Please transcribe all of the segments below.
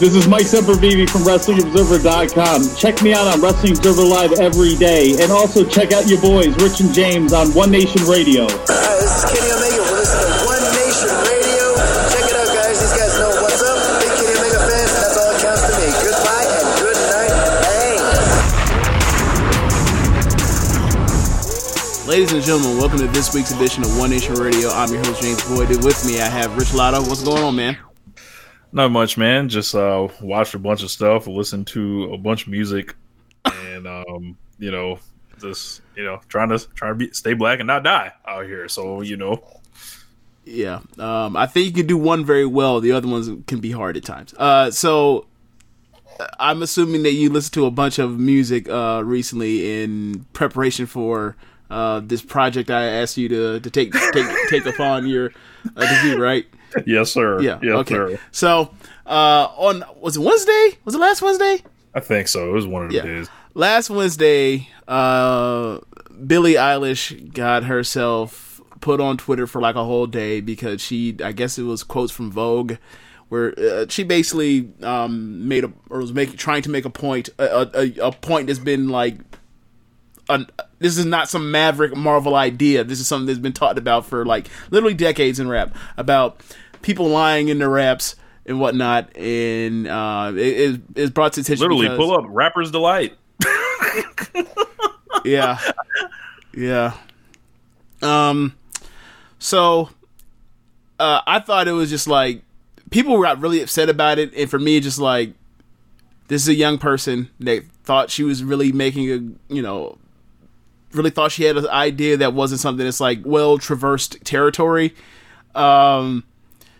This is Mike Sempervive from WrestlingObserver.com. Check me out on Wrestling Observer Live every day. And also check out your boys, Rich and James, on One Nation Radio. Hi, this is Kenny Omega. We're listening to One Nation Radio. Check it out, guys. These guys know what's up. Big Kenny Omega fans, that's all that counts to me. Goodbye and good night. Bang. Ladies and gentlemen, welcome to this week's edition of One Nation Radio. I'm your host, James Boyd. With me, I have Rich Latta. What's going on, man? Not much, man. Just uh, watched a bunch of stuff, listened to a bunch of music, and um, you know, just you know, trying to trying to be stay black and not die out here. So you know, Yeah, um, I think you can do one very well. The other ones can be hard at times. Uh, so I'm assuming that you listened to a bunch of music uh, recently in preparation for uh, this project. I asked you to to take take take upon your uh, to do, right? yes, sir. Yeah. yes, okay. sir. So uh, on was it Wednesday? Was it last Wednesday? I think so. It was one of the Yeah. days. Last Wednesday, uh, Billie Eilish got herself put on Twitter for like a whole day because she, I guess it was quotes from Vogue, where uh, she basically um, made a or was making trying to make a point, a, a, a point that's been like. An, this is not some maverick Marvel idea. This is something that's been talked about for like literally decades in rap about people lying in their raps and whatnot, and uh, it, it's brought to attention. Literally, because- pull up Rapper's Delight. yeah yeah um so uh i thought it was just like people got really upset about it and for me just like this is a young person that thought she was really making a you know really thought she had an idea that wasn't something that's like well traversed territory um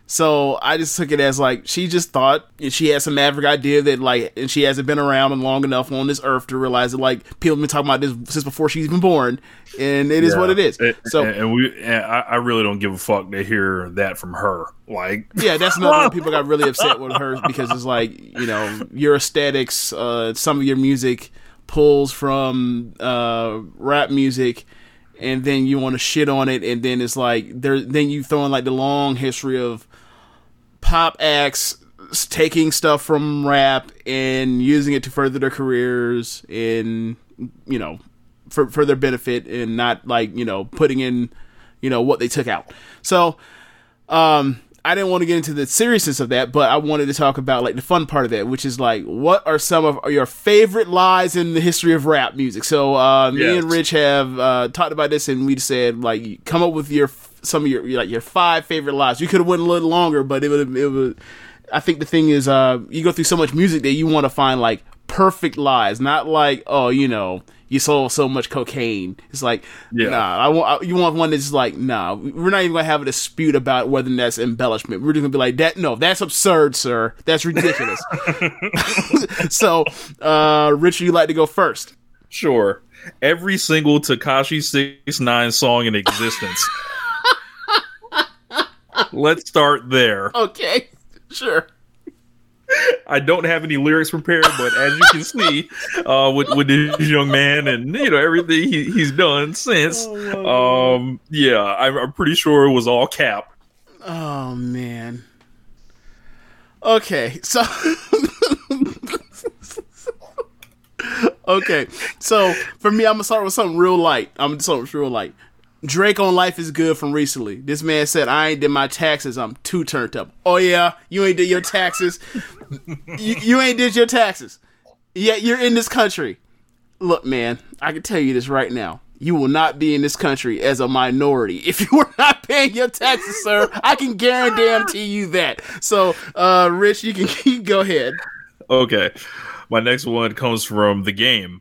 so I just took it as like she just thought she had some maverick idea that like, and she hasn't been around long enough on this earth to realize that like people have been talking about this since before she's even born, and it is what it is. And- So and, and we, and I, I really don't give a fuck to hear that from her. Like, yeah, that's another one. People got really upset with her because it's like you know your aesthetics, uh, some of your music pulls from uh, rap music, and then you want to shit on it, and then it's like there. Then you throw in like the long history of pop acts taking stuff from rap and using it to further their careers and you know for for their benefit and not like you know putting in you know what they took out. So um I didn't want to get into the seriousness of that, but I wanted to talk about like the fun part of that, which is like what are some of your favorite lies in the history of rap music. So uh, me Yes. and Rich have uh, talked about this, and we said like come up with your some of your like your five favorite lies. You could have went a little longer, but it would it would. I think the thing is, uh, you go through so much music that you want to find like perfect lies, not like oh you know you sold so much cocaine. It's like Yeah. nah, I want I- you want one that's like nah, we're not even gonna have a dispute about whether that's embellishment. We're just gonna be like that. No, that's absurd, sir. That's ridiculous. so, uh, Richard, you like to go first? sure. Every single Tekashi Six Nine song in existence. Let's start there. Okay, sure. I don't have any lyrics prepared, but as you can see, uh, with with this young man and you know everything he, he's done since, um, yeah, I'm, I'm pretty sure it was all cap. Oh man. Okay, so okay, so for me, I'm gonna start with something real light. I'm gonna start with real light. Drake on Life is Good from recently. This man said, "I ain't did my taxes. I'm too turned up." Oh yeah, you ain't did your taxes. You, you ain't did your taxes. Yet you're in this country. Look, man, I can tell you this right now. You will not be in this country as a minority if you are not paying your taxes, sir. I can guarantee you that. So, uh, Rich, you can go ahead. Okay, my next one comes from the game,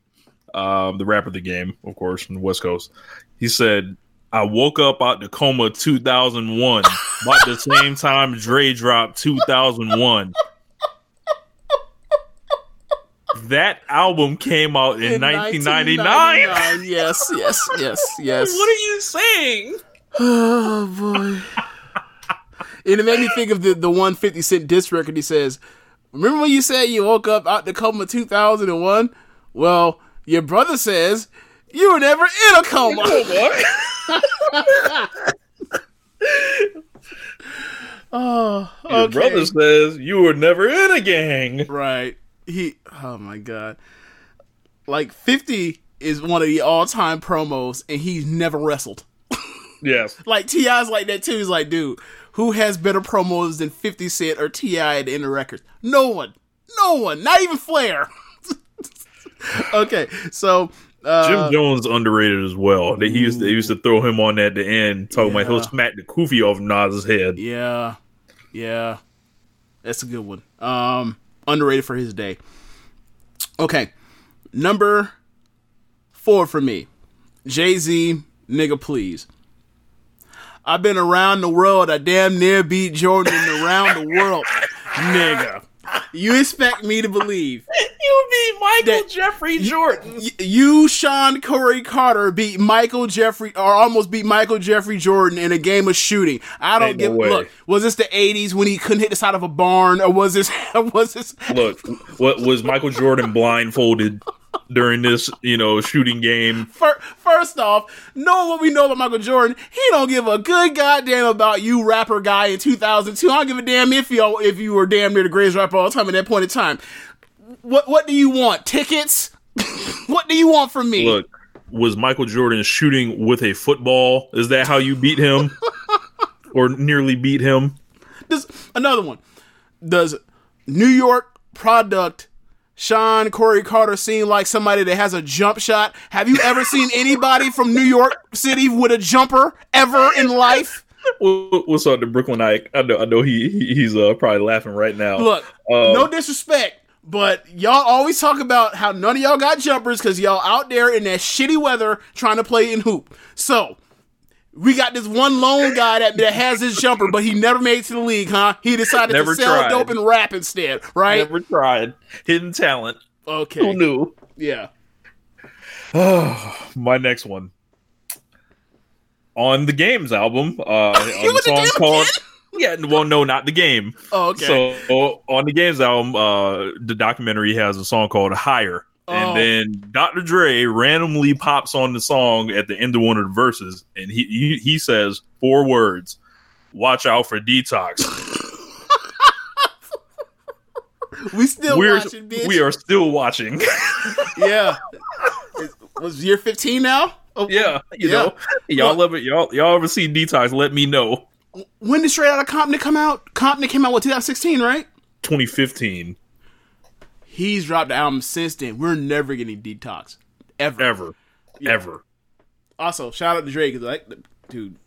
um, the rapper, the game, of course, from the West Coast. He said, "I woke up out the coma 2001, about the same time Dre dropped 2001." That album came out in, In 1999. 1999. Yes, yes, yes, yes. What are you saying? Oh boy. and it made me think of the the one fifty cent disc record. He says, "Remember when you said you woke up out the coma two thousand and one? Well, your brother says you were never in a coma." oh, Your brother says you were never in a gang. Right. He oh my god. Like 50 is one of the all-time promos and he's never wrestled. Yes. Like T.I.'s like that too. He's like, dude, who has better promos than 50 Cent or T.I. at the end of records? No one. No one. Not even Flair. okay, so uh, Jim Jones underrated as well. They he used to, they used to throw him on at the end, talking about he'll smack the kufi off Nas's head. Yeah. Yeah. That's a good one. Um underrated for his day. Okay. Number 4 for me. Jay-Z, nigga please. I've been around the world. I damn near beat Jordan around the world. nigga. You expect me to believe You beat Michael That- Jeffrey Jordan. Y- you, Sean Corey Carter, beat Michael Jeffrey, or almost beat Michael Jeffrey Jordan in a game of shooting. I don't Ain't no give. way. look, was this the '80s when he couldn't hit the side of a barn, or was this? Was this? Look, what was Michael Jordan blindfolded during this, you know, shooting game? First off, know what we know about Michael Jordan. He don't give a good goddamn about you, rapper guy in 2002. I don't give a damn if you if you were damn near the greatest rapper all time at that point in time. What what do you want? Tickets? what do you want from me? Look, was Michael Jordan shooting with a football? Is that how you beat him? or nearly beat him? This another one. Does New York product Sean Corey Carter seem like somebody that has a jump shot? Have you ever seen anybody from New York City with a jumper ever in life? What's up to Brooklyn Ike? I know, I know he he- he's uh, probably laughing right now. Look, Um, no disrespect, but y'all always talk about how none of y'all got jumpers because y'all out there in that shitty weather trying to play in hoop. So. We got this one lone guy that, that has his jumper, but he never made it to the league, huh? He decided Never to sell tried. dope and rap instead, right? never tried hidden talent. okay. Who knew? Yeah. Oh, my next one on the games album. Uh, on the song called. again? Yeah, well, no, not the game. Oh, okay. So on the games album, uh, the documentary has a song called "Higher," Oh. and then Dr. Dre randomly pops on the song at the end of one of the verses, and he he, he says four words: "Watch out for detox." We still We're watching, bitch. we are still watching. yeah. It was year 15 now? Oh, yeah, you Yeah. know, y'all love it. Y'all y'all ever see detox? Let me know. When did Straight Outta Compton come out? Compton came out, what, 2016, right? 2015 He's dropped the album since then. We're never getting Detox. Ever. ever, ever. Also, shout out to Drake. Like, dude,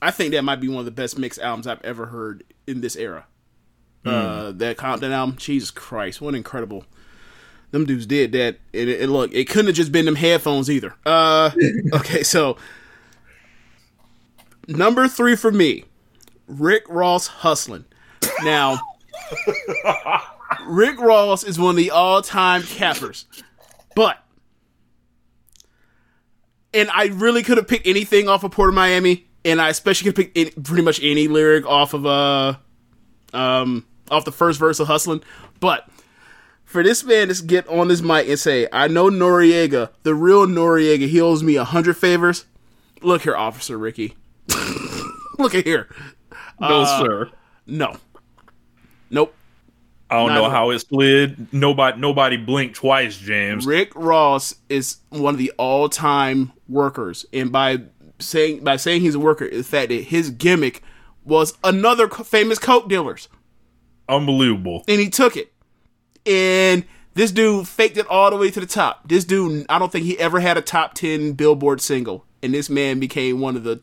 I think that might be one of the best mix albums I've ever heard in this era. Uh, that Compton album, Jesus Christ, what incredible. Them dudes did that. And, and look, it couldn't have just been them headphones either. Uh, okay, so number three for me, Rick Ross hustling. Now, Rick Ross is one of the all-time cappers, but and I really could have picked anything off of Port of Miami, and I especially could pick any, pretty much any lyric off of uh um off the first verse of Hustling. But for this man to get on this mic and say, I know Noriega, the real Noriega, he owes me a hundred favors. Look here, Officer Ricky. Look at here. No, Uh, sir. No. Nope. I don't know Not- how it slid. Nobody, nobody blinked twice, James. Rick Ross is one of the all-time workers, and by saying by saying he's a worker, the fact that his gimmick was another famous coke dealers, Unbelievable. and he took it. And this dude faked it all the way to the top. This dude, I don't think he ever had a top ten Billboard single, and this man became one of the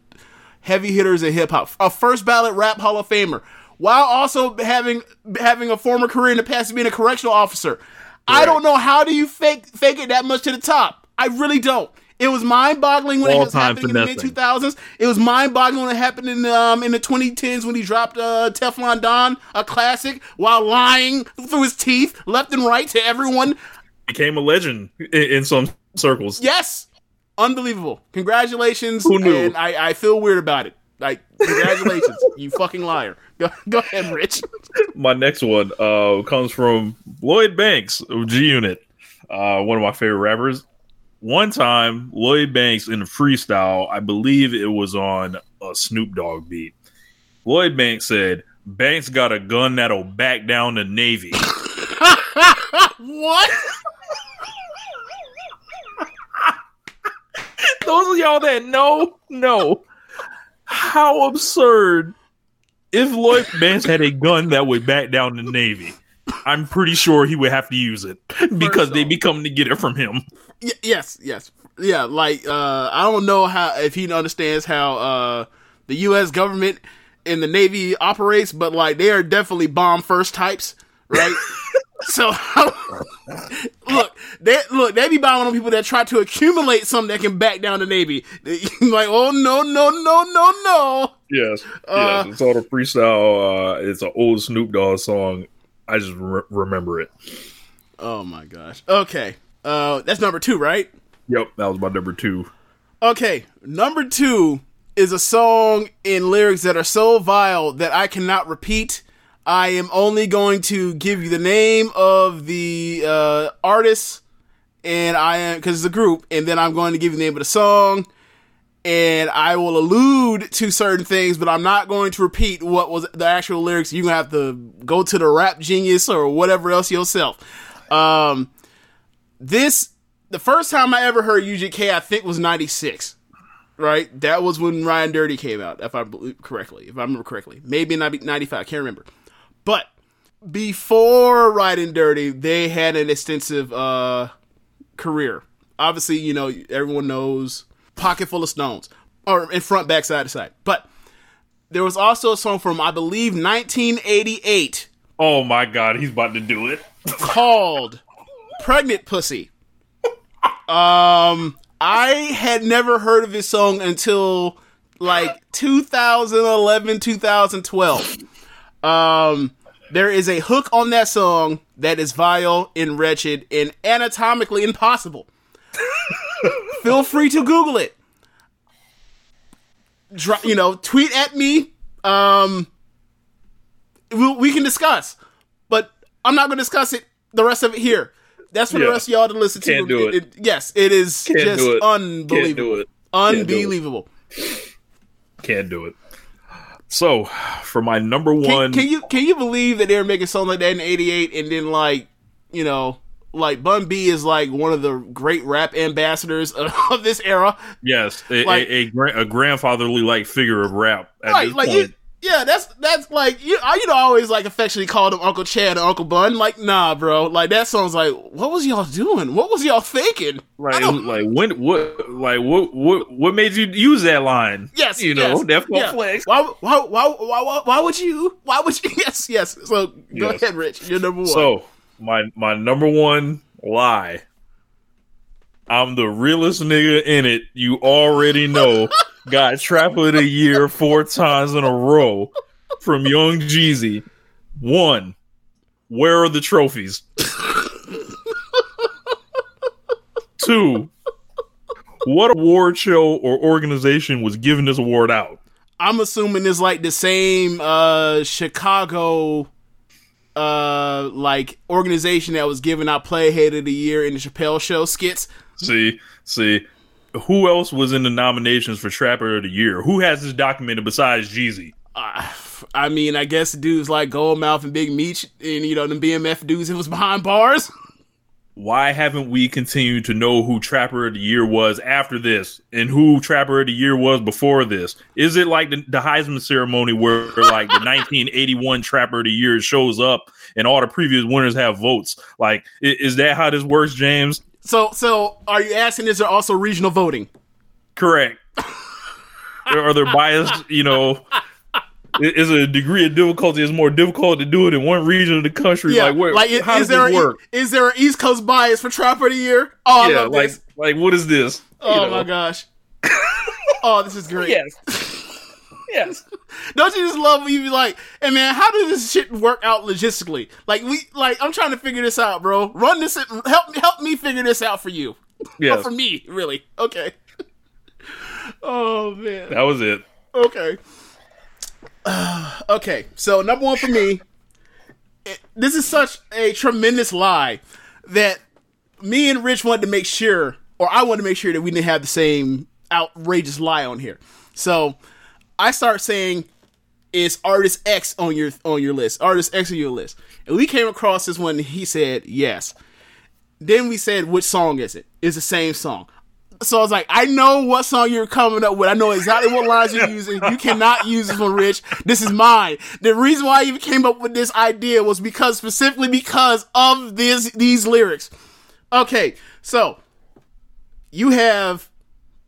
heavy hitters in hip hop, a first ballot rap Hall of Famer, while also having having a former career in the past of being a correctional officer. I don't know how do you fake fake it that much to the top. I really don't. It was mind boggling when it was happening in the mid two thousands. It was mind boggling when it happened in um in the twenty tens when he dropped uh, Teflon Don, a classic, while lying through his teeth left and right to everyone. Became a legend in, in some circles. Yes, unbelievable. Congratulations. Who knew? And I, I feel weird about it. Like congratulations, you fucking liar. Go, go ahead, Rich. My next one uh, comes from Lloyd Banks of G Unit, uh, one of my favorite rappers. One time, Lloyd Banks in a freestyle, I believe it was on a Snoop Dogg beat. Lloyd Banks said, "Banks got a gun that'll back down the Navy." What? Those of y'all that know, know how absurd. If Lloyd Banks had a gun that would back down the Navy, I'm pretty sure he would have to use it because they'd be coming to get it from him. Y- yes, yes, yeah. Like uh, I don't know how if he understands how uh, the U.S. government and the Navy operates, but like they are definitely bomb first types, right? so look, they look they be bombing on people that try to accumulate something that can back down the Navy. like, oh no, no, no, no, no. Yes, Uh, yes. It's on a freestyle. Uh, it's an old Snoop Dogg song. I just re- remember it. Oh my gosh. Okay, uh, that's number two, right? Yep, that was my number two. Okay, number two is a song in lyrics that are so vile that I cannot repeat. I am only going to give you the name of the uh, artist, and I am because it's a group, and then I'm going to give you the name of the song, and I will allude to certain things, but I'm not going to repeat what was the actual lyrics. You're gonna have to go to the Rap Genius or whatever else yourself. Um, this the first time I ever heard UGK, I think was '96. Right, that was when Riding Dirty came out, if I believe correctly, if I remember correctly. Maybe '95, I can't remember. But before Riding Dirty, they had an extensive uh, career. Obviously, you know everyone knows "Pocket Full of Stones" or in front, back, side to side. But there was also a song from I believe 1988 Oh my God, he's about to do it. called Pregnant Pussy. Um, I had never heard of this song until like 2011, 2012. Um, there is a hook on that song that is vile and wretched and anatomically impossible. Feel free to Google it. Dro- you know, tweet at me. Um, we, we can discuss, but I'm not going to discuss it. The rest of it here. That's for the rest of y'all to listen to. Can't do it. yes, it is Can't just do it. unbelievable. It. Can't do it. Unbelievable. Can't do it. So, for my number one, can you can you believe that they were making something like that in '88, and then like you know, like Bun B is like one of the great rap ambassadors of, of this era. yes, a, like- a, a, a grandfatherly like figure of rap at Right, this like point. you, yeah, that's that's like you. I you know I always like affectionately called him Uncle Chad or Uncle Bun. Like nah, bro. Like that song's like, what was y'all doing? What was y'all thinking? I Like, like when, what, like what, what, what made you use that line? Yes, you know, yes, that's yeah. flex. Why, why, why, why, why, why would you? Why would you? Yes, yes. So go Yes. ahead, Rich. You're number one. So my my number one lie. I'm the realest nigga in it. You already know. Got trap of the year four times in a row from Young Jeezy. One. Where are the trophies? Two. What award show or organization was giving this award out? I'm assuming it's like the same uh Chicago uh like organization that was giving out Playhead of the Year in the Chappelle Show skits. See, see, who else was in the nominations for Trapper of the Year? Who has this documented besides Jeezy? Uh, I mean, I guess dudes like Goldmouth and Big Meech and you know the BMF dudes who was behind bars. Why haven't we continued to know who Trapper of the Year was after this, and who Trapper of the Year was before this? Is it like the, the Heisman ceremony where like the 1981 Trapper of the Year shows up and all the previous winners have votes? Like, i- is that how this works, James? So, so are you asking? Is there also regional voting? Correct. Are there biased? You know, i- is a degree of difficulty is more difficult to do it in one region of the country? like, where, like, how is does there it a- work? is there an East Coast bias for Trapper of the Year? Oh, I yeah, love like, this. like what is this? Oh you Oh know? my gosh. oh, this is great. Yes. Yes. Don't you just love when you be like, hey man, how does this shit work out logistically? Like we like I'm trying to figure this out, bro. Run this help help me figure this out for you. Or for me, really. Okay. oh man. That was it. Okay. okay. So number one for me, it, this is such a tremendous lie that me and Rich wanted to make sure, or I wanted to make sure that we didn't have the same outrageous lie on here. So I start saying is artist X on your on your list, artist X on your list, and we came across this one. And he said yes. Then we said which song is it? It's the same song. So I was like, I know what song you're coming up with. I know exactly what lines you're using. You cannot use this one, Rich. This is mine. The reason why I even came up with this idea was because specifically because of this these lyrics. Okay, so you have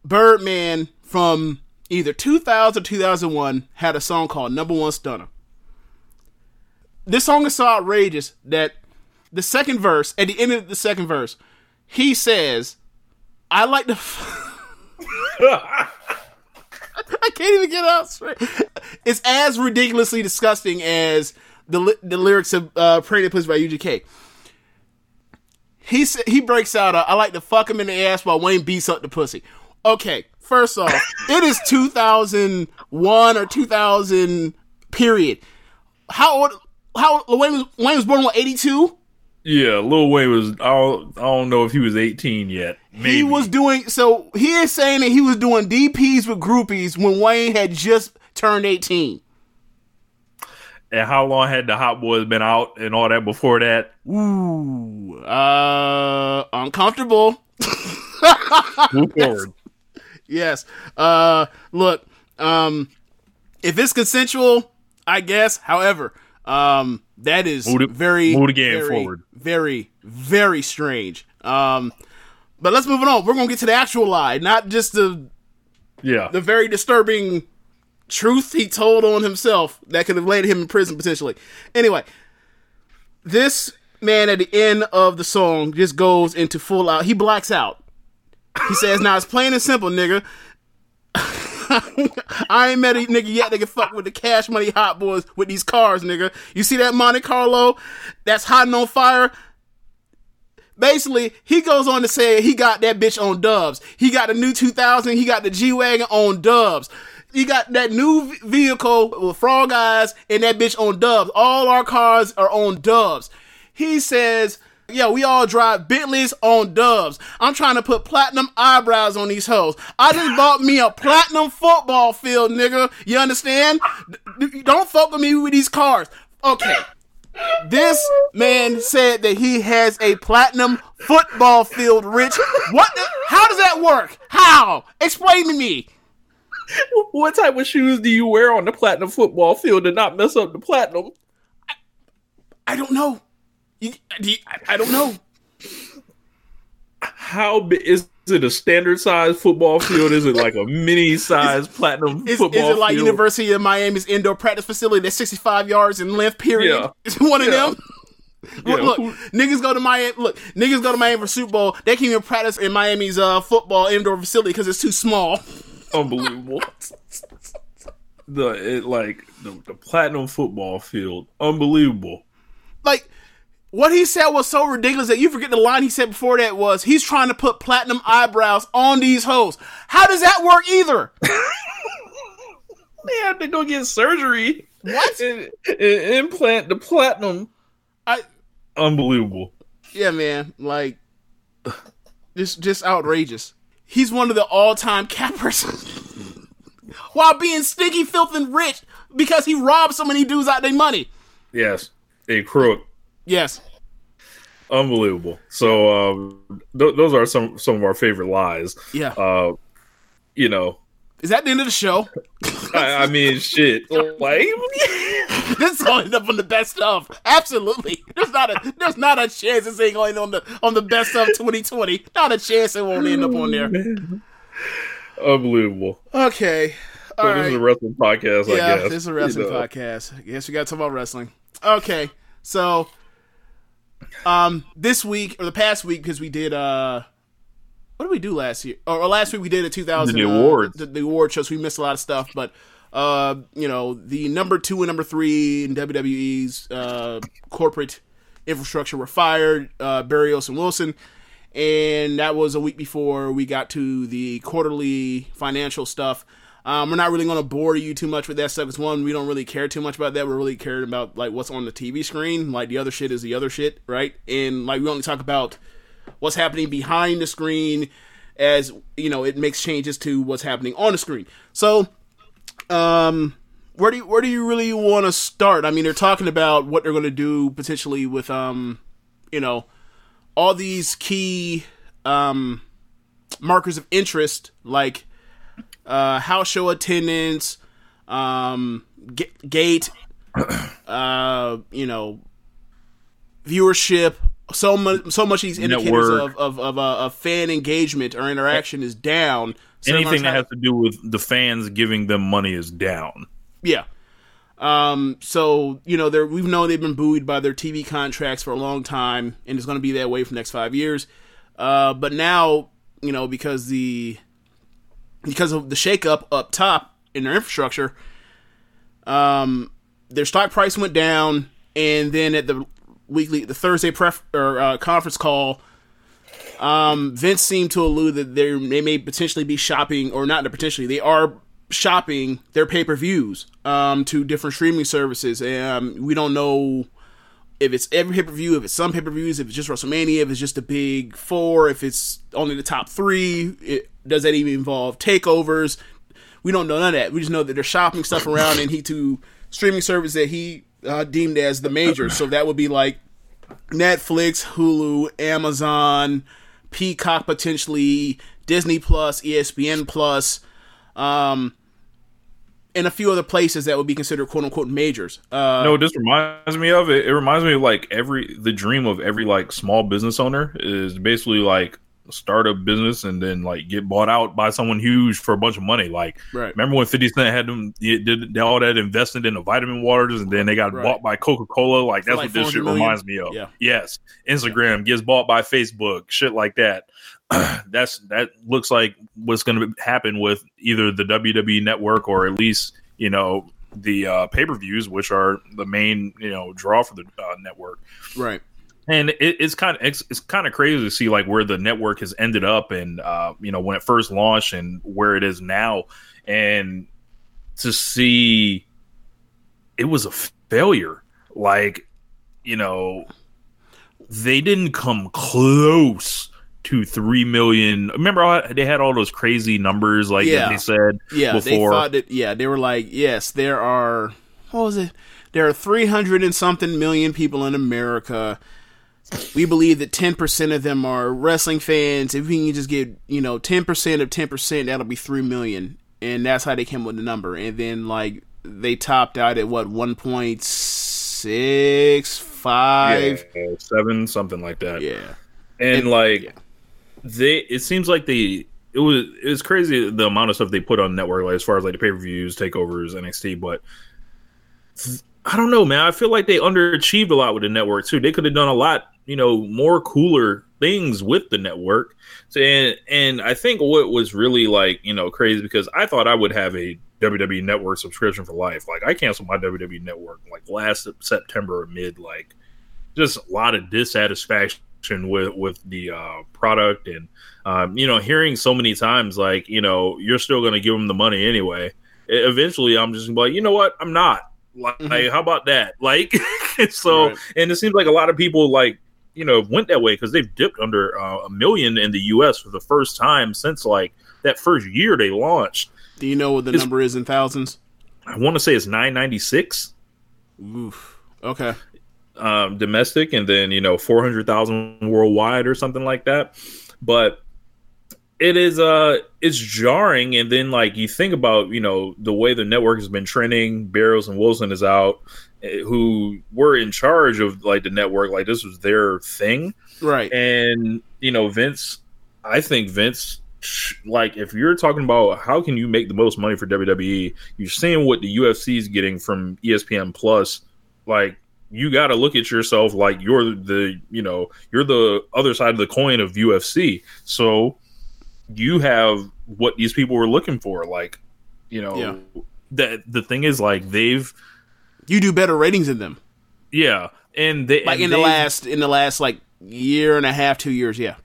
Birdman from either 2000 or 2001 had a song called Number One Stunner. This song is so outrageous that the second verse, at the end of the second verse, he says, I like to. F- I can't even get out straight. It's as ridiculously disgusting as the the lyrics of uh, "Pretty Pussy" by UGK. He he breaks out. Uh, I like to fuck him in the ass while Wayne beats up the pussy. Okay, first off, it is 2001 or 2000 period. How old? How Wayne was, Wayne was born in what 82? Yeah, Lil Wayne was. I don't, I don't know if he was 18 yet. Maybe. He was doing so. He is saying that he was doing DPs with groupies when Wayne had just turned 18. And how long had the Hot Boys been out and all that before that? Ooh, uh, uncomfortable. Move forward. Yes. Uh, look, um, if it's consensual, I guess. However, um, that is Move very, move very, forward. very, very strange. Um, but let's move it on. We're gonna get to the actual lie, not just the Yeah. the very disturbing truth he told on himself that could have landed him in prison potentially. Anyway, this man at the end of the song just goes into full out. He blacks out. He says, "Now it's plain and simple, nigga. I ain't met a nigga yet that can fuck with the cash money hot boys with these cars, nigga. You see that Monte Carlo that's hot and on fire? Basically, he goes on to say he got that bitch on dubs. He got the new 2000, he got the G Wagon on dubs. He got that new vehicle with frog eyes and that bitch on dubs. All our cars are on dubs. He says, yeah, we all drive Bentleys on dubs. I'm trying to put platinum eyebrows on these hoes. I just bought me a platinum football field, nigga. You understand? D- Don't fuck with me with these cars. Okay. This man said that he has a platinum football field, Rich. What? The, how does that work? How? Explain to me. What type of shoes do you wear on the platinum football field to not mess up the platinum? I don't know. You, you- I, I don't know. How big is it? A standard size football field? Is it like a mini size platinum Is, is it like field? University of Miami's indoor practice facility that's 65 yards in length, period? Yeah. Is one of Yeah. them? Yeah, look, who- niggas go to Miami. Look, niggas go to Miami for Super Bowl. They can't even practice in Miami's uh, football indoor facility because it's too small. unbelievable. the it like the, the platinum football field, unbelievable. Like, what he said was so ridiculous that you forget the line he said before that was he's trying to put platinum eyebrows on these hoes. How does that work either? They have to go get surgery. What? And, and implant the platinum I Unbelievable. yeah, man, like just just outrageous. He's one of the all time cappers while being stinky, filth, and rich because he robbed so many dudes out their money. Yes, a crook. Yes. Unbelievable. So um, th- those are some some of our favorite lies. Yeah. Uh, you know, Is that the end of the show? I, I mean, shit. Like, this is gonna up on the best of. Absolutely. There's not a there's not a chance this ain't gonna on the on the best of 2020. Not a chance it won't end up on there. unbelievable. Okay. All So this is a wrestling podcast. I Yeah, guess this is a wrestling You know. podcast. I guess we gotta talk about wrestling. Okay. So um this week or the past week because we did uh what did we do last year? Or, or last week we did a 2000 The uh, awards. the, the award shows. We missed a lot of stuff, but uh, you know, the number two and number three in WWE's uh, corporate infrastructure were fired, uh, Barrios and Wilson, and that was a week before we got to the quarterly financial stuff. Um, we're not really going to bore you too much with that stuff. Because one, we don't really care too much about that. We're really caring about like what's on the TV screen. Like the other shit is the other shit, right? And like we only talk about what's happening behind the screen as you know it makes changes to what's happening on the screen. So, um, where do you, where do you really want to start? I mean, they're talking about what they're going to do potentially with um, you know, all these key um markers of interest like uh house show attendance, um g- gate, uh you know, viewership. So much, so much of these indicators Network. of of of, uh, of fan engagement or interaction is down. So Anything that has to do with the fans giving them money is down. Yeah. Um, so you know, they're we've known they've been buoyed by their TV contracts for a long time, and it's going to be that way for the next five years. Uh, but now, you know, because the because of the shakeup up top in their infrastructure, um, their stock price went down, and then at the weekly, the Thursday pref or uh, conference call, um, Vince seemed to allude that they they may potentially be shopping, or not potentially, they are shopping their pay per views um, to different streaming services. Um, we don't know if it's every pay per view, if it's some pay per views, if it's just WrestleMania, if it's just the big four, if it's only the top three. It, does that even involve takeovers? We don't know none of that. We just know that they're shopping stuff around and he to streaming service that he uh, deemed as the major. So that would be like Netflix, Hulu, Amazon, Peacock potentially, Disney Plus, ESPN Plus, um, and a few other places that would be considered quote unquote majors. Uh, no, this reminds me of it. It reminds me of like every the dream of every like small business owner is basically like start a business and then like get bought out by someone huge for a bunch of money. Like, Right. remember when Fifty Cent had them did, did all that invested in the vitamin waters and then they got Right. bought by Coca Cola? Like that's like what this shit million? reminds me of. Yeah. Yes, Instagram gets bought by Facebook, shit like that. that's that looks like what's going to happen with either the WWE network or at least you know the uh, pay per views, which are the main you know draw for the uh, network. right. And it, it's kind of it's, it's kind of crazy to see like where the network has ended up, and uh, you know when it first launched and where it is now, and to see it was a failure. Like you know they didn't come close to three million. Remember they had all those crazy numbers like Yeah. they said Yeah, they before. thought that. Yeah, they were like, yes, there are. What was it? There are three hundred and something million people in America. We believe that ten percent of them are wrestling fans. If we can just get you know ten percent of ten percent, that'll be three million, and that's how they came with the number. And then like they topped out at what one point six five. Yeah, seven, something like that. Yeah. and, And- like yeah. they, it seems like they. It was it was crazy the amount of stuff they put on network, like as far as like the pay per views, takeovers, NXT. But I don't know, man. I feel like they underachieved a lot with the network too. They could have done a lot, you know, more cooler things with the network. So, and and I think what was really like you know crazy because I thought I would have a WWE Network subscription for life. Like I canceled my WWE Network like last September or mid. Like just a lot of dissatisfaction with with the uh, product and um, you know hearing so many times like you know you're still going to give them the money anyway. Eventually, I'm just like, you know what, I'm not Like, how about that? Like, so, Right. and it seems like a lot of people like you know went that way because they've dipped under uh, a million in the U.S. for the first time since like that first year they launched. Do you know what the It's- number is in thousands? I want to say it's nine ninety six Oof. Okay. um, domestic, and then you know four hundred thousand worldwide or something like that. But it is uh it's jarring, and then like you think about you know the way the network has been trending. Barrios and Wilson is out, who were in charge of like the network, like this was their thing, Right. and you know Vince. I think Vince. Like if you're talking about how can you make the most money for WWE, you're seeing what the UFC is getting from ESPN Plus. Like you got to look at yourself like you're the you know you're the other side of the coin of UFC. So you have what these people were looking for. Like you know Yeah. that the thing is like they've you do better ratings than them. yeah and they Like and in the they've- last in the last like year and a half, two years. Yeah.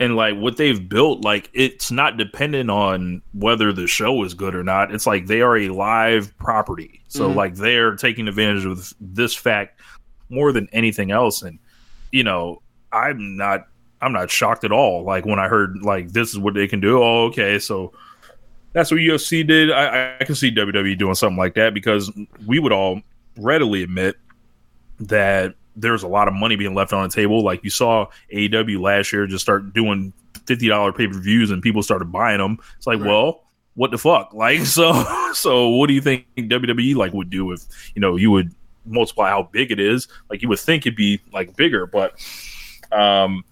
and like what they've built like it's not dependent on whether the show is good or not it's like they are a live property so Mhm. like they're taking advantage of this fact more than anything else and you know i'm not i'm not shocked at all like when i heard like this is what they can do oh okay so that's what UFC did. I, I can see WWE doing something like that because we would all readily admit that there's a lot of money being left on the table. Like you saw AEW last year just start doing fifty dollar pay per views and people started buying them. It's like, Right. well, what the fuck? Like, so, so what do you think WWE like would do if you know you would multiply how big it is? Like you would think it'd be like bigger, but um,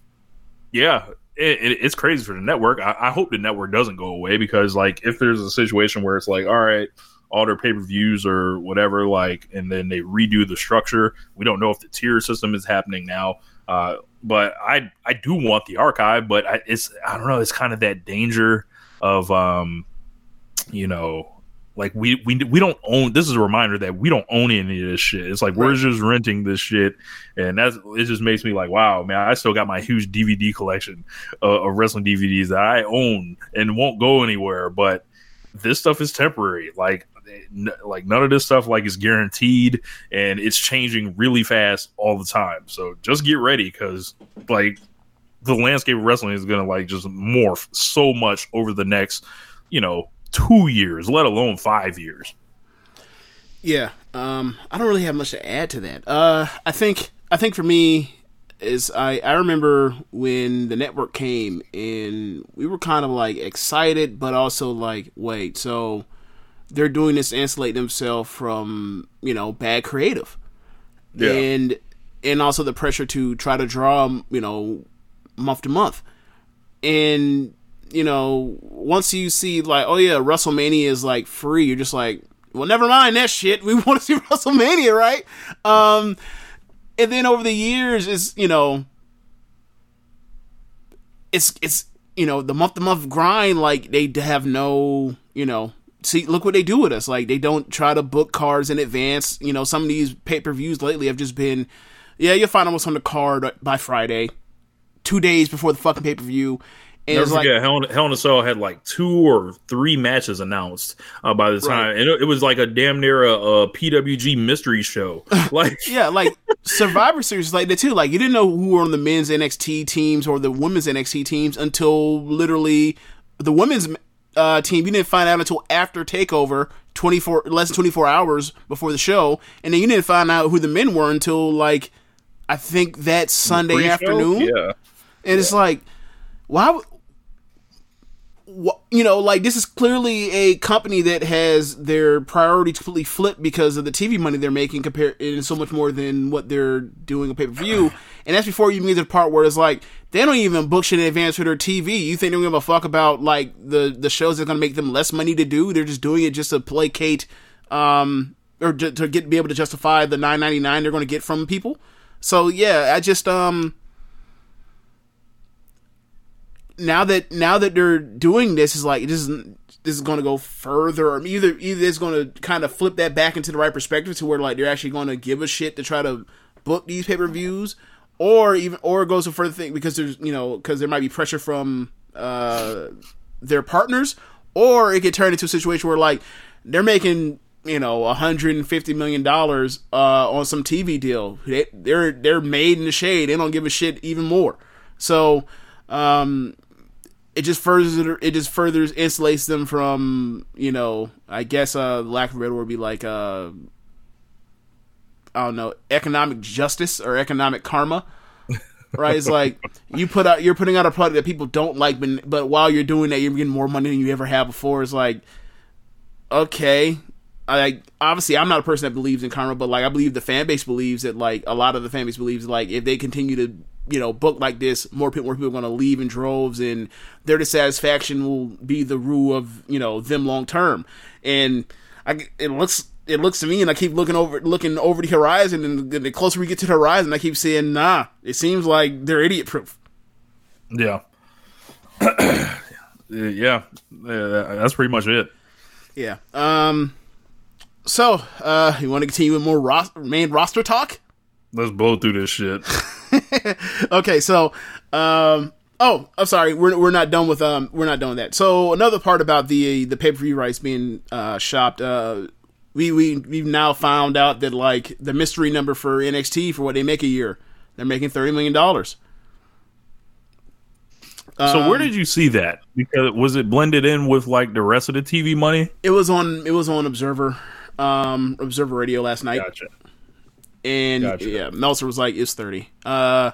yeah, it, it, it's crazy for the network. I, I hope the network doesn't go away because, like, if there's a situation where it's like, all right, all their pay per views or whatever, like, and then they redo the structure, we don't know if the tier system is happening now. Uh, but I I do want the archive, but I, it's I don't know. It's kind of that danger of um, you know, like we we we don't own. This is a reminder that we don't own any of this shit. It's like we're just renting this shit, and that's it. Just makes me like, wow, man, I still got my huge DVD collection uh, of wrestling DVDs that I own and won't go anywhere. But this stuff is temporary. Like n- like none of this stuff like is guaranteed, and it's changing really fast all the time. So just get ready because like the landscape of wrestling is gonna like just morph so much over the next you know two years, let alone five years. Yeah. Um, I don't really have much to add to that. Uh, I think I think for me is I I remember when the network came and we were kind of like excited, but also like, wait, so they're doing this to insulate themselves from you know bad creative, Yeah. and and also the pressure to try to draw you know month to month, and you know once you see like oh yeah WrestleMania is like free, you're just like well never mind that shit. We want to see WrestleMania, right? Um, and then over the years is you know it's it's you know the month to month grind like they have no you know see look what they do with us like they don't try to book cards in advance you know some of these pay-per-views lately have just been yeah you'll find almost on the card by friday two days before the fucking pay-per-view and Never it's like forget, Hell, in- Hell in a Cell had like two or three matches announced uh, by the time, and it, it was like a damn near a, a PWG mystery show. Like, yeah, like Survivor Series like the two, Like you didn't know who were on the men's NXT teams or the women's NXT teams until literally the women's uh, team. You didn't find out until after Takeover, twenty four less than twenty four hours before the show, and then you didn't find out who the men were until like I think that Sunday afternoon. yeah, And it's like, why? You know, like this is clearly a company that has their priorities completely flipped because of the TV money they're making compared and so much more than what they're doing on pay per view. And that's before you even get to the part where it's like they don't even book shit in advance for their TV. You think they don't give a fuck about like the the shows that are going to make them less money to do? They're just doing it just to placate, um, or to, to get be able to justify the nine ninety nine they're going to get from people. So yeah, I just um now that now that they're doing this is like this is this is going to go further or either either it's going to kind of flip that back into the right perspective to where like they're actually going to give a shit to try to book these pay-per-views or even or it goes a further thing because there's you know because there might be pressure from uh their partners or it could turn into a situation where like they're making you know 150 million dollars uh, on some TV deal. They, they're they're made in the shade. They don't give a shit even more. So um, it just furthers it just furthers insulates them from you know I guess uh lack of red would be like uh I don't know economic justice or economic karma. Right, it's like you put out you're putting out a product that people don't like, but but while you're doing that, you're getting more money than you ever have before. It's like, okay, I obviously I'm not a person that believes in karma, but like I believe the fan base believes that like a lot of the fan base believes like if they continue to you know book like this, more people more people are going to leave in droves, and their dissatisfaction will be the rule of you know them long term. And I it looks it looks to me, and I keep looking over looking over the horizon, and the closer we get to the horizon, I keep saying, nah, it seems like they're idiot proof. Yeah. yeah. Yeah, that's pretty much it. Yeah. Um. So, uh, you want to continue with more ros- main roster talk? Let's blow through this shit. okay, so um oh, I'm sorry, we're we're not done with um we're not done with that. So another part about the the pay per view rights being uh shopped, uh we we we've now found out that like the mystery number for NXT for what they make a year, they're making thirty million dollars. so where did you see that? Because was it blended in with like the rest of the TV money? It was on it was on Observer, um Observer Radio last night. Gotcha. And Gotcha. yeah, Meltzer was like, "It's 30. Uh,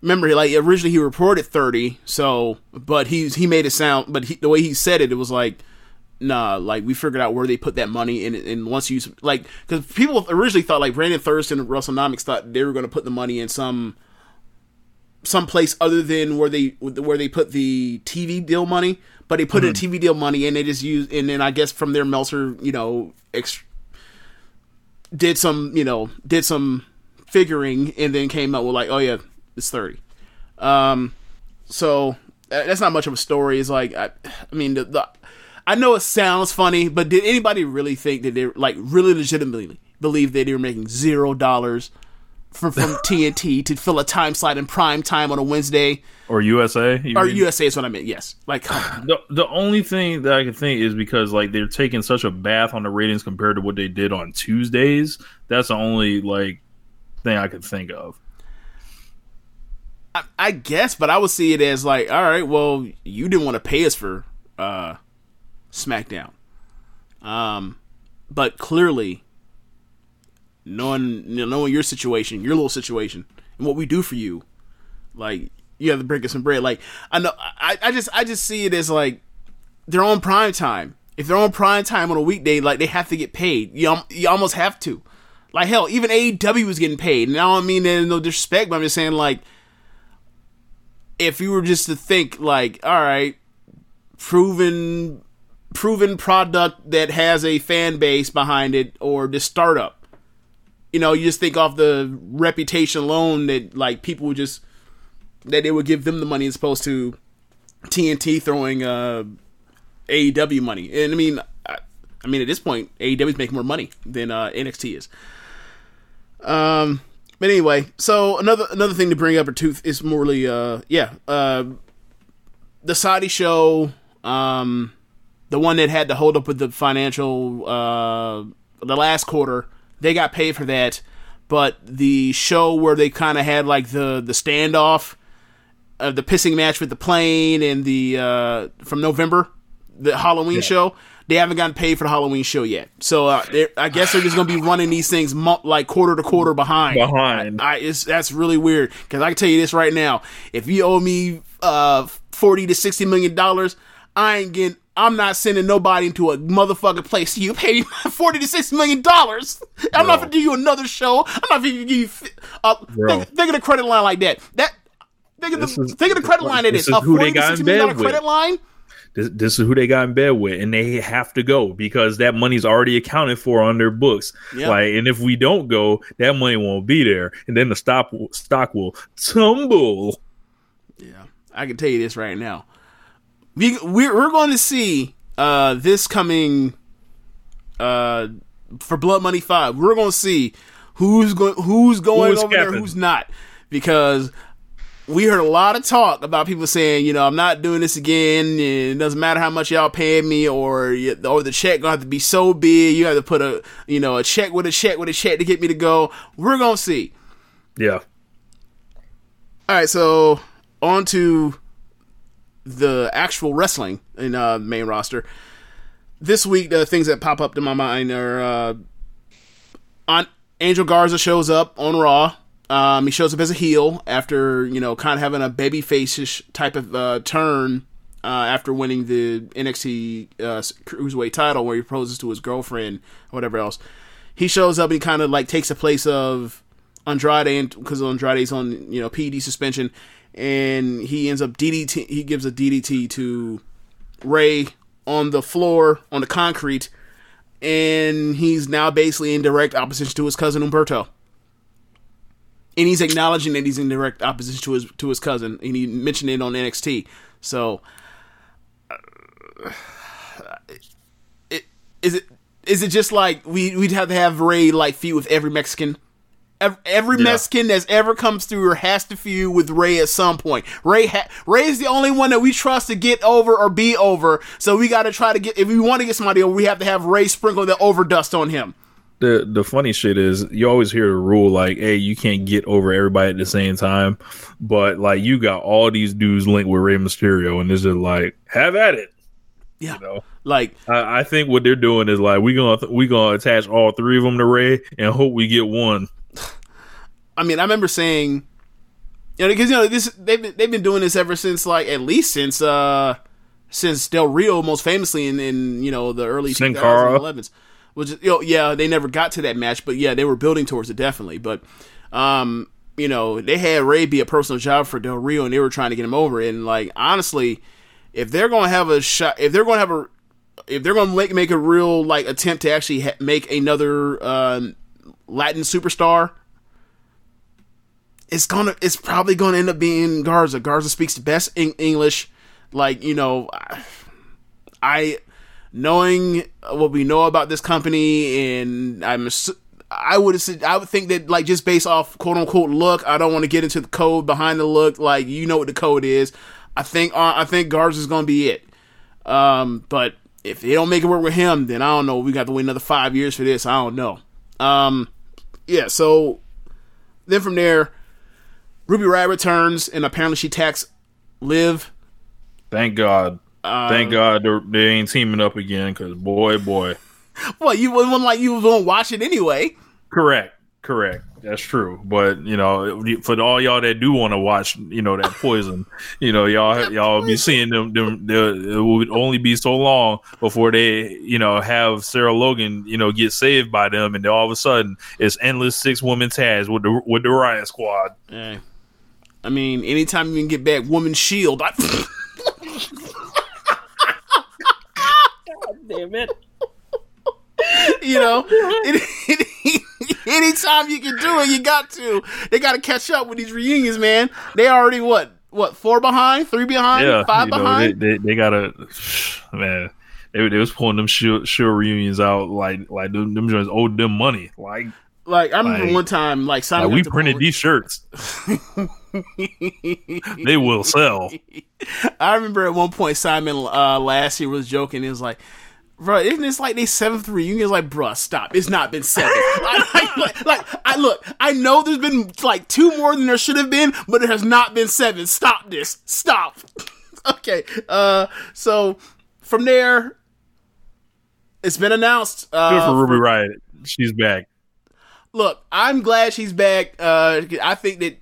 remember, like originally he reported thirty, so but he's he made it sound, but he, the way he said it, it was like, nah, like we figured out where they put that money, and and once you like, because people originally thought like Brandon Thurston and Wrestlenomics thought they were going to put the money in some some place other than where they where they put the TV deal money, but they put in TV deal money and they just use and then I guess from there Meltzer, you know, ex- did some, you know, did some figuring and then came up with like, oh yeah, it's 30. Um so that's not much of a story. It's like I, I mean the, the I know it sounds funny, but did anybody really think that they like really legitimately believe that they were making zero dollars from from TNT to fill a time slot in prime time on a Wednesday Or USA? Or mean? USA is what I meant. Yes, like. The the only thing that I can think is because like they're taking such a bath on the ratings compared to what they did on Tuesdays. That's the only like thing I could think of. I, I guess, but I would see it as like, all right, well, you didn't want to pay us for uh, SmackDown, um, but clearly, knowing you know, knowing your situation, your little situation, and what we do for you, like you have to break us some bread. Like I know, I, I just I just see it as like they're on prime time. If they're on prime time on a weekday, like they have to get paid. You you almost have to. Like hell, even AEW was getting paid. And I don't mean that in no disrespect, but I'm just saying like if you were just to think like, all right, proven proven product that has a fan base behind it or the startup. You know, you just think off the reputation alone that like people would just that they would give them the money as opposed to TNT throwing uh AEW money. And I mean I, I mean at this point AEW's making more money than uh NXT is. Um but anyway, so another another thing to bring up or two is morely uh yeah, uh the Saudi show, um the one that had to hold up with the financial uh the last quarter, they got paid for that. But the show where they kind of had like the the standoff, uh, the pissing match with the plane and the uh from November, the Halloween show, they haven't gotten paid for the Halloween show yet. So uh, I guess they're just gonna be running these things mo- like quarter to quarter behind. Behind. I, it's that's really weird because I can tell you this right now: if you owe me uh forty to sixty million dollars, I ain't getting. I'm not sending nobody into a motherfucking place. You pay me forty to sixty million dollars. I'm not gonna do you another show. I'm not gonna give you. Uh, think, think of the credit line like that. That. Think of, This the, is- think of the credit line it this is. is A who they forty to sixty million dollar credit line. This, this is who they got in bed with, and they have to go because that money's already accounted for on their books. Yeah. Like, and if we don't go, that money won't be there, and then the stock will, stock will tumble. Yeah, I can tell you this right now. We we're, we're going to see uh this coming uh for Blood Money Five. We're going to see who's going who's going Who's over there, who's not, because we heard a lot of talk about people saying, you know, I'm not doing this again. And it doesn't matter how much y'all pay me, or or the check gonna have to be so big. You have to put a, you know, a check with a check with a check to get me to go. We're gonna see. Yeah. All right, so on to the actual wrestling in uh, main roster. This week, the things that pop up to my mind are uh, on Angel Garza shows up on Raw. Um, he shows up as a heel after you know kind of having a baby ish type of uh, turn uh, after winning the NXT uh, Cruiserweight title, where he proposes to his girlfriend whatever else. He shows up and kind of like takes the place of Andrade because Andrade's on you know PED suspension, and he ends up DDT. He gives a DDT to Rey on the floor on the concrete, and he's now basically in direct opposition to his cousin Humberto. And he's acknowledging that he's in direct opposition to his to his cousin, and he mentioned it on NXT. So, uh, it, is it is it just like we we'd have to have Rey like feud with every Mexican? Ev- Every Yeah. Mexican that's ever comes through has to feud with Rey at some point. Rey ha- Rey is the only one that we trust to get over or be over. So we got to try to get if we want to get somebody over, we have to have Rey sprinkle the overdust on him. the the funny shit is you always hear the rule like, hey, you can't get over everybody at the same time, but like you got all these dudes linked with Rey Mysterio, and it's just like have at it. Yeah. You know, Like I, I think what they're doing is like we gonna we gonna attach all three of them to Rey and hope we get one. I mean, I remember saying, you know, because you know this they've been, they've been doing this ever since like at least since uh since Del Rio most famously in, in you know the early Sin Cara. 2011s. Which you know, yeah, they never got to that match, but yeah, they were building towards it definitely. But um, you know, they had Rey be a personal job for Del Rio, and they were trying to get him over. And like honestly, if they're going to have a shot, if they're to have a if they're to make make a real like attempt to actually ha- make another um, Latin superstar, it's gonna it's probably gonna end up being Garza. Garza speaks the best in- English. Like you know, I, knowing what we know about this company, and I'm I would I would think that like just based off quote unquote look, I don't want to get into the code behind the look. Like you know what the code is. I think uh, I think Garza's gonna be it. Um, but if they don't make it work with him, then I don't know. We got to wait another five years for this. I don't know. Um, yeah. So then from there, Ruby Riott returns, and apparently she attacks Liv. Thank God. Thank God they're, ain't teaming up again because boy, boy. Well, you wasn't like you was gonna watch it anyway. Correct. Correct. That's true. But you know, for all y'all that do want to watch, you know, that poison, you know, y'all y'all be seeing them. them the, it would only be so long before they, you know, have Sarah Logan, you know, get saved by them, and all of a sudden it's endless six woman tags with the with the Riott Squad. Eh. I mean, anytime you can get back Woman Shield, I, Damn it! you know, any, any- anytime you can do it, you got to. They got to catch up with these reunions, man. They already what what four behind, three behind, Yeah, five you know, behind. they, they they gotta man. They, they was pulling them show, show reunions out like like them, them joints owed them money. Like, like I remember like- one time, like Simon like we printed these shirts. they will sell. I remember at one point Simon uh, last year was joking. He was like, "Bro, isn't this like they seventh reunion?" It's like, "Bruh, stop! It's not been seven. like, like, like, I look, I know there's been like two more than there should have been, but it has not been seven. Stop this! Stop." okay, uh, so from there, it's been announced. Uh, Good for Ruby Riott. She's back. Look, I'm glad she's back. Uh, I think that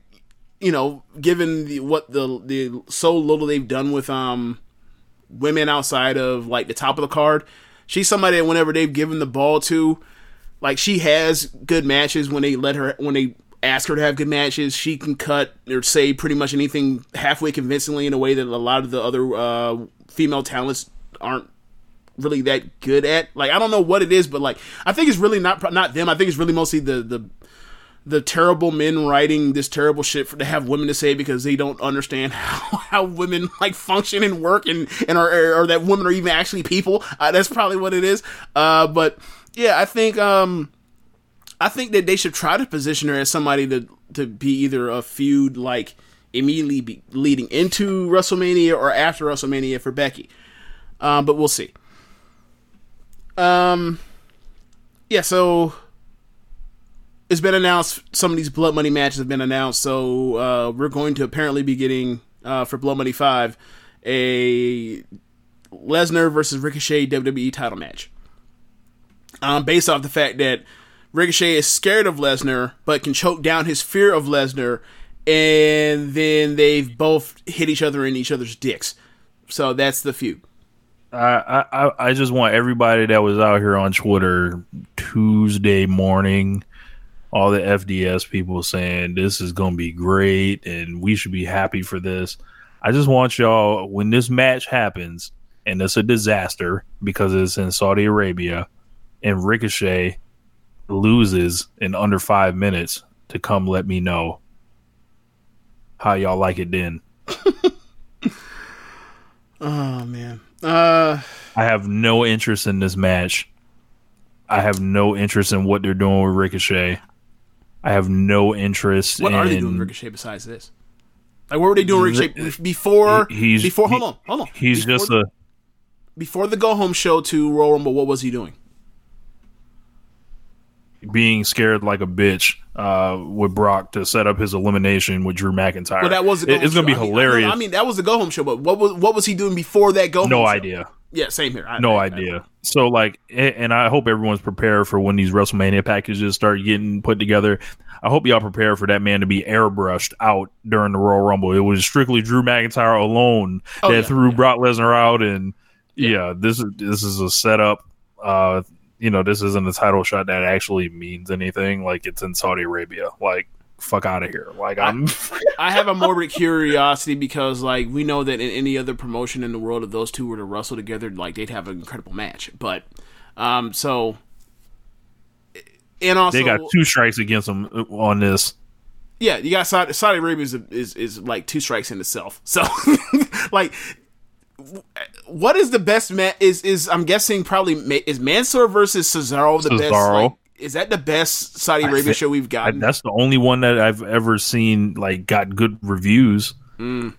you know, given the, what the the so little they've done with um women outside of like the top of the card, she's somebody that whenever they've given the ball to, like she has good matches when they let her when they ask her to have good matches. She can cut or say pretty much anything halfway convincingly in a way that a lot of the other uh, female talents aren't really that good at. Like I don't know what it is, but like I think it's really not not them. I think it's really mostly the the the terrible men writing this terrible shit for to have women to say because they don't understand how, how women like function and work and and are or that women are even actually people. Uh, that's probably what it is. Uh, but yeah, I think um I think that they should try to position her as somebody to to be either a feud like immediately leading into WrestleMania or after WrestleMania for Becky. Um, but we'll see. Um, yeah. So it's been announced. Some of these Blood Money matches have been announced. So uh, we're going to apparently be getting uh, for Blood Money Five a Lesnar versus Ricochet WWE title match. Um, based off the fact that Ricochet is scared of Lesnar, but can choke down his fear of Lesnar, and then they've both hit each other in each other's dicks. So that's the feud. I, I I just want everybody that was out here on Twitter Tuesday morning, all the FDS people saying this is going to be great and we should be happy for this. I just want y'all when this match happens and it's a disaster because it's in Saudi Arabia and Ricochet loses in under five minutes to come let me know how y'all like it then. Oh man. Uh, I have no interest in this match. I have no interest in what they're doing with Ricochet. I have no interest what in are they doing with Ricochet besides this? Like, what were they doing with Ricochet before? He's- before. Hold on, hold on. He's before, just a before the go home show to Royal Rumble. What was he doing? Being scared like a bitch uh, with Brock to set up his elimination with Drew McIntyre. Well, that was It- it's going to be show. I mean, hilarious. I mean, that was the go home show. But what was what was he doing before that go home? Show? No show? idea. Yeah, same here. I, No I- idea. So like, and I hope everyone's prepared for when these WrestleMania packages start getting put together. I hope y'all prepare for that man to be airbrushed out during the Royal Rumble. It was strictly Drew McIntyre alone Oh, that yeah, threw Brock Lesnar out, and yeah, this is this is a setup. Uh, you know, this isn't a title shot that actually means anything. Like it's in Saudi Arabia. Like fuck out of here. Like I'm. I have a morbid curiosity because, like, we know that in any other promotion in the world, if those two were to wrestle together, like, they'd have an incredible match. But, um, so, and also, they got two strikes against them on this. yeah, you got Saudi, Saudi Arabia is, is is like two strikes in itself. So, like, what is the best match? Is is I'm guessing probably Ma- is Mansoor versus Cesaro the best? Like, is that the best Saudi Arabia thi- show we've gotten? that's the only one that I've ever seen like got good reviews. Mm.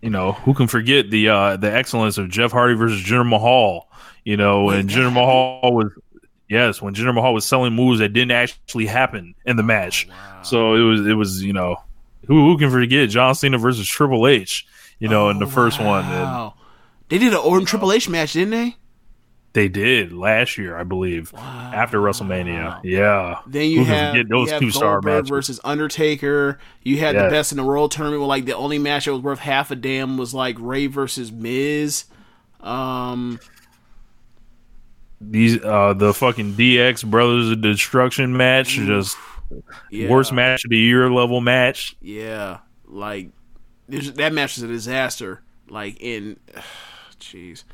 You know, who can forget the uh the excellence of Jeff Hardy versus Jinder Mahal? You know, and Jinder Mahal was yes, when Jinder Mahal was selling moves that didn't actually happen in the match. So it was it was you know who who can forget John Cena versus Triple H? You know, in the first one, and Wow. They did an Orton Triple H match, didn't they? they did last year, I believe, wow. after WrestleMania. Yeah, Then you Who have, forget those you have two star Goldberg matches? versus Undertaker. You had the best in the world tournament. Where, like the only match that was worth half a damn was like Rey versus Miz. Um, these uh the fucking DX Brothers of Destruction match, just yeah, worst match of the year level match. Yeah, like that match was a disaster. Like in, jeez,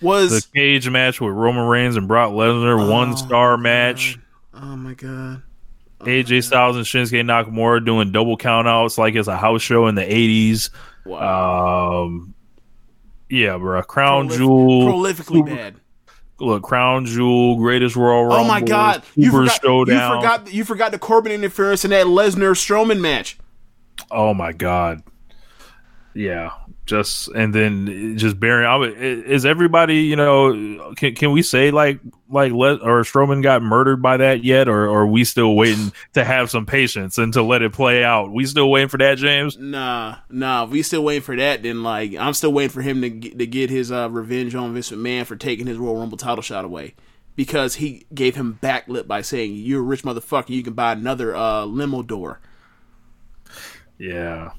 was The cage match with Roman Reigns and Brock Lesnar, one star match. oh my god. AJ Styles and Shinsuke Nakamura doing double countouts like it's a house show in the eighties. Wow. Um, yeah, bro. Crown Prolif- Jewel, prolifically bad. look, Crown Jewel, greatest Royal Rumble. Oh my god! You Super forgot, you forgot you forgot the Corbin interference in that Lesnar Strowman match. Oh my god. Yeah, just and then just bearing. I would- Is everybody you know? Can can we say like like let or Strowman got murdered by that yet, or, or are we still waiting to have some patience and to let it play out? We still waiting for that, James? Nah, nah. If we still waiting for that, then like I'm still waiting for him to get, to get his uh, revenge on Vince McMahon for taking his Royal Rumble title shot away because he gave him backlit by saying you're a rich motherfucker, you can buy another uh, limo door. Yeah.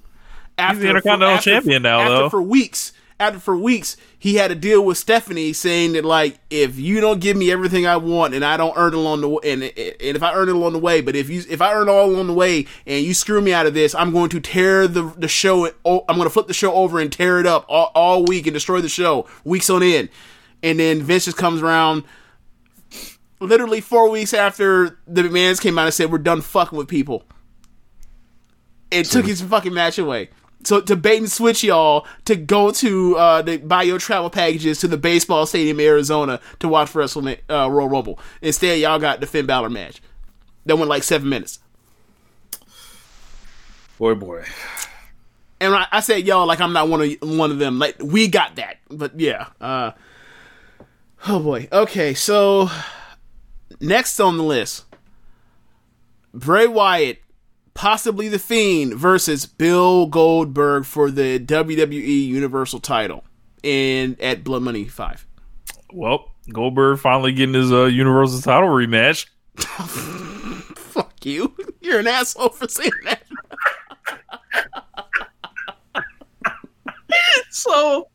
After the Intercontinental after- Champion now, after though. for weeks. After for weeks, he had a deal with Stephanie saying that like if you don't give me everything I want and I don't earn it along the way, and, and if I earn it along the way, but if you if I earn it all along the way and you screw me out of this, I'm going to tear the the show. I'm going to flip the show over and tear it up all, all week and destroy the show weeks on end. And then Vince just comes around. Literally four weeks after the McMahon's came out and said we're done fucking with people it took his fucking match away. So to bait and switch y'all to go to uh, buy your travel packages to the baseball stadium in Arizona to watch WrestleMania uh, Royal Rumble. Instead, y'all got the Finn Balor match that went like seven minutes. Boy, boy. And I, I said y'all like I'm not one of one of them. Like we got that, but yeah. Uh, oh boy. Okay, so next on the list, Bray Wyatt, possibly the Fiend versus Bill Goldberg for the WWE Universal Title in at Blood Money Five. Well, Goldberg finally getting his uh, Universal title rematch. Fuck you. You're an asshole for saying that. So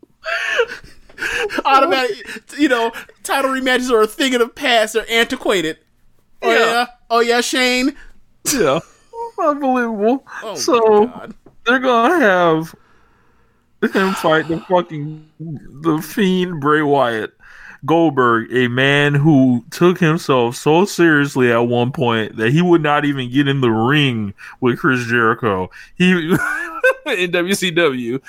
Automatic, you know, title rematches are a thing of the past. They're antiquated. Oh yeah. Yeah. Oh yeah, Shane. yeah, unbelievable. Oh so they're gonna have him fight the fucking the fiend Bray Wyatt. Goldberg, a man who took himself so seriously at one point that he would not even get in the ring with Chris Jericho. He in WCW.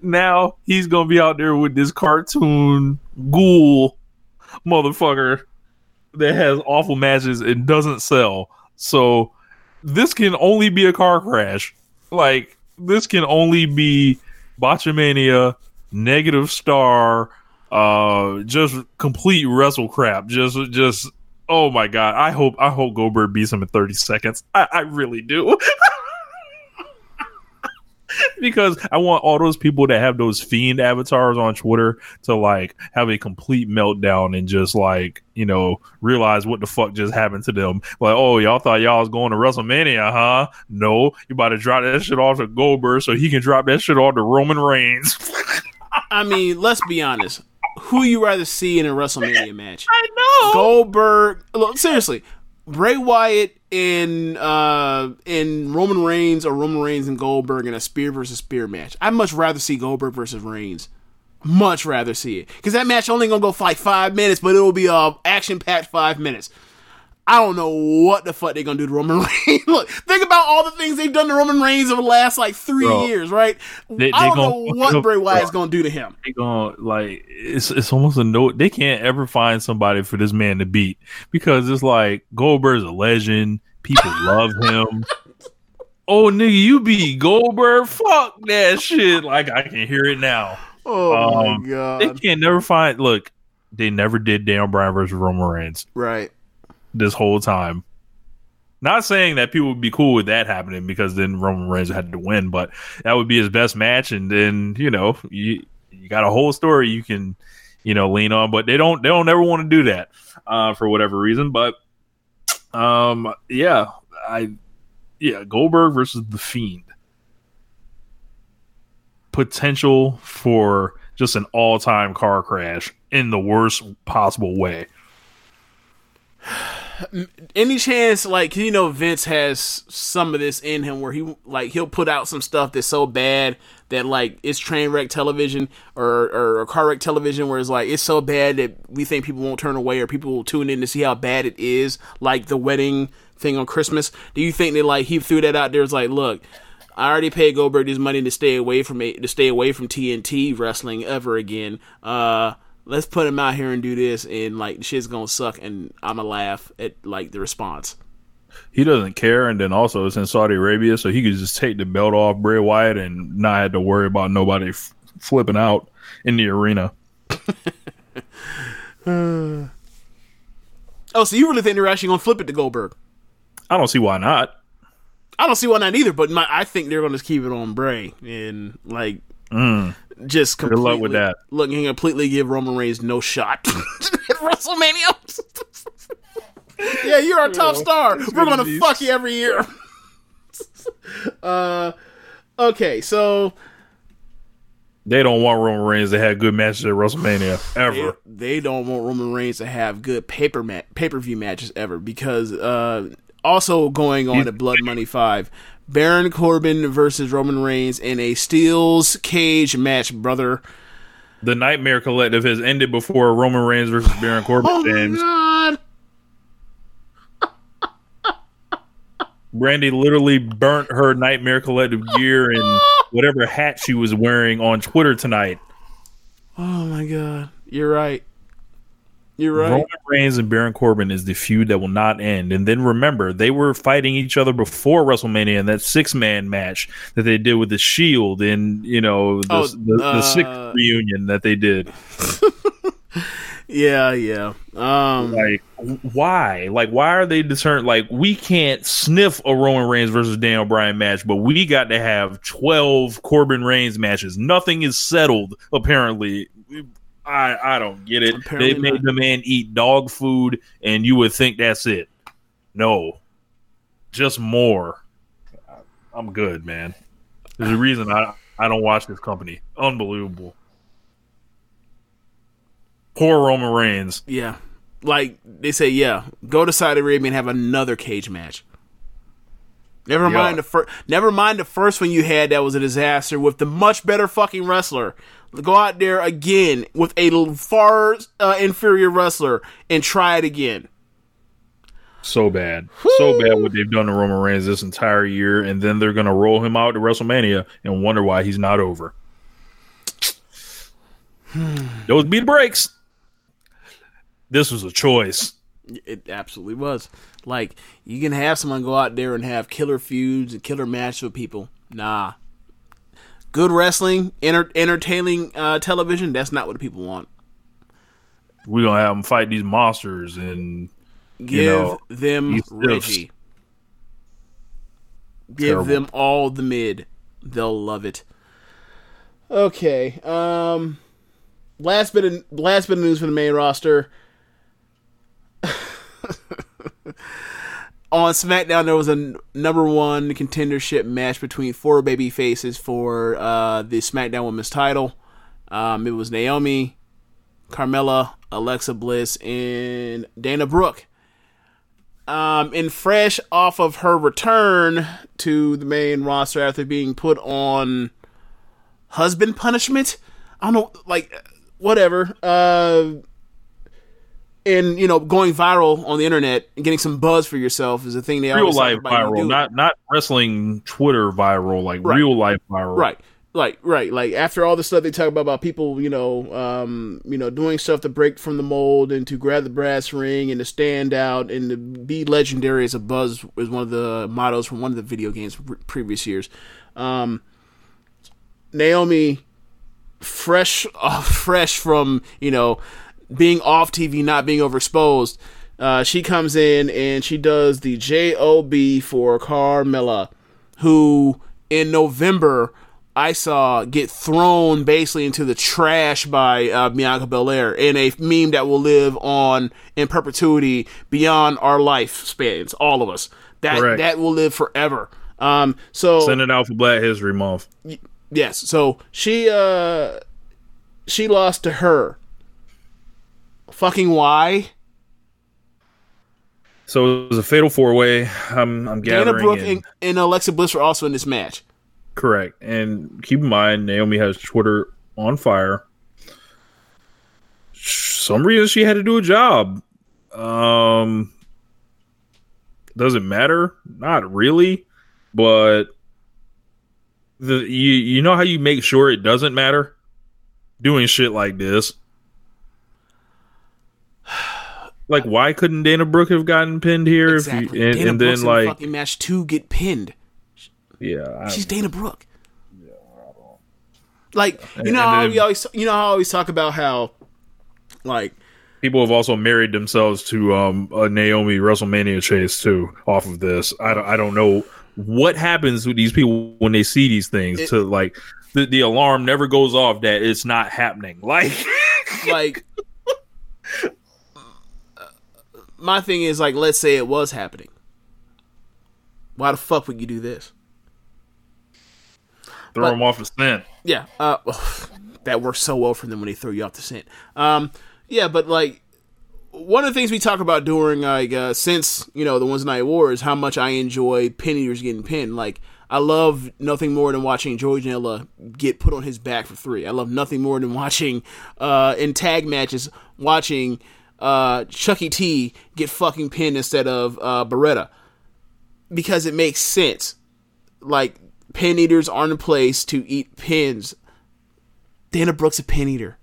Now he's gonna be out there with this cartoon ghoul motherfucker that has awful matches and doesn't sell. So this can only be a car crash. Like this can only be botchamania, negative star, uh, just complete wrestle crap. Just, just oh my god! I hope, I hope Goldberg beats him in thirty seconds. I, I really do. because I want all those people that have those fiend avatars on Twitter to like have a complete meltdown and just like you know realize what the fuck just happened to them. Like, oh, y'all thought y'all was going to WrestleMania, huh? No, you about to drop that shit off to Goldberg so he can drop that shit off to Roman Reigns. I mean, let's be honest. Who you rather see in a WrestleMania match? I know. Goldberg. Look, seriously, Bray Wyatt in uh in Roman Reigns or Roman Reigns and Goldberg in a spear versus spear match. I'd much rather see Goldberg versus Reigns. Much rather see it because that match only gonna go like five minutes, but it'll be a action packed five minutes. I don't know what the fuck they're gonna do to Roman Reigns. Look, think about all the things they've done to Roman Reigns over the last like three Bro, years, right? they- I don't know gonna- what Bray Wyatt's gonna do to him. they gonna like it's it's almost a no they can't ever find somebody for this man to beat because it's like Goldberg's a legend. People love him. Oh nigga, you beat Goldberg? Fuck that shit. Like I can hear it now. Oh Um, my god! They can't never find look, they never did Daniel Bryan versus Roman Reigns right? This whole time. Not saying that people would be cool with that happening because then Roman Reigns had to win, but that would be his best match, and then you know you you got a whole story you can you know lean on, but they don't they don't ever want to do that uh, for whatever reason. But um, yeah, I yeah Goldberg versus the Fiend potential for just an all time car crash in the worst possible way. Any chance like you know Vince has some of this in him where he like he'll put out some stuff that's so bad that like it's train wreck television or or, car wreck television where it's like it's so bad that we think people won't turn away or people will tune in to see how bad it is like the wedding thing on Christmas. Do you think that like he threw that out there it's like look I already paid Goldberg this money to stay away from it to stay away from TNT wrestling ever again. Uh let's put him out here and do this and like shit's gonna suck and I'ma laugh at like the response. he doesn't care, and then also it's in Saudi Arabia, so he could just take the belt off Bray Wyatt and not have to worry about nobody f- flipping out in the arena. Oh, so you really think they're actually gonna flip it to Goldberg? I don't see why not. I don't see why not either, but my, I think they're gonna just keep it on Bray and like mm. Just Good completely, luck with that. Look, and completely give Roman Reigns no shot at WrestleMania. yeah, you're our top star. We're gonna fuck you every year. uh, okay, so They don't want Roman Reigns to have good matches at WrestleMania they, ever. they don't want Roman Reigns to have good paper ma- pay per view matches ever because uh, also going on at Blood Money Five, Baron Corbin versus Roman Reigns in a Steel's cage match, brother. The Nightmare Collective has ended before Roman Reigns versus Baron Corbin. Oh my god! Brandi literally burnt her Nightmare Collective gear and whatever hat she was wearing on Twitter tonight. Oh my god! You're right. You're right. Roman Reigns and Baron Corbin is the feud that will not end. And then remember, they were fighting each other before WrestleMania in that six man match that they did with the Shield and you know the, Oh, the, the uh, sixth reunion that they did. Yeah, yeah. Um, Like, why? Like, why are they discerned? Like, we can't sniff a Roman Reigns versus Daniel Bryan match, but we got to have twelve Corbin Reigns matches. Nothing is settled. Apparently, I I don't get it. Apparently they made not. the man eat dog food, and you would think that's it. No, just more. I'm good, man. There's a reason I I don't watch this company. Unbelievable. Poor Roman Reigns. yeah. Like they say, yeah. Go to Saudi Arabia and have another cage match. Never Yeah. mind the first. Never mind the first one you had that was a disaster with the much better fucking wrestler. Go out there again with a far uh, inferior wrestler and try it again. So bad. So bad what they've done to Roman Reigns this entire year, and then they're gonna roll him out to WrestleMania and wonder why he's not over. Those be the breaks. This was a choice. It absolutely was. Like you can have someone go out there and have killer feuds and killer matches with people. Nah. Good wrestling, enter- entertaining uh, television. That's not what the people want. We're gonna have them fight these monsters and Give know, them. Reggie. Give Terrible. them all the mid. They'll love it. Okay. Um. Last bit of last bit of news from the main roster. On SmackDown, there was a number one contendership match between four baby faces for uh, the SmackDown Women's title. Um, it was Naomi, Carmella, Alexa Bliss, and Dana Brooke. Um, and fresh off of her return to the main roster after being put on husband punishment. I don't know, like whatever. Uh, and you know, going viral on the internet and getting some buzz for yourself is a thing they real life viral, not not wrestling Twitter viral, like Right. real life viral. Right. Like right, like after all the stuff they talk about about people, you know, um, you know, doing stuff to break from the mold and to grab the brass ring and to stand out and to be legendary as a buzz is one of the mottos from one of the video games previous years. Um, Naomi, fresh, uh, fresh from you know being off TV, not being overexposed. Uh, she comes in and she does the job for Carmella, who in November I saw get thrown basically into the trash by uh, Bianca Belair in a meme that will live on in perpetuity beyond our lifespans, all of us. That Correct. that will live forever. Um, so Send it out for Black History Month. Yes. So she uh she lost to her. Fucking why? So it was a fatal four way. I'm I'm Dana gathering. Brooke and- and, and Alexa Bliss were also in this match. Correct. And keep in mind, Naomi has Twitter on fire. Some reason she had to do a job. Um, does it matter? Not really, but the you you know how you make sure it doesn't matter doing shit like this. Like, why couldn't Dana Brooke have gotten pinned here? Exactly. You, and, Dana and then like, fucking match two get pinned. yeah, I- She's Dana Brooke. Like you know how we always you know how I always talk about how like people have also married themselves to um, a Naomi WrestleMania chase too off of this. I don't, I don't know what happens with these people when they see these things. It- to like the, the alarm never goes off that it's not happening. Like like my thing is like let's say it was happening. Why the fuck would you do this? throw But- them off the scent. Yeah, uh, that works so well for them when they throw you off the scent. Um, yeah, but like one of the things we talk about during like uh, since you know the Wednesday Night War is how much I enjoy pin eaters getting pinned. Like I love nothing more than watching Joey Janela get put on his back for three. I love nothing more than watching uh, in tag matches watching uh, Chuckie T get fucking pinned instead of uh, Beretta because it makes sense. Like pin eaters aren't in place to eat pins. Dana Brooks a pin eater.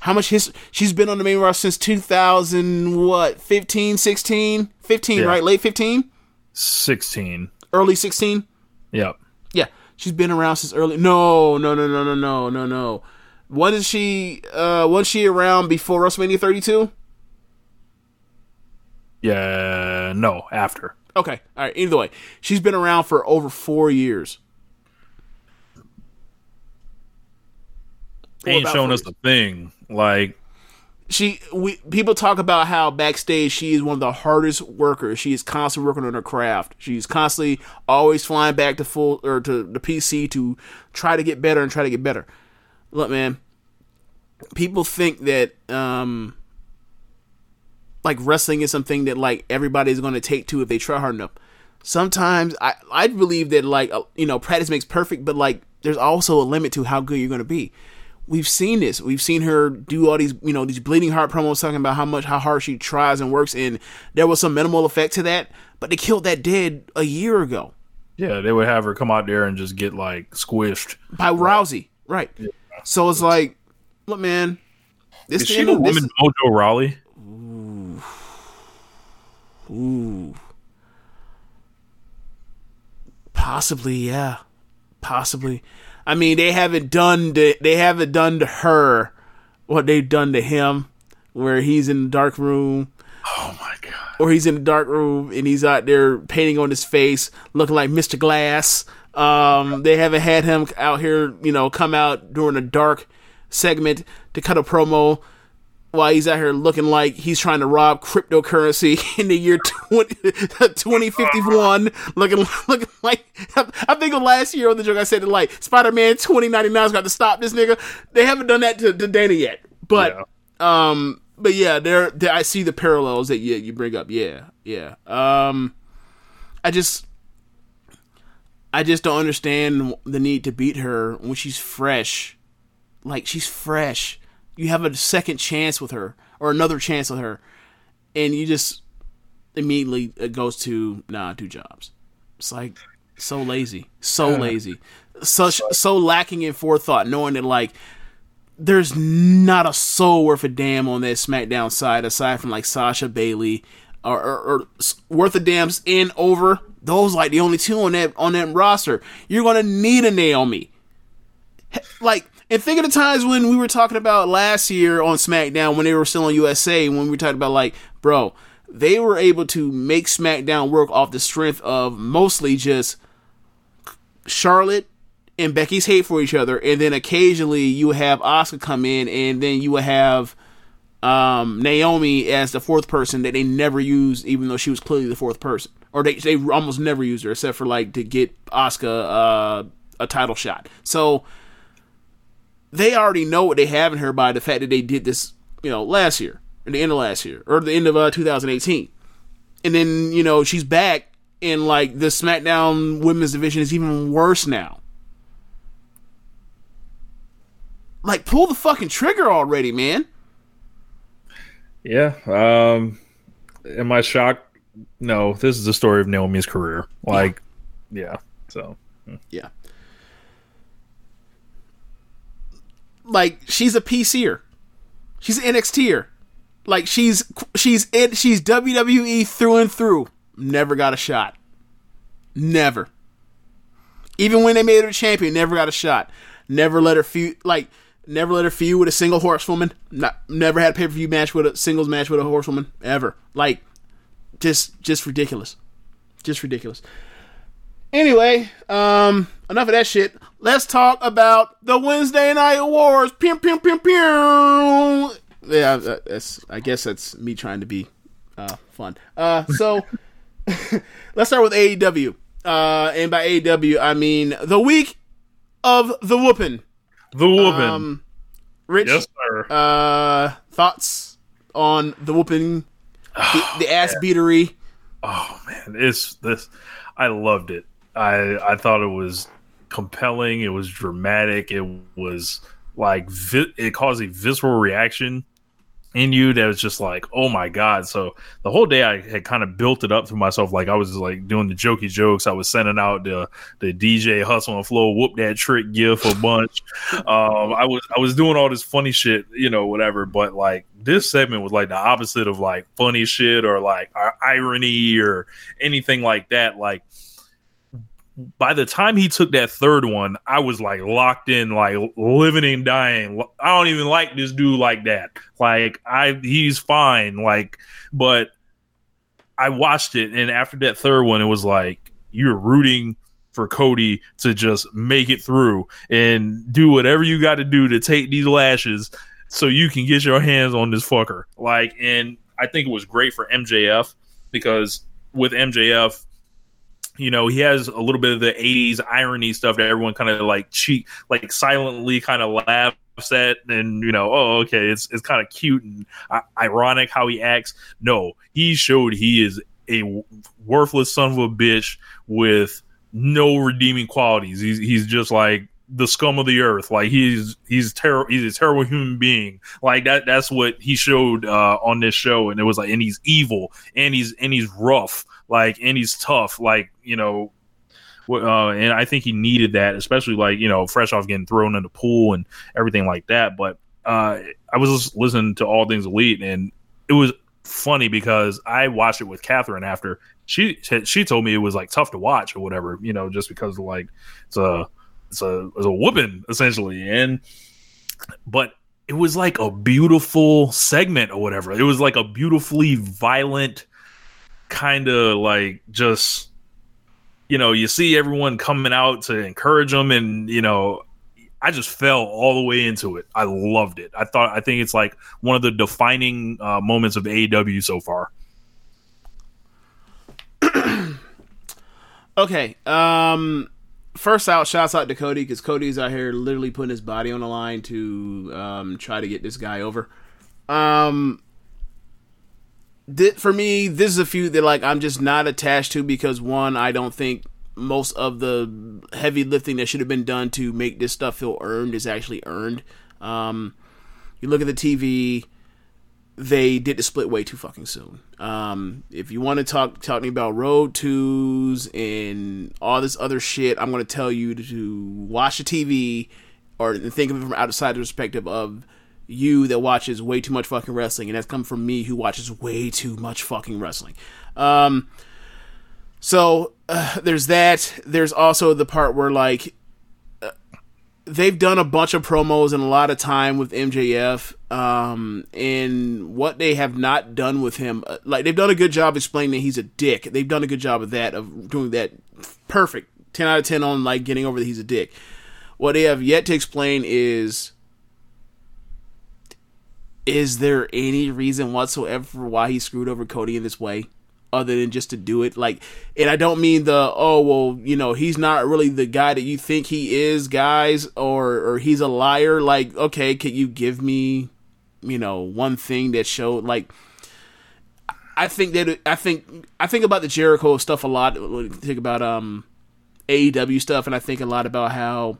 How much his she's been on the main roster since 2000 what 15 16 15 yeah. right late 15 16 early 16 Yep. Yeah. She's been around since early No, no, no, no, no, no, no, no when is she uh was she around before WrestleMania 32 Yeah. No, after. okay all right either way she's been around for over 4 years Well, Ain't showing us the thing. Like, she we people talk about how backstage she is one of the hardest workers. She is constantly working on her craft. She's constantly always flying back to full or to the PC to try to get better and try to get better. Look, man, people think that um like wrestling is something that like everybody's going to take to if they try hard enough. Sometimes I I believe that like uh, you know practice makes perfect, but like there's also a limit to how good you're going to be. We've seen this. We've seen her do all these, you know, these bleeding heart promos talking about how much, how hard she tries and works, and there was some minimal effect to that. But they killed that dead a year ago yeah, they would have her come out there and just get like squished. by Rousey, right? So it's like, look, man, this Is she the woman Mojo Rawley? Ooh. Possibly, yeah. Possibly. I mean, they haven't done to, they haven't done to her what they've done to him, where he's in the dark room. Oh my god. Or he's in the dark room and he's out there painting on his face, looking like Mr. Glass. Um, they haven't had him out here, you know, come out during a dark segment to cut a promo while he's out here looking like he's trying to rob cryptocurrency in the year 20, 2051 looking looking like I think of last year on the joke I said that like Spider-Man 2099's got to stop this nigga. They haven't done that to, to Dana yet but um but yeah there, there I see the parallels that you, you bring up. Yeah yeah. Um I just I just don't understand the need to beat her when she's fresh like she's fresh. You have a second chance with her or another chance with her, and you just immediately it goes to nah, do jobs. It's like so lazy, so lazy, such so lacking in forethought, knowing that like there's not a soul worth a damn on that SmackDown side aside from like Sasha Bayley or, or, or worth a damn's in over. Those like the only two on that on that roster. You're gonna need a Naomi like and think of the times when we were talking about last year on SmackDown when they were still on USA when we were talking about like bro they were able to make SmackDown work off the strength of mostly just Charlotte and Becky's hate for each other and then occasionally you have Asuka come in and then you would have um, Naomi as the fourth person that they never used even though she was clearly the fourth person or they they almost never used her except for like to get Asuka uh, a title shot so they already know what they have in her by the fact that they did this, you know, last year, at the end of last year, or the end of uh, 2018. And then, you know, she's back, and like the SmackDown women's division is even worse now. Like, pull the fucking trigger already, man. Yeah. Um am I shocked? No, this is the story of Naomi's career. Like yeah. So Yeah. Like she's a PCer. She's an NXTer. Like she's she's it she's WWE through and through. Never got a shot. Never. Even when they made her champion, never got a shot. Never let her feud like never let her feud with a single horsewoman. Not never had a pay per view match with a singles match with a horsewoman ever. Like just just ridiculous. Just ridiculous. Anyway, um, enough of that shit. Let's talk about the Wednesday Night Awards. Pew, pew, pew, pew. Yeah, that's. I guess that's me trying to be uh, fun. Uh, so let's start with AEW. Uh, and by AEW, I mean the week of the whooping. The woman. Um, Rich, yes, sir. uh, thoughts on the whooping, the, the ass beatery. oh man, it's this I loved it. I I thought it was compelling, it was dramatic, it was like vi- it caused a visceral reaction in you that was just like, oh my god. So the whole day I had kind of built it up for myself. Like I was like doing the jokey jokes. I was sending out the the DJ hustle and flow whoop that trick gift a bunch. um, I was I was doing all this funny shit, you know, whatever. But like this segment was like the opposite of like funny shit or like irony or anything like that. Like by the time he took that third one, I was like locked in, like living and dying. I don't even like this dude like that. Like I, he's fine. Like, but I watched it, and after that third one, it was like you're rooting for Cody to just make it through and do whatever you got to do to take these lashes so you can get your hands on this fucker. Like, and I think it was great for MJF because with MJF, you know, he has a little bit of the 80s irony stuff that everyone kind of like cheat, like silently kind of laughs at and you know oh okay it's it's kind of cute and uh, ironic how he acts. No he showed he is a worthless son of a bitch with no redeeming qualities. He's he's just like the scum of the earth. Like he's he's terrible he's a terrible human being. Like that that's what he showed uh on this show. And it was like and he's evil and he's and he's rough like and he's tough like you know uh, and I think he needed that, especially like you know, fresh off getting thrown in the pool and everything like that. But uh, I was listening to All Things Elite, and it was funny because I watched it with Catherine after she she told me it was like tough to watch or whatever, you know, just because like it's a it's a it's a whooping essentially, and but it was like a beautiful segment or whatever. It was like a beautifully violent kind of like just you know you see everyone coming out to encourage them and you know i just fell all the way into it. I loved it. I thought i think it's like one of the defining uh, moments of aew so far. Okay um first out shouts out to cody because cody's out here literally putting his body on the line to um try to get this guy over um for me, this is a feud that like I'm just not attached to because one, I don't think most of the heavy lifting that should have been done to make this stuff feel earned is actually earned. Um, you look at the TV, they did the split way too fucking soon. Um, if you want to talk talk to me about road twos and all this other shit, I'm going to tell you to, watch the TV or think of it from outside the perspective of you that watches way too much fucking wrestling, and that's come from me who watches way too much fucking wrestling. Um, so uh, there's that. There's also the part where like they've done a bunch of promos and a lot of time with MJF, um, and what they have not done with him, uh, like they've done a good job explaining that he's a dick. They've done a good job of that, of doing that perfect, ten out of ten on like getting over that he's a dick. What they have yet to explain is is there any reason whatsoever why he screwed over Cody in this way? Other than just to do it, like, and I don't mean the oh well, you know, he's not really the guy that you think he is, guys, or or he's a liar. Like, okay, can you give me, you know, one thing that showed like, I think that I think I think about the Jericho stuff a lot. Think about um AEW stuff, and I think a lot about how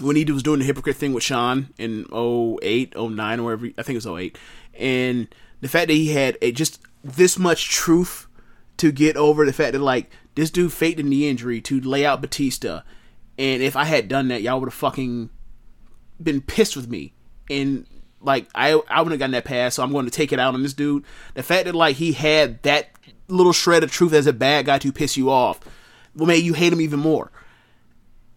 when he was doing the hypocrite thing with Shawn in 08, 09, or whatever, I think it was 08. And the fact that he had a, just this much truth to get over the fact that, like, this dude faked a knee injury to lay out Batista. And if I had done that, y'all would have fucking been pissed with me. And, like, I, I wouldn't have gotten that pass, so I'm going to take it out on this dude. The fact that, like, he had that little shred of truth as a bad guy to piss you off will make you hate him even more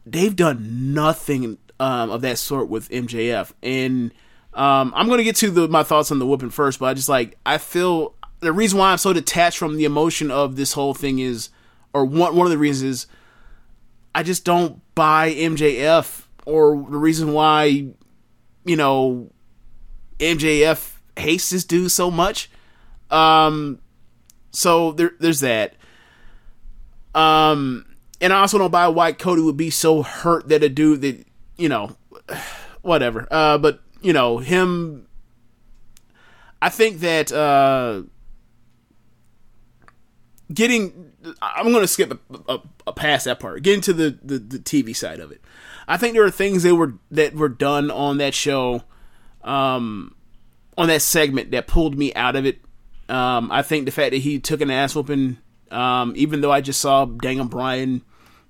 they've done nothing um, of that sort with MJF. And um, I'm going to get to the, my thoughts on the whooping first, but I just like I feel the reason why I'm so detached from the emotion of this whole thing is, or one one of the reasons is, I just don't buy MJF, or the reason why, you know, MJF hates this dude so much. Um, so there, there's that. Um, and I also don't buy why Cody would be so hurt that a dude that you know, whatever. Uh, but you know him. I think that uh, getting. I'm going to skip a, a, a past that part. Getting to the, the, the TV side of it. I think there are things that were that were done on that show, um, on that segment that pulled me out of it. Um, I think the fact that he took an ass whooping, um, even though I just saw Daniel Bryan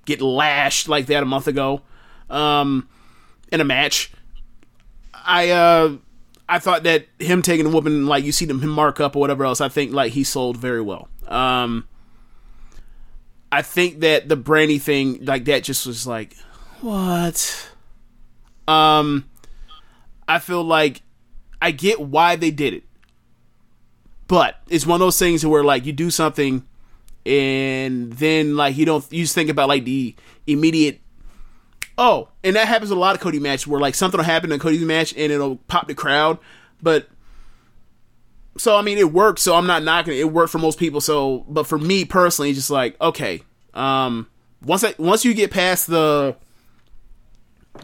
get lashed like that a month ago, um, in a match, I uh, I thought that him taking a whooping, like you see them him mark up or whatever else, I think like he sold very well. Um, I think that the Brandi thing, like that, just was like, what? Um, I feel like I get why they did it, but it's one of those things where like you do something, and then like you don't, you just think about like the immediate. Oh, and that happens a lot of Cody matches where like something will happen in Cody's match and it'll pop the crowd, but so I mean it worked. So I'm not knocking it. It worked for most people. So, but for me personally, it's just like okay, um, once I, once you get past the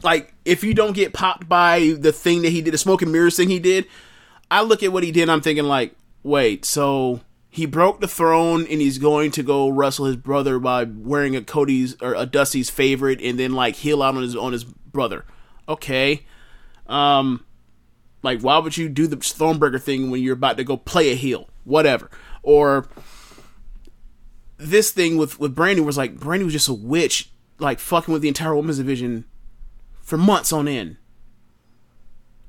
like, if you don't get popped by the thing that he did, the smoke and mirrors thing he did, I look at what he did. And I'm thinking like, wait, so he broke the throne and he's going to go wrestle his brother by wearing a Cody's or a Dusty's favorite and then like heel out on his on his brother. Okay. Um like why would you do the Thronebreaker thing when you're about to go play a heel? Whatever. Or this thing with with Brandi was like Brandi was just a witch like fucking with the entire women's division for months on end.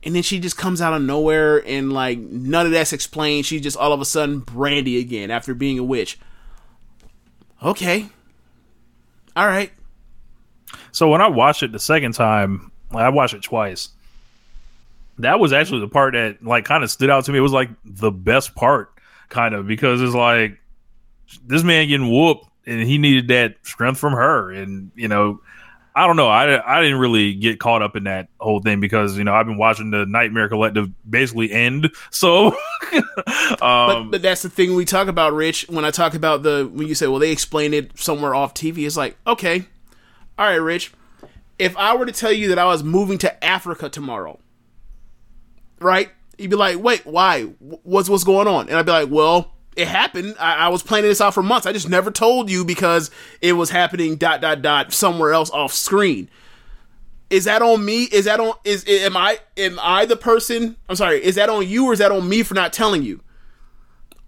And then she just comes out of nowhere and like none of that's explained. She's just all of a sudden Brandi again after being a witch. Okay. All right. So when I watched it the second time, I watched it twice. That was actually the part that like kind of stood out to me. It was like the best part, kind of, because it's like this man getting whooped and he needed that strength from her, and you know, I don't know. I, I didn't really get caught up in that whole thing because you know I've been watching the Nightmare Collective basically end. So, um, but, but that's the thing we talk about, Rich. When I talk about the when you say, well, they explain it somewhere off TV, it's like, okay, all right, Rich. If I were to tell you that I was moving to Africa tomorrow, right? You'd be like, wait, why? What's what's going on? And I'd be like, well, it happened. I, I, was planning this out for months. I just never told you because it was happening dot dot dot somewhere else off screen. Is that on me? Is that on is am I am I the person? I'm sorry. Is that on you or is that on me for not telling you?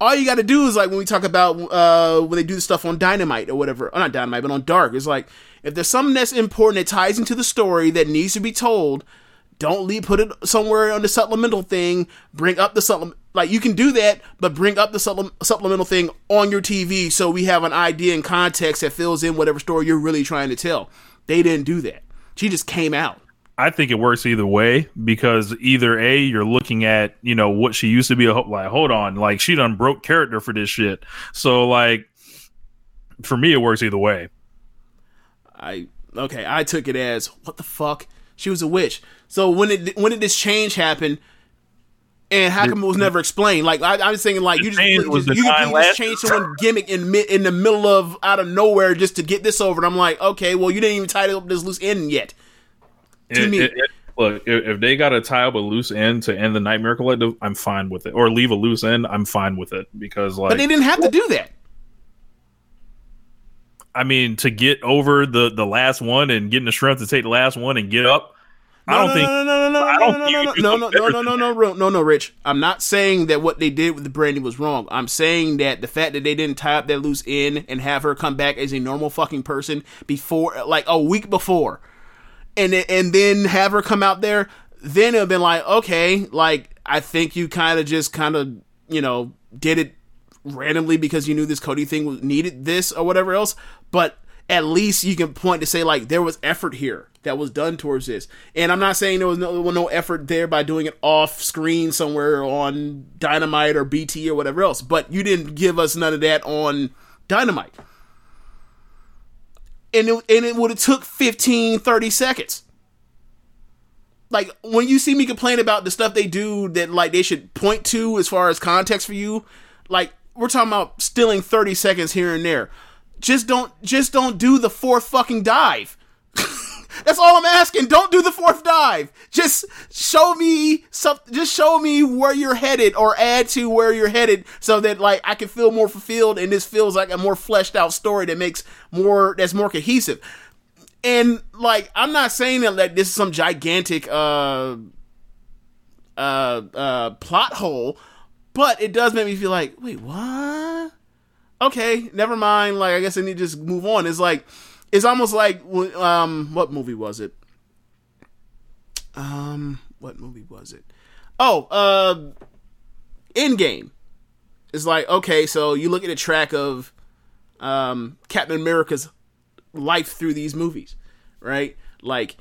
All you got to do is like when we talk about uh when they do the stuff on Dynamite or whatever, or not Dynamite, but on Dark. It's like if there's something that's important that ties into the story that needs to be told, don't leave put it somewhere on the supplemental thing. Bring up the supplement like you can do that, but bring up the supple- supplemental thing on your TV so we have an idea and context that fills in whatever story you're really trying to tell. They didn't do that. She just came out. I think it works either way because either a you're looking at you know what she used to be a like hold on like she done broke character for this shit so like for me it works either way. I okay I took it as what the fuck she was a witch so when did when did this change happen and how come it was never explained? Like I, I was thinking, like you just, you, just, you can just change someone gimmick in in the middle of out of nowhere just to get this over. And I'm like, okay, well you didn't even tie up this loose end yet. To it, me, it, it, look, if, if they got to tie up a loose end to end the Nightmare Collective, I'm fine with it. Or leave a loose end, I'm fine with it because like, but they didn't have to do that. I mean, to get over the the last one and getting the strength to take the last one and get up I don't think. No, no, no, no, no, no, no, no, no, no, no, no, no, no, no, Rich. I'm not saying that what they did with the Brandi was wrong. I'm saying that the fact that they didn't tie up that loose end and have her come back as a normal fucking person before, like a week before, and and then have her come out there, then it'd been like, okay, like I think you kind of just kind of you know did it randomly because you knew this Cody thing needed this or whatever else, but at least you can point to say like there was effort here that was done towards this. And I'm not saying there was no, no effort there by doing it off screen somewhere on Dynamite or BT or whatever else, but you didn't give us none of that on Dynamite. And it, and it would have took 15, 30 seconds. Like when you see me complain about the stuff they do that like they should point to as far as context for you, like we're talking about stealing 30 seconds here and there. Just don't just don't do the fourth fucking dive. That's all I'm asking. Don't do the fourth dive. Just show me some. Just show me where you're headed, or add to where you're headed, so that like I can feel more fulfilled, and this feels like a more fleshed out story that makes more that's more cohesive. And like I'm not saying that like this is some gigantic uh uh, uh, plot hole, but it does make me feel like, wait, what? Okay, never mind. Like, I guess I need to just move on. It's like, it's almost like, um, what movie was it? Um, what movie was it? Oh, uh, Endgame. It's like, okay, so you look at a track of um, Captain America's life through these movies, right? Like,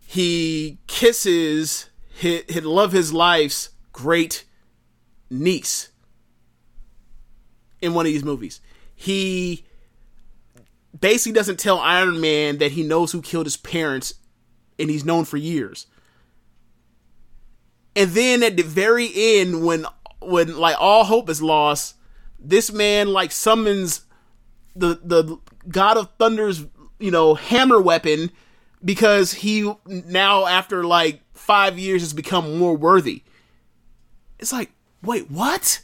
he kisses his, his love his life's great niece in one of these movies. He basically doesn't tell Iron Man that he knows who killed his parents and he's known for years. And then at the very end when when like all hope is lost, this man like summons the the god of thunder's, you know, hammer weapon because he now after like 5 years has become more worthy. It's like, wait, what?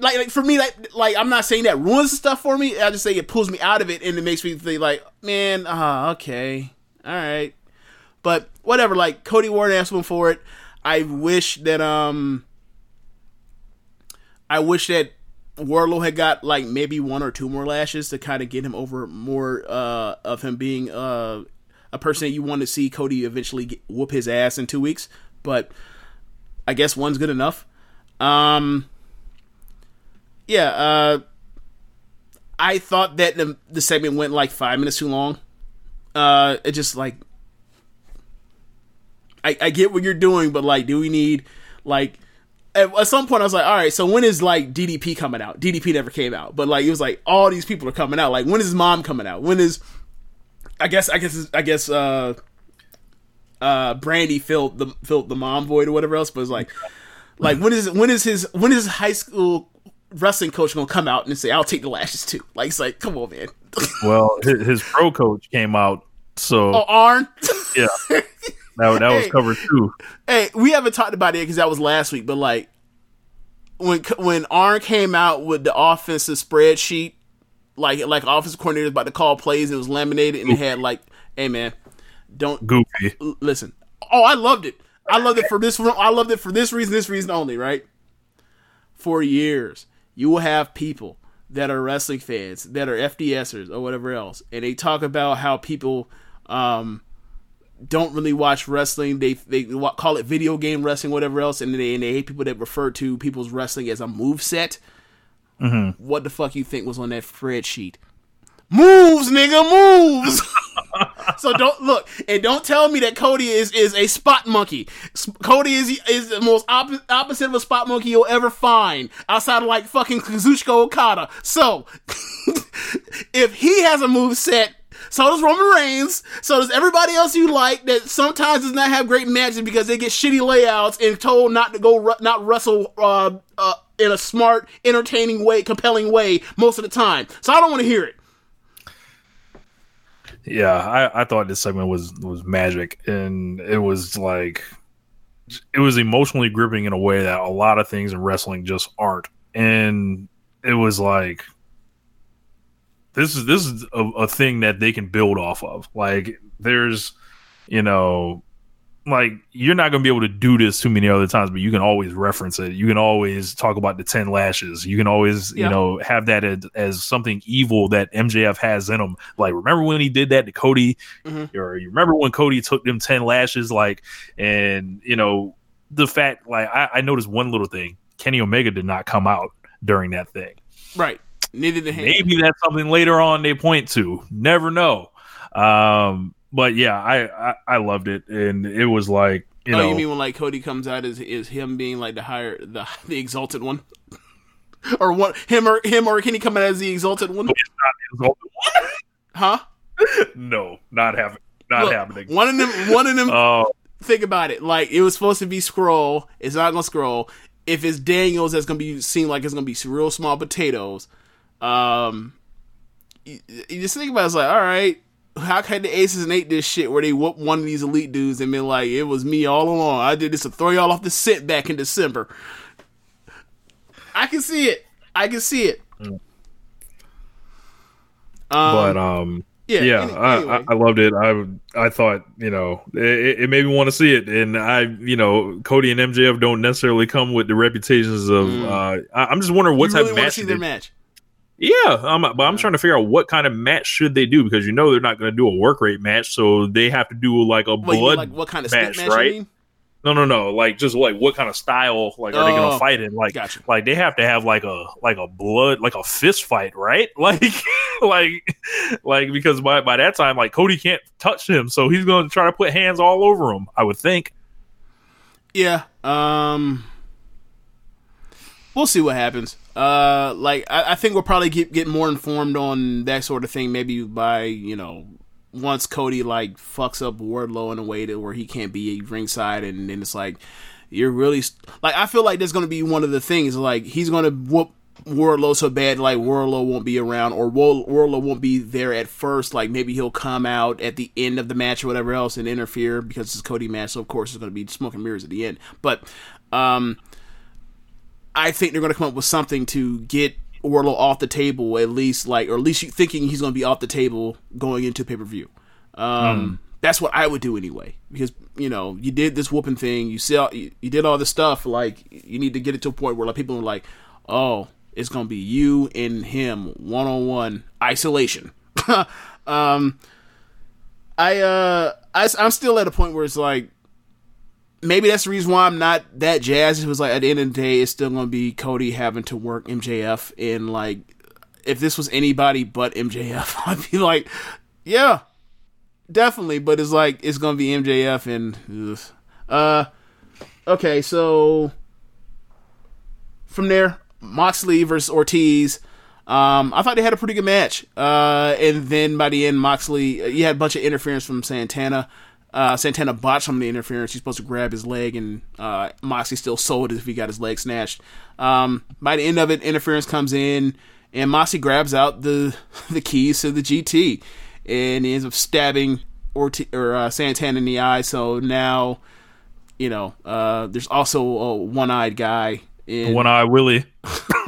Like, like for me, like, like I'm not saying that ruins stuff for me. I just say it pulls me out of it, and it makes me think like, man, ah, okay, all right, but whatever. Like Cody Warren asked one for it. I wish that um, I wish that Wardlow had got like maybe one or two more lashes to kind of get him over more uh of him being uh a person that you want to see Cody eventually get, whoop his ass in two weeks. But I guess one's good enough. Um yeah, uh, I thought that the the segment went like five minutes too long. Uh, it just like I I get what you're doing, but like, do we need like at, at some point I was like, all right, so when is like DDP coming out? DDP never came out, but like it was like all these people are coming out. Like when is mom coming out? When is I guess I guess I guess uh uh Brandi filled the filled the mom void or whatever else, but it's like like when is when is his when is high school wrestling coach gonna come out and say, "I'll take the lashes too"? Like it's like, come on, man. well, his, his pro coach came out, so oh, Arn. yeah, that that was Hey. covered too. hey, we haven't talked about it because that was last week, but like when when Arn came out with the offensive spreadsheet, like like offensive coordinator about to call plays, and it was laminated, and it had like, "Hey, man, don't Goofy. listen." Oh, I loved it. I loved it for this. I loved it for this reason. This reason only. Right. For years, you will have people that are wrestling fans that are FDSers or whatever else, and they talk about how people um, don't really watch wrestling. They they call it video game wrestling, whatever else, and they and they hate people that refer to people's wrestling as a move set. What the fuck you think was on that spreadsheet? Moves, nigga, moves. so don't look and don't tell me that Cody is is a spot monkey. Cody is is the most oppo- opposite of a spot monkey you'll ever find outside of like fucking Kazuchika Okada. So if he has a move set. So does Roman Reigns. So does everybody else you like that sometimes does not have great matches because they get shitty layouts and told not to go not wrestle uh, uh, in a smart, entertaining way, compelling way most of the time. So I don't want to hear it. Yeah, I, I thought this segment was was magic, and it was like it was emotionally gripping in a way that a lot of things in wrestling just aren't. And it was like this is this is a, a thing that they can build off of. Like there's you know like you're not going to be able to do this too many other times but you can always reference it. You can always talk about the 10 lashes. You can always Yeah. you know have that as, as something evil that mjf has in him like remember when he did that to cody? Mhm. or you remember when cody took them 10 lashes? Like and you know the fact like I, I noticed one little thing. Kenny omega did not come out during that thing. Right. Neither did he. maybe that's something later on they point to. Never know. Um but yeah i i, I loved it and it was like you oh, know you mean when like Cody comes out is is him being like the higher the the exalted one, or what him or him or can he come out as the exalted one? Exalted one. Huh? no not happening not Look, happening One of them. One of them. oh think about it. Like it was supposed to be scroll. It's not gonna scroll. If it's Daniels, that's gonna be seem like it's gonna be real small potatoes. Um, you, you just think about it, it's like, all right, how can the Aces and Eight this shit where they whoop one of these elite dudes and been like, it was me all along. I did this to throw y'all off the scent back in December. I can see it. I can see it. Um, but um Yeah, yeah, any- anyway. I, I loved it. I I thought you know it, it made me want to see it, and I you know Cody and MJF don't necessarily come with the reputations of. Uh, I, I'm just wondering what Mm. you type really of match. see their match. Yeah, um, but I'm trying to figure out what kind of match should they do because you know they're not going to do a work rate match, so they have to do like a Well, you mean, blood like what kind of match, match? right? No, no, no. Like just like what kind of style like are they Oh, going to fight in? Like, gotcha. like they have to have like a like a blood like a fist fight, right? Like, like, like because by by that time like Cody can't touch him, so he's going to try to put hands all over him. I would think. Yeah. Um. We'll see what happens. Uh, like I, I think we'll probably get get more informed on that sort of thing. Maybe by you know once Cody like fucks up Wardlow in a way that where he can't be ringside, and then it's like you're really like I feel like there's gonna be one of the things like he's gonna whoop Wardlow so bad like Wardlow won't be around or War- Wardlow won't be there at first. Like maybe he'll come out at the end of the match or whatever else and interfere because it's Cody match. So of course it's gonna be smoke and mirrors at the end. But um, I think they're gonna come up with something to get Wardlow off the table at least like or at least you thinking he's gonna be off the table going into pay per view. Um, That's what I would do anyway, because you know you did this whooping thing, you see, you, you did all this stuff. Like you need to get it to a point where like people are like, oh, it's gonna be you and him one on one isolation. um, I uh, I, I'm still at a point where it's like maybe that's the reason why I'm not that jazzed. It was like at the end of the day, it's still gonna be Cody having to work MJF, and like if this was anybody but MJF, I'd be like, yeah, definitely. But it's like it's gonna be MJF, and uh, okay, so from there, Moxley versus Ortiz. Um, I thought they had a pretty good match. Uh, and then by the end, Moxley, you had a bunch of interference from Santana. Uh, Santana botched some of the interference. He's supposed to grab his leg, and uh, Moxley still sold it if he got his leg snatched. Um, by the end of it, interference comes in, and Moxley grabs out the the keys to the GT, and he ends up stabbing or uh, Santana in the eye. So now, you know, uh, there's also a one-eyed guy. In, One Eye Willie.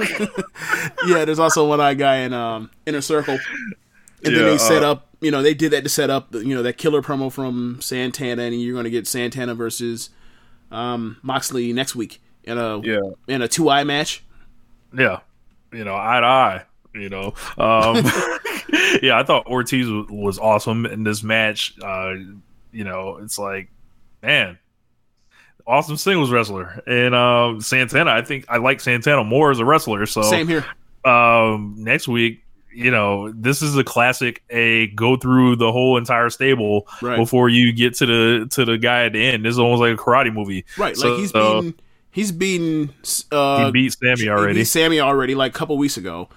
yeah, there's also one eye guy in um, Inner Circle, and then they set uh, up. You know, they did that to set up. You know, that killer promo from Santana, and you're going to get Santana versus um, Moxley next week in a Yeah. in a two eye match. Yeah, you know, eye to eye. You know, um, yeah, I thought Ortiz was, was awesome in this match. Uh, you know, it's like, man, awesome singles wrestler, and um, Santana. I think I like Santana more as a wrestler. So Same here. um, next week, you know, this is a classic. A go through the whole entire stable Right. before you get to the to the guy at the end. This is almost like a karate movie, Right, So- like he's so beaten. He's beaten. Uh, he beat Sammy He already. beat Sammy already, like a couple weeks ago,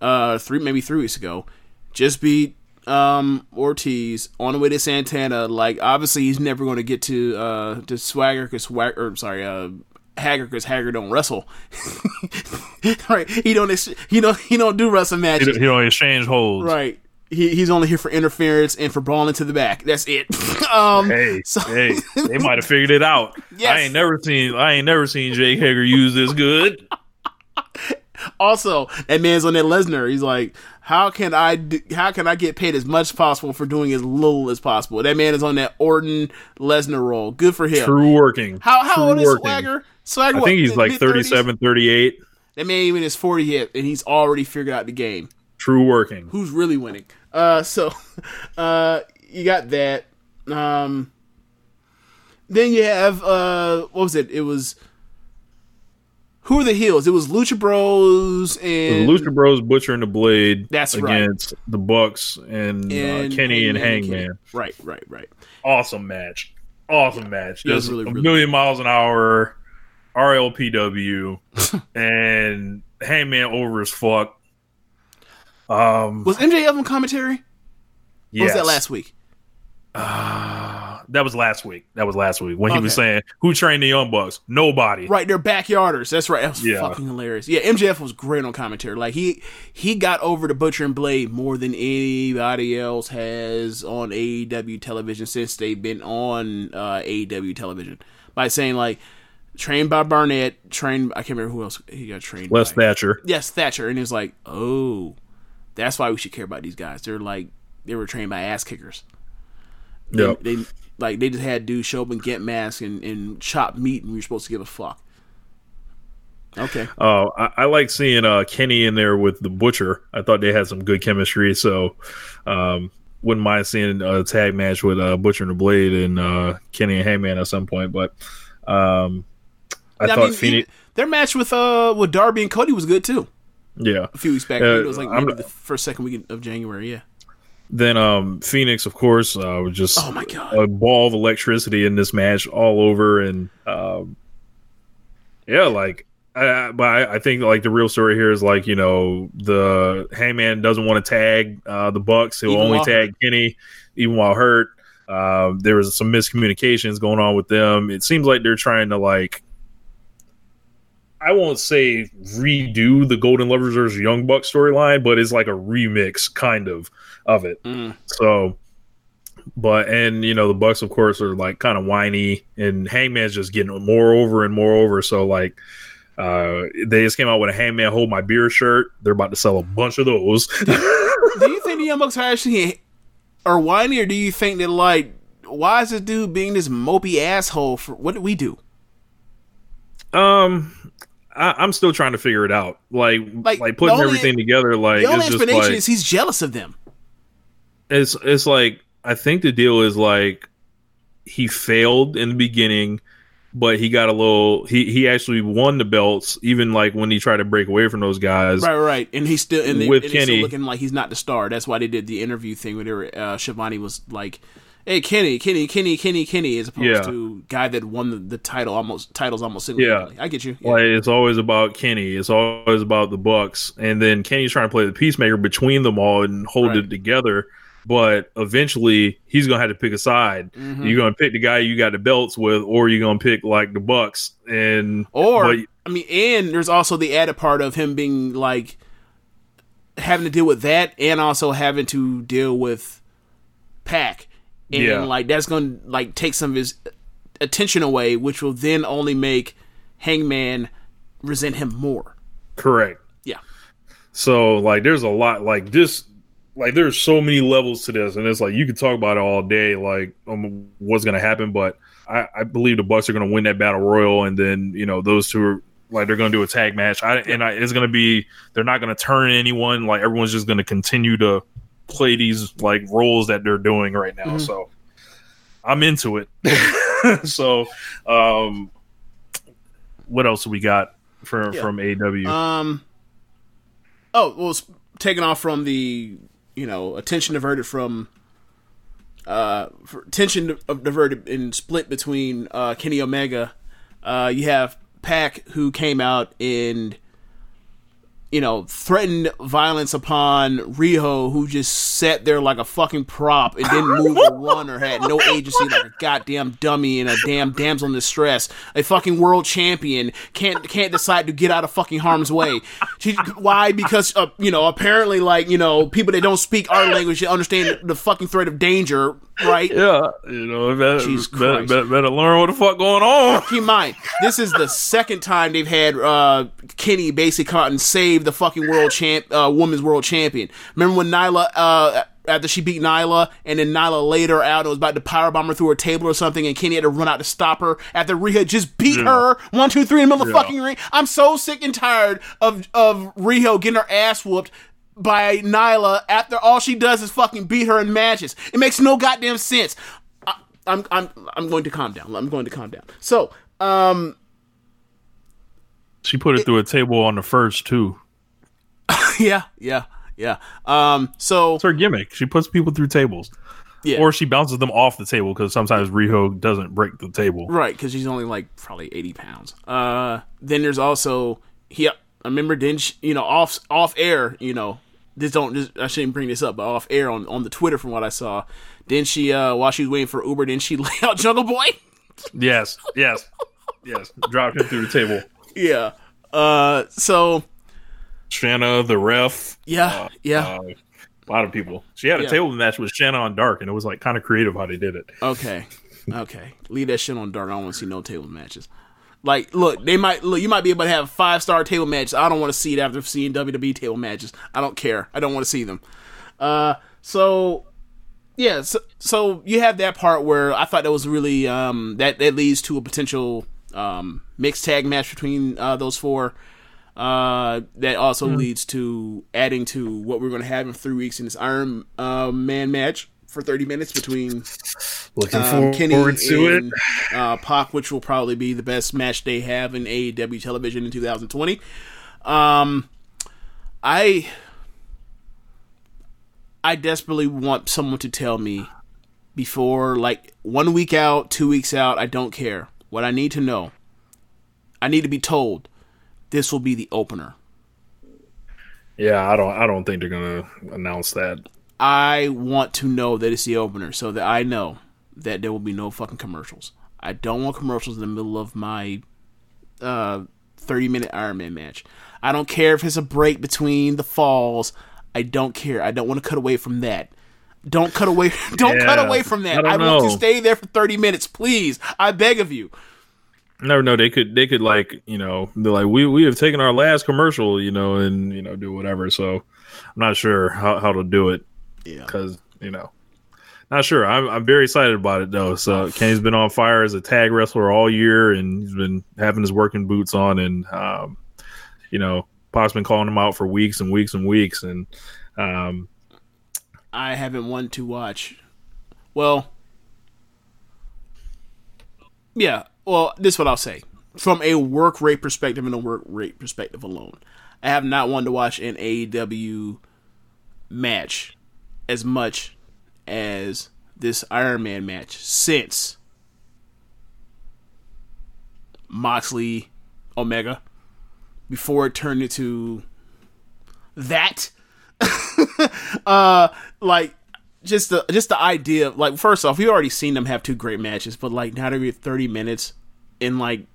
uh, three maybe three weeks ago. Just beat um, Ortiz on the way to Santana. Like obviously he's never going to get to uh, to Swagger because Swagger, or sorry, uh, Hager because Hager don't wrestle. right? He don't. ex- He don't. He don't do wrestling he, matches. don't- he don't exchange holds. Right. He, he's only here for interference and for brawling to the back. That's it. um, Hey, so- hey, they might have figured it out. Yes. I ain't never seen I ain't never seen Jake Hager use this good. also that man's on that Lesnar. He's like, how can I do, how can I get paid as much as possible for doing as little as possible? That man is on that Orton Lesnar role. Good for him. True working. How how True old is working. Swagger? Swagger, I what, think he's like mid-thirties? 37, 38. That man even is forty yet, and he's already figured out the game. True working. Who's really winning? Uh, so, uh, you got that. Um, then you have uh, what was it? It was who are the heels? It was Lucha Bros and Lucha Bros Butcher and the Blade That's right. against the Bucks and, and uh, Kenny and Kenny. Hangman. Right, right, right. Awesome match. Awesome match. Yeah, it was Just really, a really million miles an hour. RLPW and Hangman over as fuck. Um, Was MJF on commentary? Or yes. was that last week? That was last week. That was last week when he was saying who trained the Young Bucks. Nobody. Right, they're backyarders. That's right. That was Yeah. fucking hilarious. Yeah, MJF was great on commentary. Like he he got over the Butcher and Blade more than anybody else has on AEW television since they've been on uh, AEW television by saying like trained by Barnett, trained I can't remember who else he got trained. By. Thatcher. Yes, Thatcher, and it's like, oh, that's why we should care about these guys. They're like they were trained by ass kickers. Yep. They like they just had dudes show up and get masks and, and chop meat, and we were supposed to give a fuck. Okay. Oh, I, I like seeing uh, Kenny in there with the Butcher. I thought they had some good chemistry, so um, wouldn't mind seeing a tag match with uh, Butcher and the Blade and uh, Kenny and Hangman at some point. But um, I I thought mean, Phoenix, even- their match with uh with Darby and Cody was good too. yeah. A few weeks back, Uh, it was like the first second week of January. Yeah. Then um, Phoenix, of course, uh, was just Oh my god. a ball of electricity in this match all over, and um, yeah, like. Uh, but I, I think like the real story here is like you know the Hangman doesn't want to tag uh, the Bucks. He'll Even only tag Kenny, even while hurt. Um, there was some miscommunications going on with them. It seems like they're trying to like I won't say redo the Golden Lovers versus Young Bucks storyline, but it's like a remix kind of of it. Mm. So, but and you know the Bucks, of course, are like kind of whiny, and Hangman's just getting more over and more over. So like. Uh, they just came out with a Hangman Hold My Beer shirt. They're about to sell a bunch of those. do you think the Young Bucks are actually are whiny, or do you think that like why is this dude being this mopey asshole? For what did we do? um, I, I'm still trying to figure it out. Like, Like, like, putting only- everything together. Like, the only explanation like is he's jealous of them. it's it's like I think the deal is like he failed in the beginning, but he got a little. He he actually won the belts, even like when he tried to break away from those guys. Right, right, and he's still and, With and he's still Kenny. looking like he's not the star. That's why they did the interview thing where they were, uh, Shivani was like, "Hey, Kenny, Kenny, Kenny, Kenny, Kenny," as opposed Yeah. to guy that won the, the title almost titles almost single. Yeah. I get you. Yeah. Like it's always about Kenny. It's always about the Bucks, and then Kenny's trying to play the peacemaker between them all and hold Right. it together. But eventually, he's gonna have to pick a side. Mm-hmm. You're gonna pick the guy you got the belts with, or you're gonna pick like the Bucks. And Or but- I mean, and there's also the added part of him being like having to deal with that, and also having to deal with Pac, and Yeah. like that's going to like take some of his attention away, which will then only make Hangman resent him more. correct. Yeah, So like there's a lot like this like there's so many levels to this and it's like you could talk about it all day like um, what's gonna happen but I, I believe the Bucks are gonna win that battle royal and then you know those two are like they're gonna do a tag match I, and I, it's gonna be they're not gonna turn anyone like everyone's just gonna continue to play these like roles that they're doing right now so I'm into it so um what else we got from Yeah. from AW Um. Oh, well, it's taken off from the you know attention diverted from uh for attention di- diverted and split between uh Kenny Omega. Uh, you have Pac who came out and you know threatened violence upon Riho, who just sat there like a fucking prop and didn't move or run or had no agency, like a goddamn dummy and a damn damsel in distress. A fucking world champion can't can't decide to get out of fucking harm's way. She, why? Because uh, you know apparently like you know people that don't speak our language understand the fucking threat of danger, right? Yeah, you know, better, better, better, better learn what the fuck going on. Keep in mind, this is the second time they've had uh, Kenny basically out and the fucking world champ, uh, women's world champion. Remember when Nyla, uh, after she beat Nyla, and then Nyla laid her out and was about to powerbomb her through a table or something, and Kenny had to run out to stop her after Riho just beat her one, two, three in the middle of the fucking ring. I'm so sick and tired of of Riho getting her ass whooped by Nyla after all she does is fucking beat her in matches. It makes no goddamn sense. I, I'm I'm I'm going to calm down. I'm going to calm down. So, um, She put it through a table on the first too. yeah, yeah, yeah. Um, so It's her gimmick. She puts people through tables, yeah, or she bounces them off the table because sometimes Riho doesn't break the table. right because she's only like probably eighty pounds. Uh, then there's also he. I remember then she, you know off off air. You know this don't this, I shouldn't bring this up, but off air on on the Twitter from what I saw. Then she uh while she was waiting for Uber, then she lay out Jungle Boy. Yes, yes, yes. Dropped him through the table. yeah. Uh, so Shanna, the ref, yeah, yeah. uh, a lot of people. She had a Yeah. table match with Shanna on Dark, and it was like kind of creative how they did it. Okay. Okay. Leave that shit on dark. I don't want to see no table matches. Like, look, they might look. You might be able to have five star table matches. I don't want to see it after seeing WWE table matches. I don't care. I don't want to see them. Uh, so yeah, so, so you have that part where I thought that was really um, that that leads to a potential um, mixed tag match between uh, those four. Uh, that also leads to adding to what we're going to have in three weeks in this Iron uh, Man match for thirty minutes between Looking um, forward Kenny to and uh, Pac, which will probably be the best match they have in AEW television in 2020. Um, I I desperately want someone to tell me before like one week out, two weeks out. I don't care. What I need to know, I need to be told this will be the opener. Yeah, I don't. I don't think they're gonna announce that. I want to know that it's the opener so that I know that there will be no fucking commercials. I don't want commercials in the middle of my uh 30 minute Iron Man match. I don't care if it's a break between the falls. I don't care. I don't want to cut away from that. Don't cut away don't cut away from that. I I, want to stay there for 30 minutes, please. I beg of you. Never know. They could. They could like you know. They're like we we have taken our last commercial. You know, and you know do whatever. So I'm not sure how how to do it. Yeah. Because you know. Not sure. I'm I'm very excited about it though. So Kenny's been on fire as a tag wrestler all year, and he's been having his working boots on, and um, you know, Pac's been calling him out for weeks and weeks and weeks, and um, I haven't wanted to watch. Well, yeah. Well, this is what I'll say. From a work rate perspective and a work rate perspective alone, I have not wanted to watch an AEW match as much as this Iron Man match since Moxley Omega before it turned into that uh like just the just the idea of, like first off we already seen them have two great matches but like now every 30 minutes and like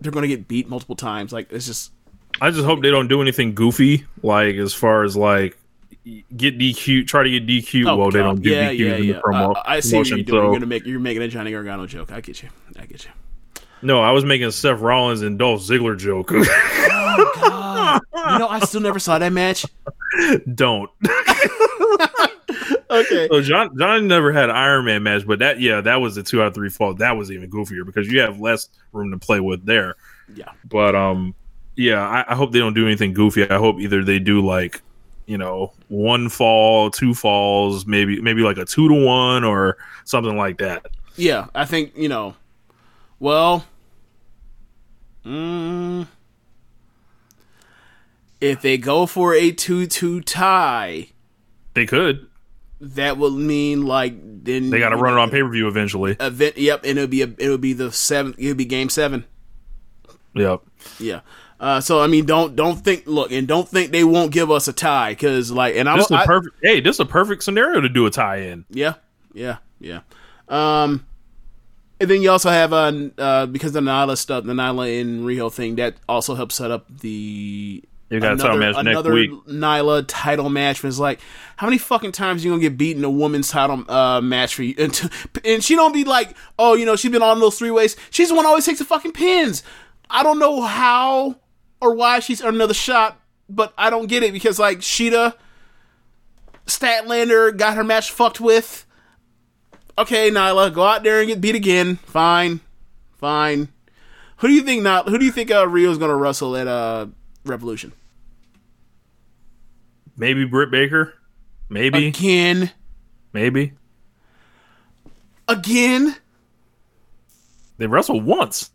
they're gonna get beat multiple times like it's just I just hope they don't do anything goofy, like as far as like get DQ, try to get DQ. oh, well, they don't do yeah DQ yeah in yeah the promo. I, I see what you're doing so- you're gonna make you're making a Johnny Gargano joke I get you I get you No, I was making a Seth Rollins and Dolph Ziggler joke. Oh, you know I still never saw that match don't. okay So John John never had Iron Man match, but that yeah, that was the two out of three fault. That was even goofier because you have less room to play with there. yeah But um, yeah, I, I hope they don't do anything goofy. I hope either they do like, you know, one fall, two falls, maybe maybe like a two to one or something like that. Yeah, I think you know. Well, mm, if they go for a two-two tie, They could. That will mean like then They got to run it on pay per view eventually. Event, yep, and it'll be a, it'll be the seven. It'll be game seven. Yep. Yeah. Uh, so I mean, don't don't think look and don't think they won't give us a tie because like and I'm This is a I- perfect. Hey, this is a perfect scenario to do a tie in. Yeah, yeah, yeah. Um, and then you also have uh, uh because the Nyla stuff, the Nyla and Riho thing, that also helps set up the You got a title match next another week. Nyla title match. Was like, how many fucking times you gonna get beaten in a women's title uh match for you? And, t- and she don't be like, oh, you know, she's been on those three ways. She's the one who always takes the fucking pins. I don't know how or why she's earned another shot, but I don't get it because like Sheeta. Statlander got her match fucked with. Okay, Nyla, go out there and get beat again. Fine, fine. Who do you think? Not who do you think uh, Riho's gonna wrestle at uh, Revolution Maybe Britt Baker. Maybe. again? Maybe. Again? They wrestled once.